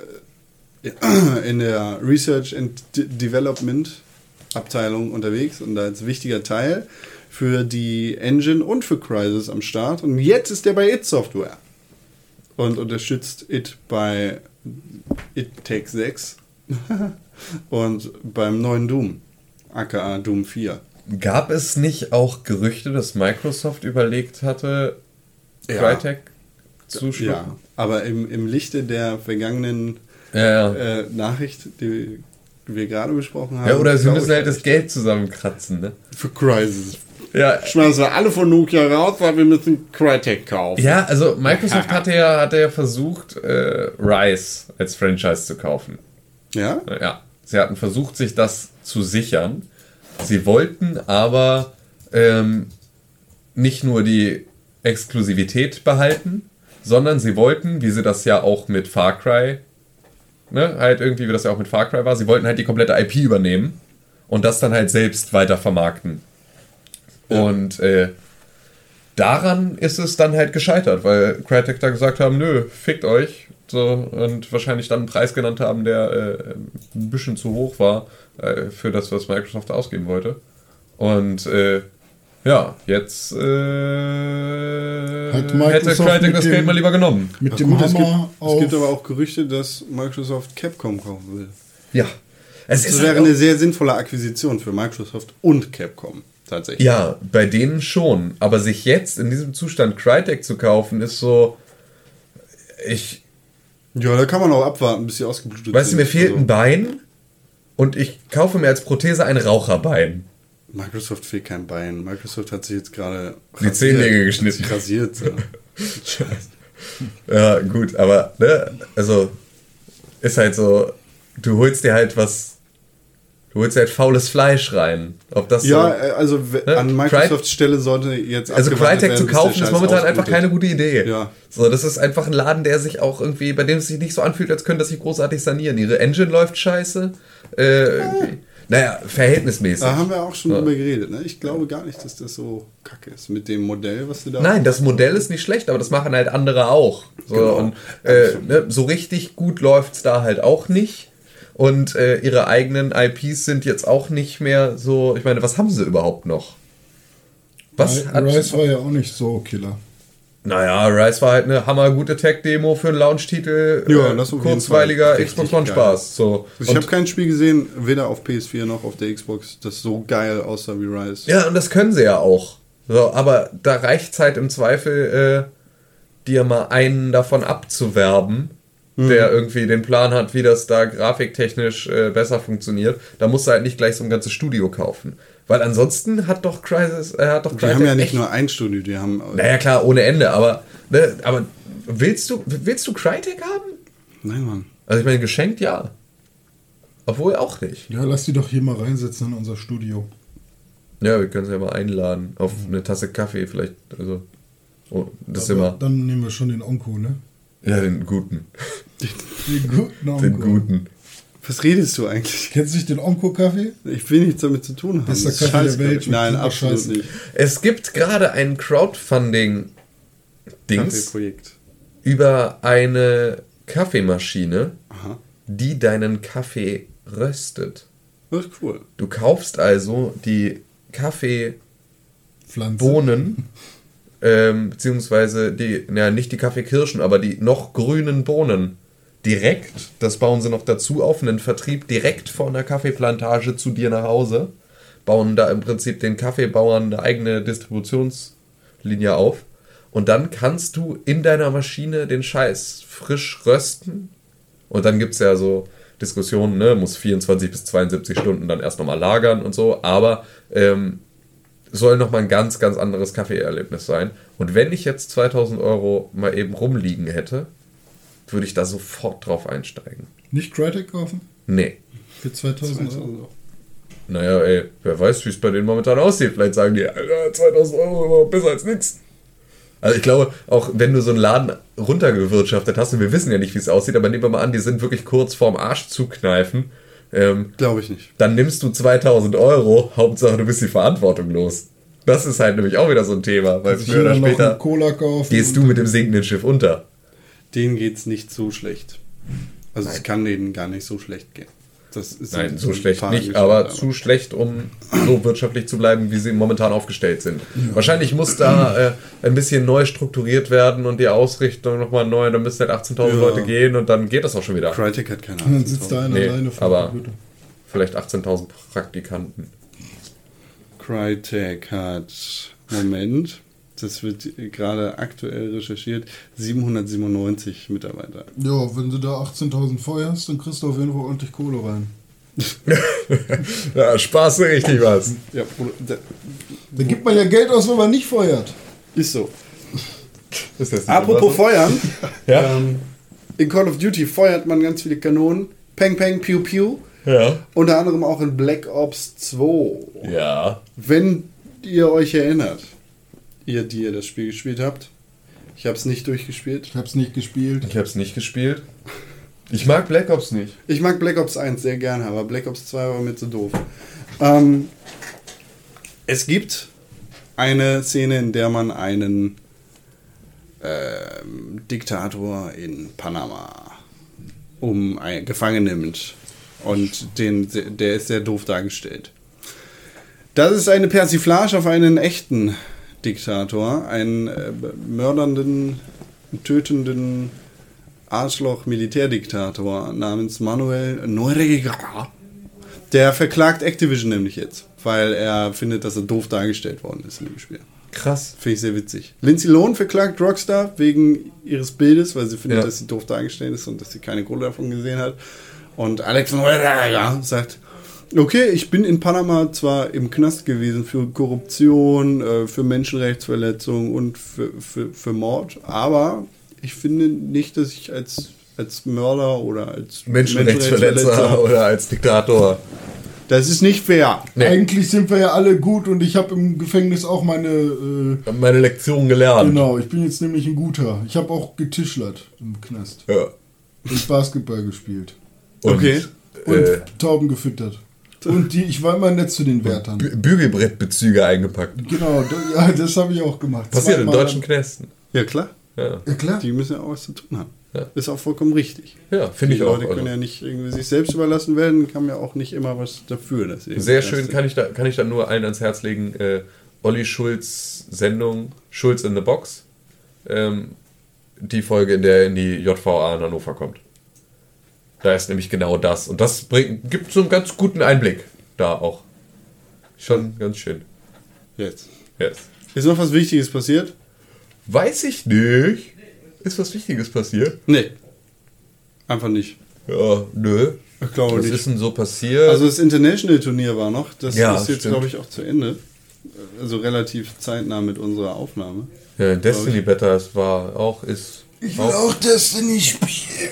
Speaker 3: äh, in der Research and De Development Abteilung unterwegs und da als wichtiger Teil für die Engine und für Crysis am Start. Und jetzt ist der bei It Software und unterstützt It bei It Take 6 und beim neuen Doom, aka Doom 4.
Speaker 6: Gab es nicht auch Gerüchte, dass Microsoft überlegt hatte,
Speaker 3: Ja.
Speaker 6: Crytek zu schlucken?
Speaker 3: Ja, aber im, im Lichte der vergangenen
Speaker 6: Ja, ja.
Speaker 3: äh, Nachricht, die wir gerade besprochen haben.
Speaker 6: ja oder sie müssen halt das. Geld zusammenkratzen, ne?
Speaker 3: Für Crysis.
Speaker 6: Ja,
Speaker 3: Schmeißen wir alle von Nokia raus, weil wir müssen Crytek kaufen.
Speaker 6: ja also Microsoft hatte ja, hatte ja versucht, äh, Rise als Franchise zu kaufen.
Speaker 3: Ja?
Speaker 6: Ja, sie hatten versucht, sich das zu sichern. Sie wollten aber ähm, nicht nur die Exklusivität behalten, sondern sie wollten, wie sie das ja auch mit Far Cry, ne, halt irgendwie, wie das ja auch mit Far Cry war, sie wollten halt die komplette IP übernehmen und das dann halt selbst weiter vermarkten. Und äh, daran ist es dann halt gescheitert, weil Crytek da gesagt haben, nö, fickt euch. So, und wahrscheinlich dann einen Preis genannt haben, der äh, ein bisschen zu hoch war äh, für das, was Microsoft ausgeben wollte. Und äh, ja, jetzt äh,
Speaker 4: Hat
Speaker 6: hätte
Speaker 4: Microsoft
Speaker 6: Crytek das Geld mal lieber genommen.
Speaker 4: Mit
Speaker 3: Ach
Speaker 4: dem
Speaker 3: gut, es gibt, es gibt aber auch Gerüchte, dass Microsoft Capcom kaufen will.
Speaker 6: Ja. Es
Speaker 3: Das
Speaker 6: ist
Speaker 3: wäre
Speaker 6: halt
Speaker 3: eine sehr sinnvolle Akquisition für Microsoft und Capcom. Tatsächlich.
Speaker 6: Ja, bei denen schon. Aber sich jetzt in diesem Zustand Crytek zu kaufen, ist so. Ich.
Speaker 3: Ja, da kann man auch abwarten, bis sie ausgeblutet
Speaker 6: Weißt du,
Speaker 3: sind.
Speaker 6: mir fehlt
Speaker 3: Also,
Speaker 6: ein Bein und ich kaufe mir als Prothese ein Raucherbein.
Speaker 3: Microsoft fehlt kein Bein. Microsoft hat sich jetzt gerade
Speaker 6: Die Zehennägel geschnitten.
Speaker 3: Sich Rasiert. So.
Speaker 6: Ja, gut, aber, ne, also, ist halt so, du holst dir halt was, du holst dir halt faules Fleisch rein. Ob das
Speaker 3: Ja,
Speaker 6: so,
Speaker 3: äh, also
Speaker 6: Ne?
Speaker 3: an Microsofts Stelle sollte jetzt
Speaker 6: also Crytek zu kaufen ist momentan einfach keine gute Idee.
Speaker 3: Ja.
Speaker 6: So, das ist einfach ein Laden, der sich auch irgendwie, bei dem es sich nicht so anfühlt, als könnte das sich großartig sanieren. Ihre Engine läuft scheiße. Äh, irgendwie. Naja, verhältnismäßig.
Speaker 3: Da haben wir auch schon
Speaker 6: Ja.
Speaker 3: drüber geredet. Ne? Ich glaube gar nicht, dass das so kacke ist mit dem Modell, was du da.
Speaker 6: Nein, das Modell ist nicht schlecht, aber das machen halt andere auch. So,
Speaker 3: Genau.
Speaker 6: und, äh, ne, so richtig gut läuft's da halt auch nicht. Und äh, ihre eigenen IPs sind jetzt auch nicht mehr so. Ich meine, was haben sie überhaupt noch? Was hat.
Speaker 4: Rise war ja auch nicht so Killer.
Speaker 6: Naja, Rise war halt eine hammergute Tech-Demo für einen Launch-Titel.
Speaker 3: Ja,
Speaker 6: äh,
Speaker 3: das auf jeden
Speaker 6: Kurzweiliger. Xbox
Speaker 3: Richtig
Speaker 6: One
Speaker 3: geil.
Speaker 6: Spaß. So.
Speaker 3: Ich
Speaker 6: Und-
Speaker 3: habe kein Spiel gesehen, weder auf PS4 noch auf der Xbox, das so geil aussah wie Rise.
Speaker 6: Ja, und das können sie ja auch. So, aber da reicht es halt im Zweifel, äh, dir mal einen davon abzuwerben, der irgendwie den Plan hat, wie das da grafiktechnisch äh, besser funktioniert. Da musst du halt nicht gleich so ein ganzes Studio kaufen. Weil ansonsten hat doch Crysis, äh, hat doch
Speaker 3: Die
Speaker 6: Crytek
Speaker 3: haben ja nicht
Speaker 6: echt,
Speaker 3: nur ein Studio, die haben.
Speaker 6: Naja, klar, ohne Ende, aber, ne, aber willst du, willst du Crytek haben?
Speaker 3: Nein, Mann.
Speaker 6: Also ich meine, geschenkt ja. Obwohl auch nicht.
Speaker 4: Ja, lass die doch hier mal reinsetzen in unser Studio.
Speaker 6: Ja, wir können sie ja mal einladen auf eine Tasse Kaffee vielleicht. Also, oh, das ist
Speaker 4: Aber
Speaker 6: immer.
Speaker 4: Dann nehmen wir schon den Onko, ne?
Speaker 6: Ja, den guten.
Speaker 4: Den guten Onko.
Speaker 6: Den guten.
Speaker 3: Was redest du eigentlich?
Speaker 4: Kennst du nicht den Onko-Kaffee?
Speaker 3: Ich will nichts damit zu tun haben.
Speaker 4: Bester
Speaker 3: Das ist
Speaker 4: Kaffee der
Speaker 3: scheiße.
Speaker 4: Welt,
Speaker 3: Nein, absolut nicht.
Speaker 6: Es gibt gerade ein Crowdfunding-Dings über eine Kaffeemaschine,
Speaker 3: Aha.
Speaker 6: die deinen Kaffee röstet.
Speaker 3: Das ist cool.
Speaker 6: Du kaufst also die Kaffeebohnen,
Speaker 4: Pflanze.
Speaker 6: ähm, beziehungsweise die, naja, nicht die Kaffeekirschen, aber die noch grünen Bohnen. Direkt, das bauen sie noch dazu auf, einen Vertrieb direkt von der Kaffeeplantage zu dir nach Hause, bauen da im Prinzip den Kaffeebauern eine eigene Distributionslinie auf. Und dann kannst du in deiner Maschine den Scheiß frisch rösten. Und dann gibt es ja so Diskussionen, ne, muss 24 bis 72 Stunden dann erst nochmal lagern und so, aber ähm, soll nochmal ein ganz, ganz anderes Kaffeeerlebnis sein. Und wenn ich jetzt 2000 Euro mal eben rumliegen hätte, würde ich da sofort drauf einsteigen.
Speaker 4: Nicht Crytek kaufen?
Speaker 6: Nee.
Speaker 4: Für 2000 Euro?
Speaker 3: Also,
Speaker 6: Naja, ey, wer weiß, wie es bei denen momentan aussieht. Vielleicht sagen die, Alter, 2000 Euro besser als nichts. Also ich glaube, auch wenn du so einen Laden runtergewirtschaftet hast, und wir wissen ja nicht, wie es aussieht, aber nehmen wir mal an, die sind wirklich kurz vorm Arsch zukneifen, ähm,
Speaker 3: Glaube ich nicht.
Speaker 6: dann nimmst du 2000 Euro, Hauptsache du bist die Verantwortung los. Das ist halt nämlich auch wieder so ein Thema, weil
Speaker 4: Sich
Speaker 6: früher oder später gehst du mit dem sinkenden Schiff unter.
Speaker 3: Denen geht's nicht so schlecht. Also es kann denen gar nicht so schlecht gehen. Das ist
Speaker 6: Nein,
Speaker 3: ein
Speaker 6: so schlecht nicht,
Speaker 3: Geschichten,
Speaker 6: aber zu schlecht, um so wirtschaftlich zu bleiben, wie sie momentan aufgestellt sind. Wahrscheinlich muss da äh, ein bisschen neu strukturiert werden und die Ausrichtung nochmal neu, dann müssen halt 18.000
Speaker 3: Ja.
Speaker 6: Leute gehen und dann geht das auch schon wieder.
Speaker 3: Crytek hat keine
Speaker 4: Und dann
Speaker 3: Ahnung.
Speaker 4: sitzt da einer
Speaker 6: Nee,
Speaker 4: alleine vor
Speaker 6: aber-. Vielleicht 18.000 Praktikanten.
Speaker 3: Crytek hat, Moment, das wird gerade aktuell recherchiert, 797 Mitarbeiter.
Speaker 4: Ja, wenn du da 18.000 Feuer hast, dann kriegst du auf jeden Fall ordentlich Kohle rein.
Speaker 6: Ja, Spaß richtig was.
Speaker 3: Ja, Bruder, da-
Speaker 4: Da gibt man ja Geld aus, wenn man nicht feuert.
Speaker 3: ist so.
Speaker 6: Ist
Speaker 3: Apropos? Feuern,
Speaker 6: Ja.
Speaker 3: ähm, in Call of Duty feuert man ganz viele Kanonen. Peng, peng, piu, piu.
Speaker 6: Ja.
Speaker 3: Unter anderem auch in Black Ops 2.
Speaker 6: Ja.
Speaker 3: Wenn ihr euch erinnert, ihr, die ihr das Spiel gespielt habt, ich habe es nicht durchgespielt.
Speaker 4: Ich hab's nicht gespielt.
Speaker 6: Ich hab's nicht gespielt. Ich mag Black Ops nicht.
Speaker 3: Ich mag Black Ops 1 sehr gerne, aber Black Ops 2 war mir zu doof. Ähm, es gibt eine Szene, in der man einen ähm, Diktator in Panama um ein, gefangen nimmt. Und den, der ist sehr doof dargestellt. Das ist eine Persiflage auf einen echten Diktator, einen äh, mördernden, tötenden Arschloch-Militärdiktator namens Manuel Noriega. Der verklagt Activision nämlich jetzt, weil er findet, dass er doof dargestellt worden ist in dem Spiel.
Speaker 6: Krass.
Speaker 3: Finde ich sehr witzig. Lindsay Lohan verklagt Rockstar wegen ihres Bildes, weil sie findet,
Speaker 6: Ja.
Speaker 3: dass sie doof dargestellt ist und dass sie keine Kohle davon gesehen hat. Und Alex Noriega sagt, okay, ich bin in Panama zwar im Knast gewesen für Korruption, äh, für Menschenrechtsverletzung und für, für, für Mord, aber ich finde nicht, dass ich als, als Mörder oder als
Speaker 6: Menschenrechtsverletzer oder als Diktator.
Speaker 3: Das ist nicht fair.
Speaker 6: Nee.
Speaker 4: Eigentlich sind wir ja alle gut und ich habe im Gefängnis auch meine. Äh,
Speaker 6: meine Lektion gelernt.
Speaker 4: genau, ich bin jetzt nämlich ein guter. Ich habe auch getischlert im Knast
Speaker 6: Ja.
Speaker 4: und Basketball gespielt
Speaker 6: Und,
Speaker 3: Okay.
Speaker 4: und
Speaker 6: Äh,
Speaker 4: Tauben gefüttert. Und die, ich war immer nett zu den Wärtern.
Speaker 6: Bü- Bügelbrettbezüge eingepackt.
Speaker 4: Genau, da, ja, das habe ich auch gemacht.
Speaker 6: Passiert in deutschen Knästen.
Speaker 3: Ja, klar.
Speaker 6: Ja.
Speaker 4: Ja, klar.
Speaker 3: Die müssen ja auch was zu tun haben.
Speaker 6: Ja.
Speaker 3: Ist auch vollkommen richtig.
Speaker 6: Ja, finde
Speaker 3: Die
Speaker 6: ich auch.
Speaker 3: Leute können
Speaker 6: Also.
Speaker 3: ja nicht irgendwie sich selbst überlassen werden, kann ja auch nicht immer was dafür. Dass sie
Speaker 6: Sehr
Speaker 3: das
Speaker 6: schön, kann ich, da, kann ich da nur allen ans Herz legen. Äh, Olli Schulz Sendung Schulz in the Box. Ähm, die Folge, in der er in die JVA in Hannover kommt. Da ist nämlich genau das. Und das bringt, gibt so einen ganz guten Einblick da auch. Schon ganz schön.
Speaker 3: Jetzt.
Speaker 6: Yes.
Speaker 3: Ist noch was Wichtiges passiert?
Speaker 6: Weiß ich nicht. Ist was Wichtiges passiert?
Speaker 3: Nee. Einfach nicht.
Speaker 6: Ja, nö.
Speaker 3: Ich glaube
Speaker 6: Was
Speaker 3: nicht.
Speaker 6: ist denn so passiert?
Speaker 3: Also das International-Turnier war noch. Das
Speaker 6: Ja,
Speaker 3: ist jetzt,
Speaker 6: stimmt.
Speaker 3: glaube ich, auch zu Ende. Also relativ zeitnah mit unserer Aufnahme.
Speaker 6: ja, Destiny Beta, es war auch, ist.
Speaker 4: Ich will auch Destiny spielen.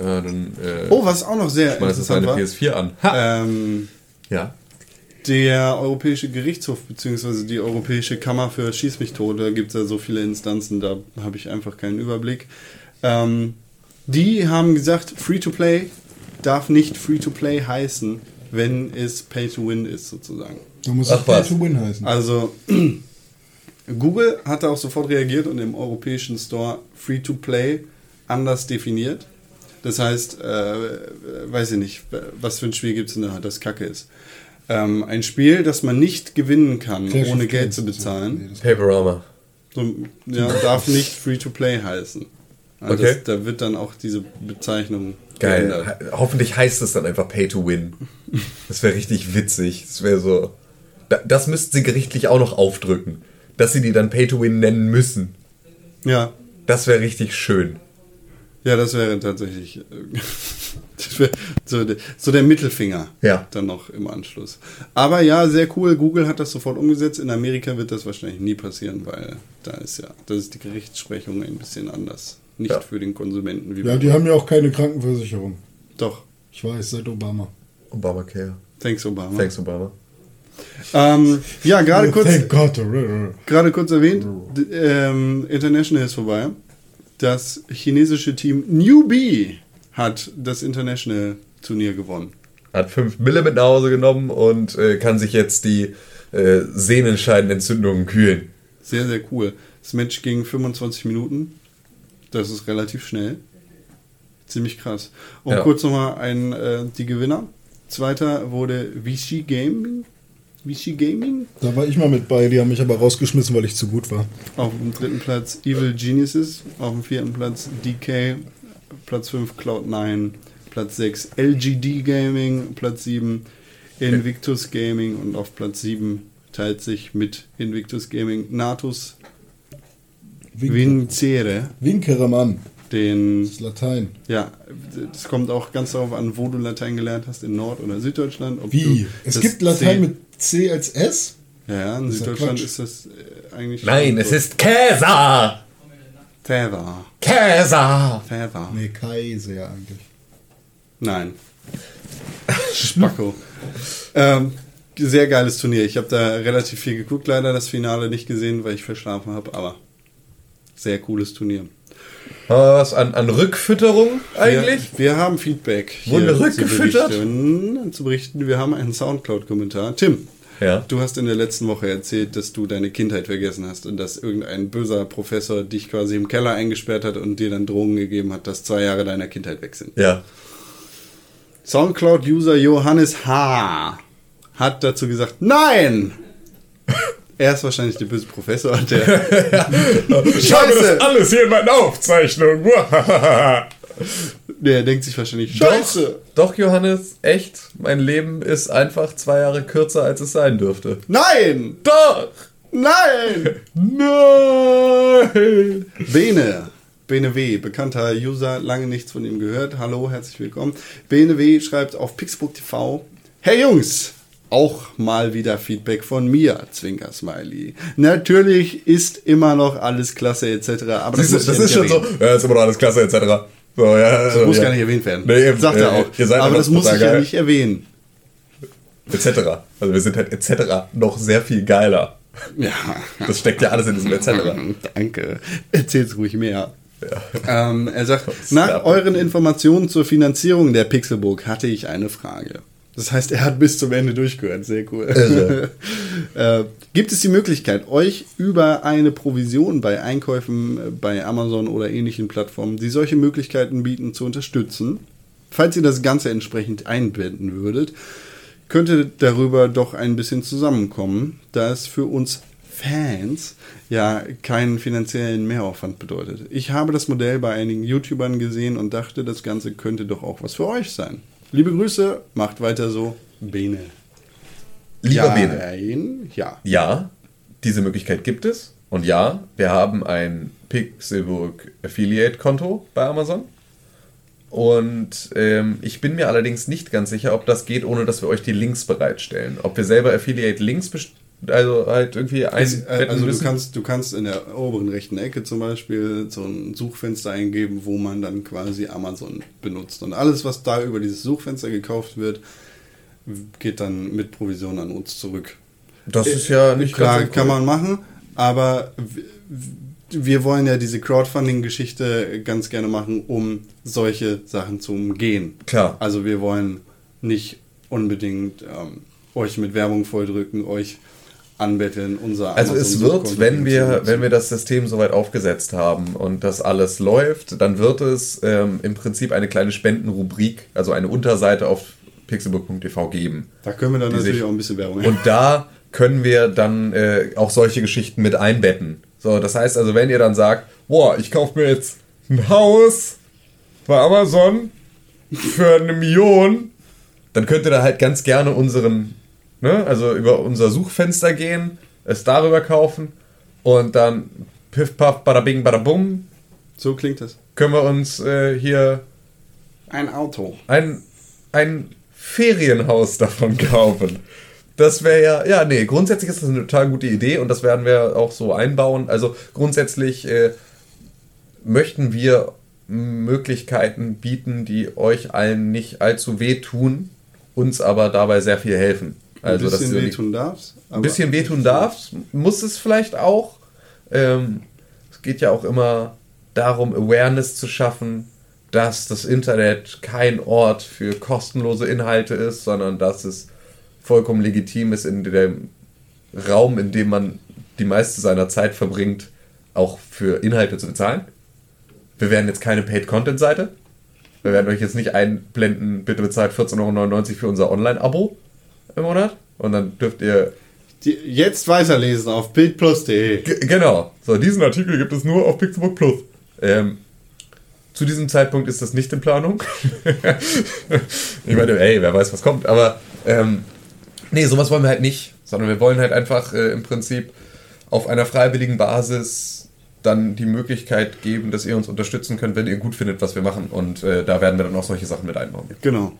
Speaker 6: Ja, dann äh,
Speaker 3: Oh, was auch noch sehr interessant war.
Speaker 6: PS4 an. Ha!
Speaker 3: Ähm,
Speaker 6: ja.
Speaker 3: der Europäische Gerichtshof bzw. die Europäische Kammer für Schieß mich tot, da gibt es ja so viele Instanzen, da habe ich einfach keinen Überblick. Ähm, die haben gesagt, Free-to-Play darf nicht Free-to-Play heißen, wenn es Pay-to-Win ist sozusagen.
Speaker 4: Du musst
Speaker 6: Ach,
Speaker 4: es Pay
Speaker 6: was.
Speaker 4: to Win heißen.
Speaker 3: Also Google hat da auch sofort reagiert und im europäischen Store Free-to-Play anders definiert. Das heißt, äh, weiß ich nicht, was für ein Spiel gibt es denn da, das kacke ist. Ähm, ein Spiel, das man nicht gewinnen kann,
Speaker 4: Clash
Speaker 3: ohne Geld
Speaker 4: Clans.
Speaker 3: zu bezahlen,
Speaker 6: Paperama.
Speaker 3: so, ja, darf nicht Free-to-Play heißen. Also
Speaker 6: Okay.
Speaker 3: das, da wird dann auch diese Bezeichnung
Speaker 6: Geil.
Speaker 3: geändert.
Speaker 6: Ho- Hoffentlich heißt es dann einfach Pay to Win. Das wäre richtig witzig. Das wäre so. Da, das müssten sie gerichtlich auch noch aufdrücken. Dass sie die dann Pay to Win nennen müssen.
Speaker 3: Ja,
Speaker 6: Das wäre richtig schön.
Speaker 3: Ja, das wäre tatsächlich äh, das wäre so, der- so der Mittelfinger
Speaker 6: Ja.
Speaker 3: dann noch im Anschluss. Aber ja, sehr cool. Google hat das sofort umgesetzt. In Amerika wird das wahrscheinlich nie passieren, weil da ist ja, das ist die Gerichtssprechung ein bisschen anders. Nicht
Speaker 6: Ja.
Speaker 3: für den Konsumenten wie
Speaker 4: Ja, die haben ja auch keine Krankenversicherung.
Speaker 3: Doch.
Speaker 4: Ich weiß, seit Obama.
Speaker 6: Obamacare.
Speaker 3: Thanks, Obama.
Speaker 6: Thanks, Obama.
Speaker 3: Ähm, ja, gerade kurz, gerade kurz erwähnt, ähm, International ist vorbei. Das chinesische Team Newbie hat das International Turnier gewonnen.
Speaker 6: Hat 5 Mille mit nach Hause genommen und äh, kann sich jetzt die äh, Sehnenscheidenentzündungen kühlen.
Speaker 3: Sehr, sehr cool. Das Match ging 25 Minuten. Das ist relativ schnell. Ziemlich krass. Und
Speaker 6: Ja.
Speaker 3: kurz nochmal ein, äh, die Gewinner. Zweiter wurde Vichy Gaming. Vichy Gaming.
Speaker 4: Da war ich mal mit bei, die haben mich aber rausgeschmissen, weil ich zu gut war.
Speaker 3: Auf dem dritten Platz Evil Geniuses. Auf dem vierten Platz DK. Platz 5 Cloud9. Platz 6 LGD Gaming. Platz 7 Invictus Gaming. Und auf Platz 7 teilt sich mit Invictus Gaming Natus Vincere.
Speaker 4: Winkere Mann.
Speaker 3: Den
Speaker 4: Das ist Latein.
Speaker 3: Ja, das kommt auch ganz darauf an, wo du Latein gelernt hast, in Nord- oder Süddeutschland.
Speaker 4: Wie? Es gibt Latein mit C als S?
Speaker 3: Ja, in Süddeutschland ist das äh, eigentlich.
Speaker 6: Nein, es ist Käser!
Speaker 3: Terra.
Speaker 6: Käser!
Speaker 3: Terra.
Speaker 4: Nee, Kaiser eigentlich.
Speaker 3: Nein. Spacko. ähm, sehr geiles Turnier. Ich habe da relativ viel geguckt, leider das Finale nicht gesehen, weil ich verschlafen habe, aber sehr cooles Turnier.
Speaker 6: Haben wir was an, an Rückfütterung eigentlich?
Speaker 3: Wir, wir haben Feedback.
Speaker 6: Wurden wir
Speaker 3: zu
Speaker 6: rückgefüttert?
Speaker 3: berichten, zu berichten. Wir haben einen Soundcloud-Kommentar. Tim,
Speaker 6: Ja.
Speaker 3: Du hast in der letzten Woche erzählt, dass du deine Kindheit vergessen hast und dass irgendein böser Professor dich quasi im Keller eingesperrt hat und dir dann Drogen gegeben hat, dass zwei Jahre deiner Kindheit weg sind.
Speaker 6: Ja.
Speaker 3: Soundcloud-User Johannes H. hat dazu gesagt, nein! Er ist wahrscheinlich der böse Professor, der. Scheiße!
Speaker 6: alles hier in meiner Aufzeichnung.
Speaker 3: Der denkt sich wahrscheinlich, Scheiße!
Speaker 6: Doch, Johannes, echt. Mein Leben ist einfach zwei Jahre kürzer, als es sein dürfte.
Speaker 3: Nein!
Speaker 6: Doch!
Speaker 3: Nein!
Speaker 6: Nein!
Speaker 3: Bene. Bene W., bekannter User, lange nichts von ihm gehört. Hallo, herzlich willkommen. Bene W. schreibt auf Pixbook TV: Hey Jungs, auch mal wieder Feedback von mir, Zwinker Smiley. Natürlich ist immer noch alles klasse etc. Aber das,
Speaker 6: Das, das
Speaker 3: ja
Speaker 6: ist schon so. Ja, ist immer noch alles klasse, etc. So, ja,
Speaker 3: Das
Speaker 6: so,
Speaker 3: muss
Speaker 6: ja.
Speaker 3: gar nicht erwähnt werden.
Speaker 6: Nee, eben,
Speaker 3: Sagt er
Speaker 6: äh,
Speaker 3: auch. Aber das muss ich
Speaker 6: total
Speaker 3: ja
Speaker 6: geil.
Speaker 3: nicht erwähnen.
Speaker 6: Etc. Also wir sind halt etc. noch sehr viel geiler.
Speaker 3: Ja.
Speaker 6: Das steckt ja alles in diesem etc.
Speaker 3: Danke. Erzähl's ruhig mehr. Ähm, er sagt,
Speaker 6: Snap.
Speaker 3: nach euren Informationen zur Finanzierung der Pixelburg hatte ich eine Frage. Das heißt, er hat bis zum Ende durchgehört. Sehr cool.
Speaker 6: Irre.
Speaker 3: äh, gibt es die Möglichkeit, euch über eine Provision bei Einkäufen äh, bei Amazon oder ähnlichen Plattformen, die solche Möglichkeiten bieten, zu unterstützen? Falls ihr das Ganze entsprechend einbinden würdet, könnte darüber doch ein bisschen zusammenkommen, da es für uns Fans ja keinen finanziellen Mehraufwand bedeutet. Ich habe das Modell bei einigen YouTubern gesehen und dachte, das Ganze könnte doch auch was für euch sein. Liebe Grüße, macht weiter so. Bene.
Speaker 6: Lieber
Speaker 3: ja,
Speaker 6: Bene.
Speaker 3: Bene. Ja.
Speaker 6: Ja, diese Möglichkeit gibt es. Und ja, wir haben ein Pixelburg Affiliate-Konto bei Amazon. Und ähm, ich bin mir allerdings nicht ganz sicher, ob das geht, ohne dass wir euch die Links bereitstellen. Ob wir selber Affiliate-Links best- also halt irgendwie
Speaker 3: Es, äh,
Speaker 6: einbetten
Speaker 3: also du kannst, du kannst in der oberen rechten Ecke zum Beispiel so ein Suchfenster eingeben, wo man dann quasi Amazon benutzt. Und alles, was da über dieses Suchfenster gekauft wird, geht dann mit Provision an uns zurück.
Speaker 6: das ist ja nicht
Speaker 3: Klar,
Speaker 6: ganz
Speaker 3: kann man machen, aber wir wollen ja diese Crowdfunding-Geschichte ganz gerne machen, um solche Sachen zu umgehen.
Speaker 6: Klar.
Speaker 3: Also wir wollen nicht unbedingt ähm, euch mit Werbung volldrücken, euch anbetteln, unser
Speaker 6: Also es
Speaker 3: Amazon-Suchkonto
Speaker 6: wird, wenn wir, wenn wir das System soweit aufgesetzt haben und das alles läuft, dann wird es ähm, im Prinzip eine kleine Spendenrubrik, also eine Unterseite auf pixelbook.tv geben.
Speaker 3: Da können wir dann natürlich
Speaker 6: sich-
Speaker 3: auch ein bisschen Werbung
Speaker 6: Und da können wir dann äh, auch solche Geschichten mit einbetten. So, das heißt also, wenn ihr dann sagt, boah, ich kaufe mir jetzt ein Haus bei Amazon für eine Million, dann könnt ihr da halt ganz gerne unseren, ne, also über unser Suchfenster gehen, es darüber kaufen und dann piff, paff, bada bing, bada bum,
Speaker 3: So klingt das.
Speaker 6: können wir uns äh, hier
Speaker 3: Ein Auto.
Speaker 6: ein, ein Ferienhaus davon kaufen. Das wäre ja, ja, nee, grundsätzlich ist das eine total gute Idee und das werden wir auch so einbauen. Also grundsätzlich äh, möchten wir Möglichkeiten bieten, die euch allen nicht allzu wehtun, uns aber dabei sehr viel helfen. Also,
Speaker 3: ein bisschen wehtun darfst.
Speaker 6: ein bisschen wehtun darf, muss es vielleicht auch. Ähm, es geht ja auch immer darum, Awareness zu schaffen, dass das Internet kein Ort für kostenlose Inhalte ist, sondern dass es vollkommen legitim ist, in dem Raum, in dem man die meiste seiner Zeit verbringt, auch für Inhalte zu bezahlen. Wir werden jetzt keine Paid-Content-Seite. Wir werden euch jetzt nicht einblenden, bitte bezahlt 14,99 Euro für unser Online-Abo im Monat. Und dann dürft ihr
Speaker 3: Die, jetzt weiterlesen auf bildplus.de.
Speaker 6: Genau. So, diesen Artikel gibt es nur auf Pixelbook Plus. Ähm, zu diesem Zeitpunkt ist das nicht in Planung. ich meine, ey, wer weiß, was kommt. Aber ähm, nee, sowas wollen wir halt nicht. Sondern wir wollen halt einfach äh, im Prinzip auf einer freiwilligen Basis dann die Möglichkeit geben, dass ihr uns unterstützen könnt, wenn ihr gut findet, was wir machen. Und äh, da werden wir dann auch solche Sachen mit einbauen.
Speaker 3: Genau.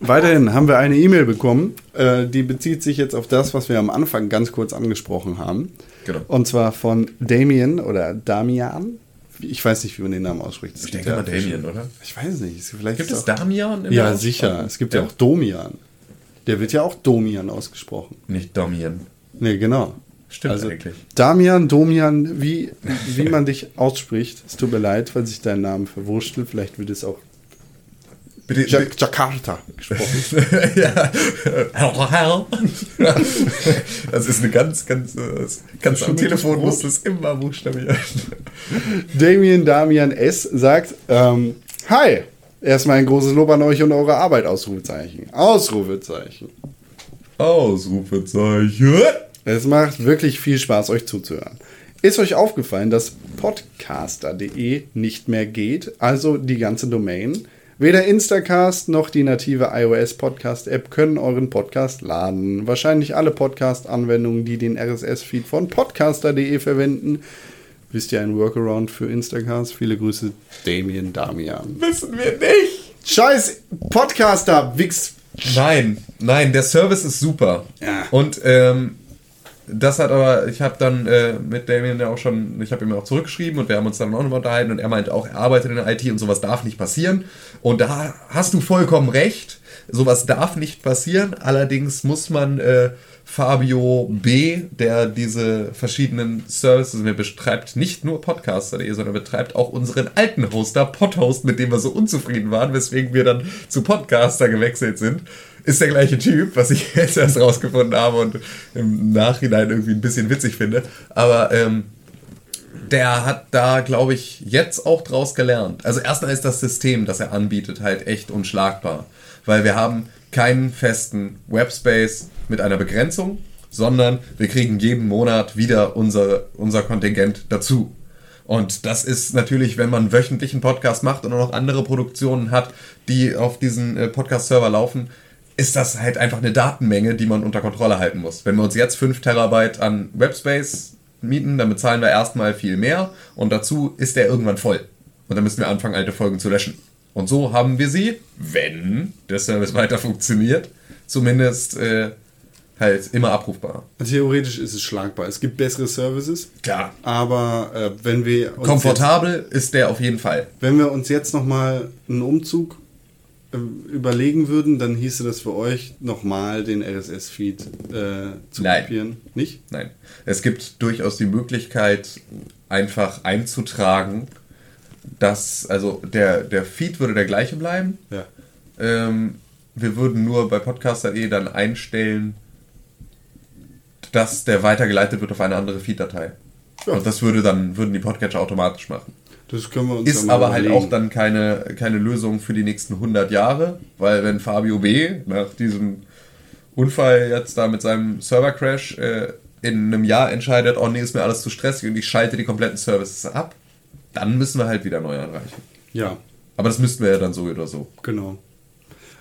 Speaker 3: Weiterhin haben wir eine E-Mail bekommen, äh, die bezieht sich jetzt auf das, was wir am Anfang ganz kurz angesprochen haben.
Speaker 6: Genau.
Speaker 3: Und zwar von Damien oder Damian. Ich weiß nicht, wie man den Namen ausspricht. Es
Speaker 6: Ich denke
Speaker 3: ja
Speaker 6: mal Damien, oder?
Speaker 3: Ich weiß nicht. Vielleicht
Speaker 6: Gibt es
Speaker 3: auch-
Speaker 6: Damian? in
Speaker 3: Ja, sicher.
Speaker 6: Aussprache?
Speaker 3: Es gibt ja auch Domian. Der wird ja auch Domian ausgesprochen.
Speaker 6: Nicht Damian.
Speaker 3: Nee, genau.
Speaker 6: Stimmt
Speaker 3: also,
Speaker 6: eigentlich.
Speaker 3: Damian, Domian, wie, wie man dich ausspricht. Es tut mir leid, weil sich dein Name verwurschtelt. Vielleicht wird es auch
Speaker 6: Bitte,
Speaker 3: Ja- Jakarta gesprochen.
Speaker 6: ja. Das ist eine ganz, ganz, äh, ganz am Telefon musst du es immer buchstabieren.
Speaker 3: Damien Damian S. sagt, ähm, Hi, erstmal ein großes Lob an euch und eure Arbeit, Ausrufezeichen. Ausrufezeichen.
Speaker 6: Ausrufezeichen.
Speaker 3: Es macht wirklich viel Spaß, euch zuzuhören. Ist euch aufgefallen, dass podcaster.de nicht mehr geht, also die ganze Domain? Weder Instacast noch die native iOS Podcast App können euren Podcast laden. Wahrscheinlich alle Podcast-Anwendungen, die den RSS-Feed von podcaster.de verwenden. Wisst ihr ein Workaround für Instacast? Viele Grüße, Damien Damian.
Speaker 6: Wissen wir nicht.
Speaker 3: Scheiß Podcaster, Wix.
Speaker 6: Nein, nein, der Service ist super.
Speaker 3: Ja.
Speaker 6: Und ähm, das hat aber, ich habe dann äh, mit Damien ja auch schon, ich habe ihm auch zurückgeschrieben und wir haben uns dann auch nochmal unterhalten und er meinte auch, er arbeitet in der IT und sowas darf nicht passieren. Und da hast du vollkommen recht, sowas darf nicht passieren. Allerdings muss man äh, Fabio B., der diese verschiedenen Services mir betreibt, nicht nur Podcaster.de, sondern betreibt auch unseren alten Hoster, Podhost, mit dem wir so unzufrieden waren, weswegen wir dann zu Podcaster gewechselt sind. Ist der gleiche Typ, was ich jetzt erst rausgefunden habe und im Nachhinein irgendwie ein bisschen witzig finde. Aber ähm, der hat da, glaube ich, jetzt auch draus gelernt. Also erstmal ist das System, das er anbietet, halt echt unschlagbar. Weil wir haben keinen festen Webspace mit einer Begrenzung, sondern wir kriegen jeden Monat wieder unser, unser Kontingent dazu. Und das ist natürlich, wenn man wöchentlichen Podcast macht und auch noch andere Produktionen hat, die auf diesen äh, Podcast-Server laufen, ist das halt einfach eine Datenmenge, die man unter Kontrolle halten muss. Wenn wir uns jetzt 5 Terabyte an Webspace mieten, dann bezahlen wir erstmal viel mehr und dazu ist der irgendwann voll. Und dann müssen wir anfangen, alte Folgen zu löschen. Und so haben wir sie, wenn der Service weiter funktioniert, zumindest äh, halt immer abrufbar.
Speaker 3: Theoretisch ist es schlagbar. Es gibt bessere Services,
Speaker 6: Klar.
Speaker 3: aber äh, wenn wir uns
Speaker 6: Komfortabel ist der auf jeden Fall.
Speaker 3: Jetzt, wenn wir uns jetzt nochmal einen Umzug überlegen würden, dann hieße das für euch nochmal den RSS-Feed äh, zu
Speaker 6: Nein.
Speaker 3: kopieren. Nicht?
Speaker 6: Nein. Es gibt durchaus die Möglichkeit, einfach einzutragen, dass, also der, der Feed würde der gleiche bleiben.
Speaker 3: Ja.
Speaker 6: Ähm, wir würden nur bei Podcaster.de dann einstellen, dass der weitergeleitet wird auf eine andere Feed-Datei.
Speaker 3: Ja.
Speaker 6: Und das würde dann, würden die Podcatcher automatisch machen.
Speaker 3: Das können wir uns
Speaker 6: Ist
Speaker 3: ja
Speaker 6: aber halt
Speaker 3: überlegen.
Speaker 6: auch dann keine, keine Lösung für die nächsten 100 Jahre, weil wenn Fabio B. nach diesem Unfall jetzt da mit seinem Server-Crash äh, in einem Jahr entscheidet, oh nee, ist mir alles zu stressig und ich schalte die kompletten Services ab, dann müssen wir halt wieder neu anreichen.
Speaker 3: Ja,
Speaker 6: Aber das müssten wir ja dann so oder so.
Speaker 3: genau.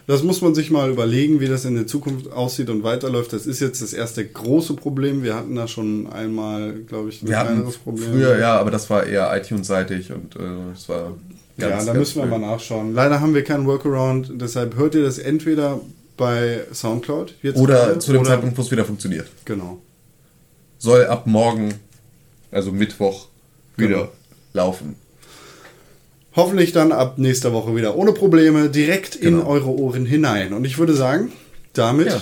Speaker 3: Das muss man sich mal überlegen, wie das in der Zukunft aussieht und weiterläuft. Das ist jetzt das erste große Problem. Wir hatten da schon einmal, glaube ich, ein
Speaker 6: Wir hatten
Speaker 3: kleineres Problem.
Speaker 6: früher, ja, aber das war eher iTunes-seitig und äh, das war
Speaker 3: ja,
Speaker 6: ganz,
Speaker 3: da
Speaker 6: ganz
Speaker 3: müssen wir
Speaker 6: früh.
Speaker 3: mal nachschauen. Leider haben wir keinen Workaround, deshalb hört ihr das entweder bei Soundcloud jetzt
Speaker 6: Oder
Speaker 3: gerade,
Speaker 6: zu dem
Speaker 3: oder-
Speaker 6: Zeitpunkt, wo es wieder funktioniert.
Speaker 3: Genau.
Speaker 6: Soll ab morgen, also Mittwoch, wieder
Speaker 3: Genau.
Speaker 6: laufen.
Speaker 3: Hoffentlich dann ab nächster Woche wieder ohne Probleme direkt in
Speaker 6: Genau.
Speaker 3: eure Ohren hinein. Und ich würde sagen, damit
Speaker 6: Ja,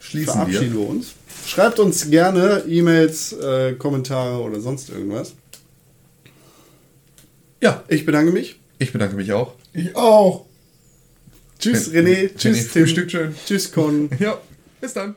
Speaker 6: schließen
Speaker 3: verabschieden wir. uns. Schreibt uns gerne E-Mails, äh, Kommentare oder sonst irgendwas.
Speaker 6: Ja,
Speaker 3: Ich bedanke mich.
Speaker 6: ich bedanke mich auch.
Speaker 4: Ich auch.
Speaker 3: Tschüss René,
Speaker 6: wenn
Speaker 3: tschüss Tim,
Speaker 6: frühstückt schön.
Speaker 3: tschüss Con.
Speaker 6: Ja, bis dann.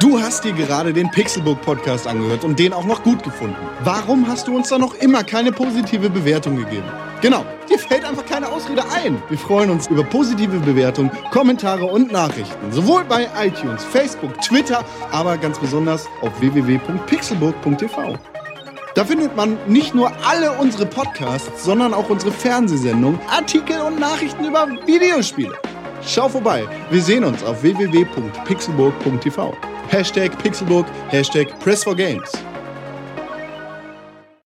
Speaker 8: Du hast dir gerade den Pixelbook Podcast angehört und den auch noch gut gefunden. Warum hast du uns da noch immer keine positive Bewertung gegeben? Genau, dir fällt einfach keine Ausrede ein. Wir freuen uns über positive Bewertungen, Kommentare und Nachrichten. Sowohl bei iTunes, Facebook, Twitter, aber ganz besonders auf www.pixelburg.tv. Da findet man nicht nur alle unsere Podcasts, sondern auch unsere Fernsehsendungen, Artikel und Nachrichten über Videospiele. Schau vorbei. Wir sehen uns auf www.pixelburg.tv. Hashtag Pixelburg, Hashtag Press for Games.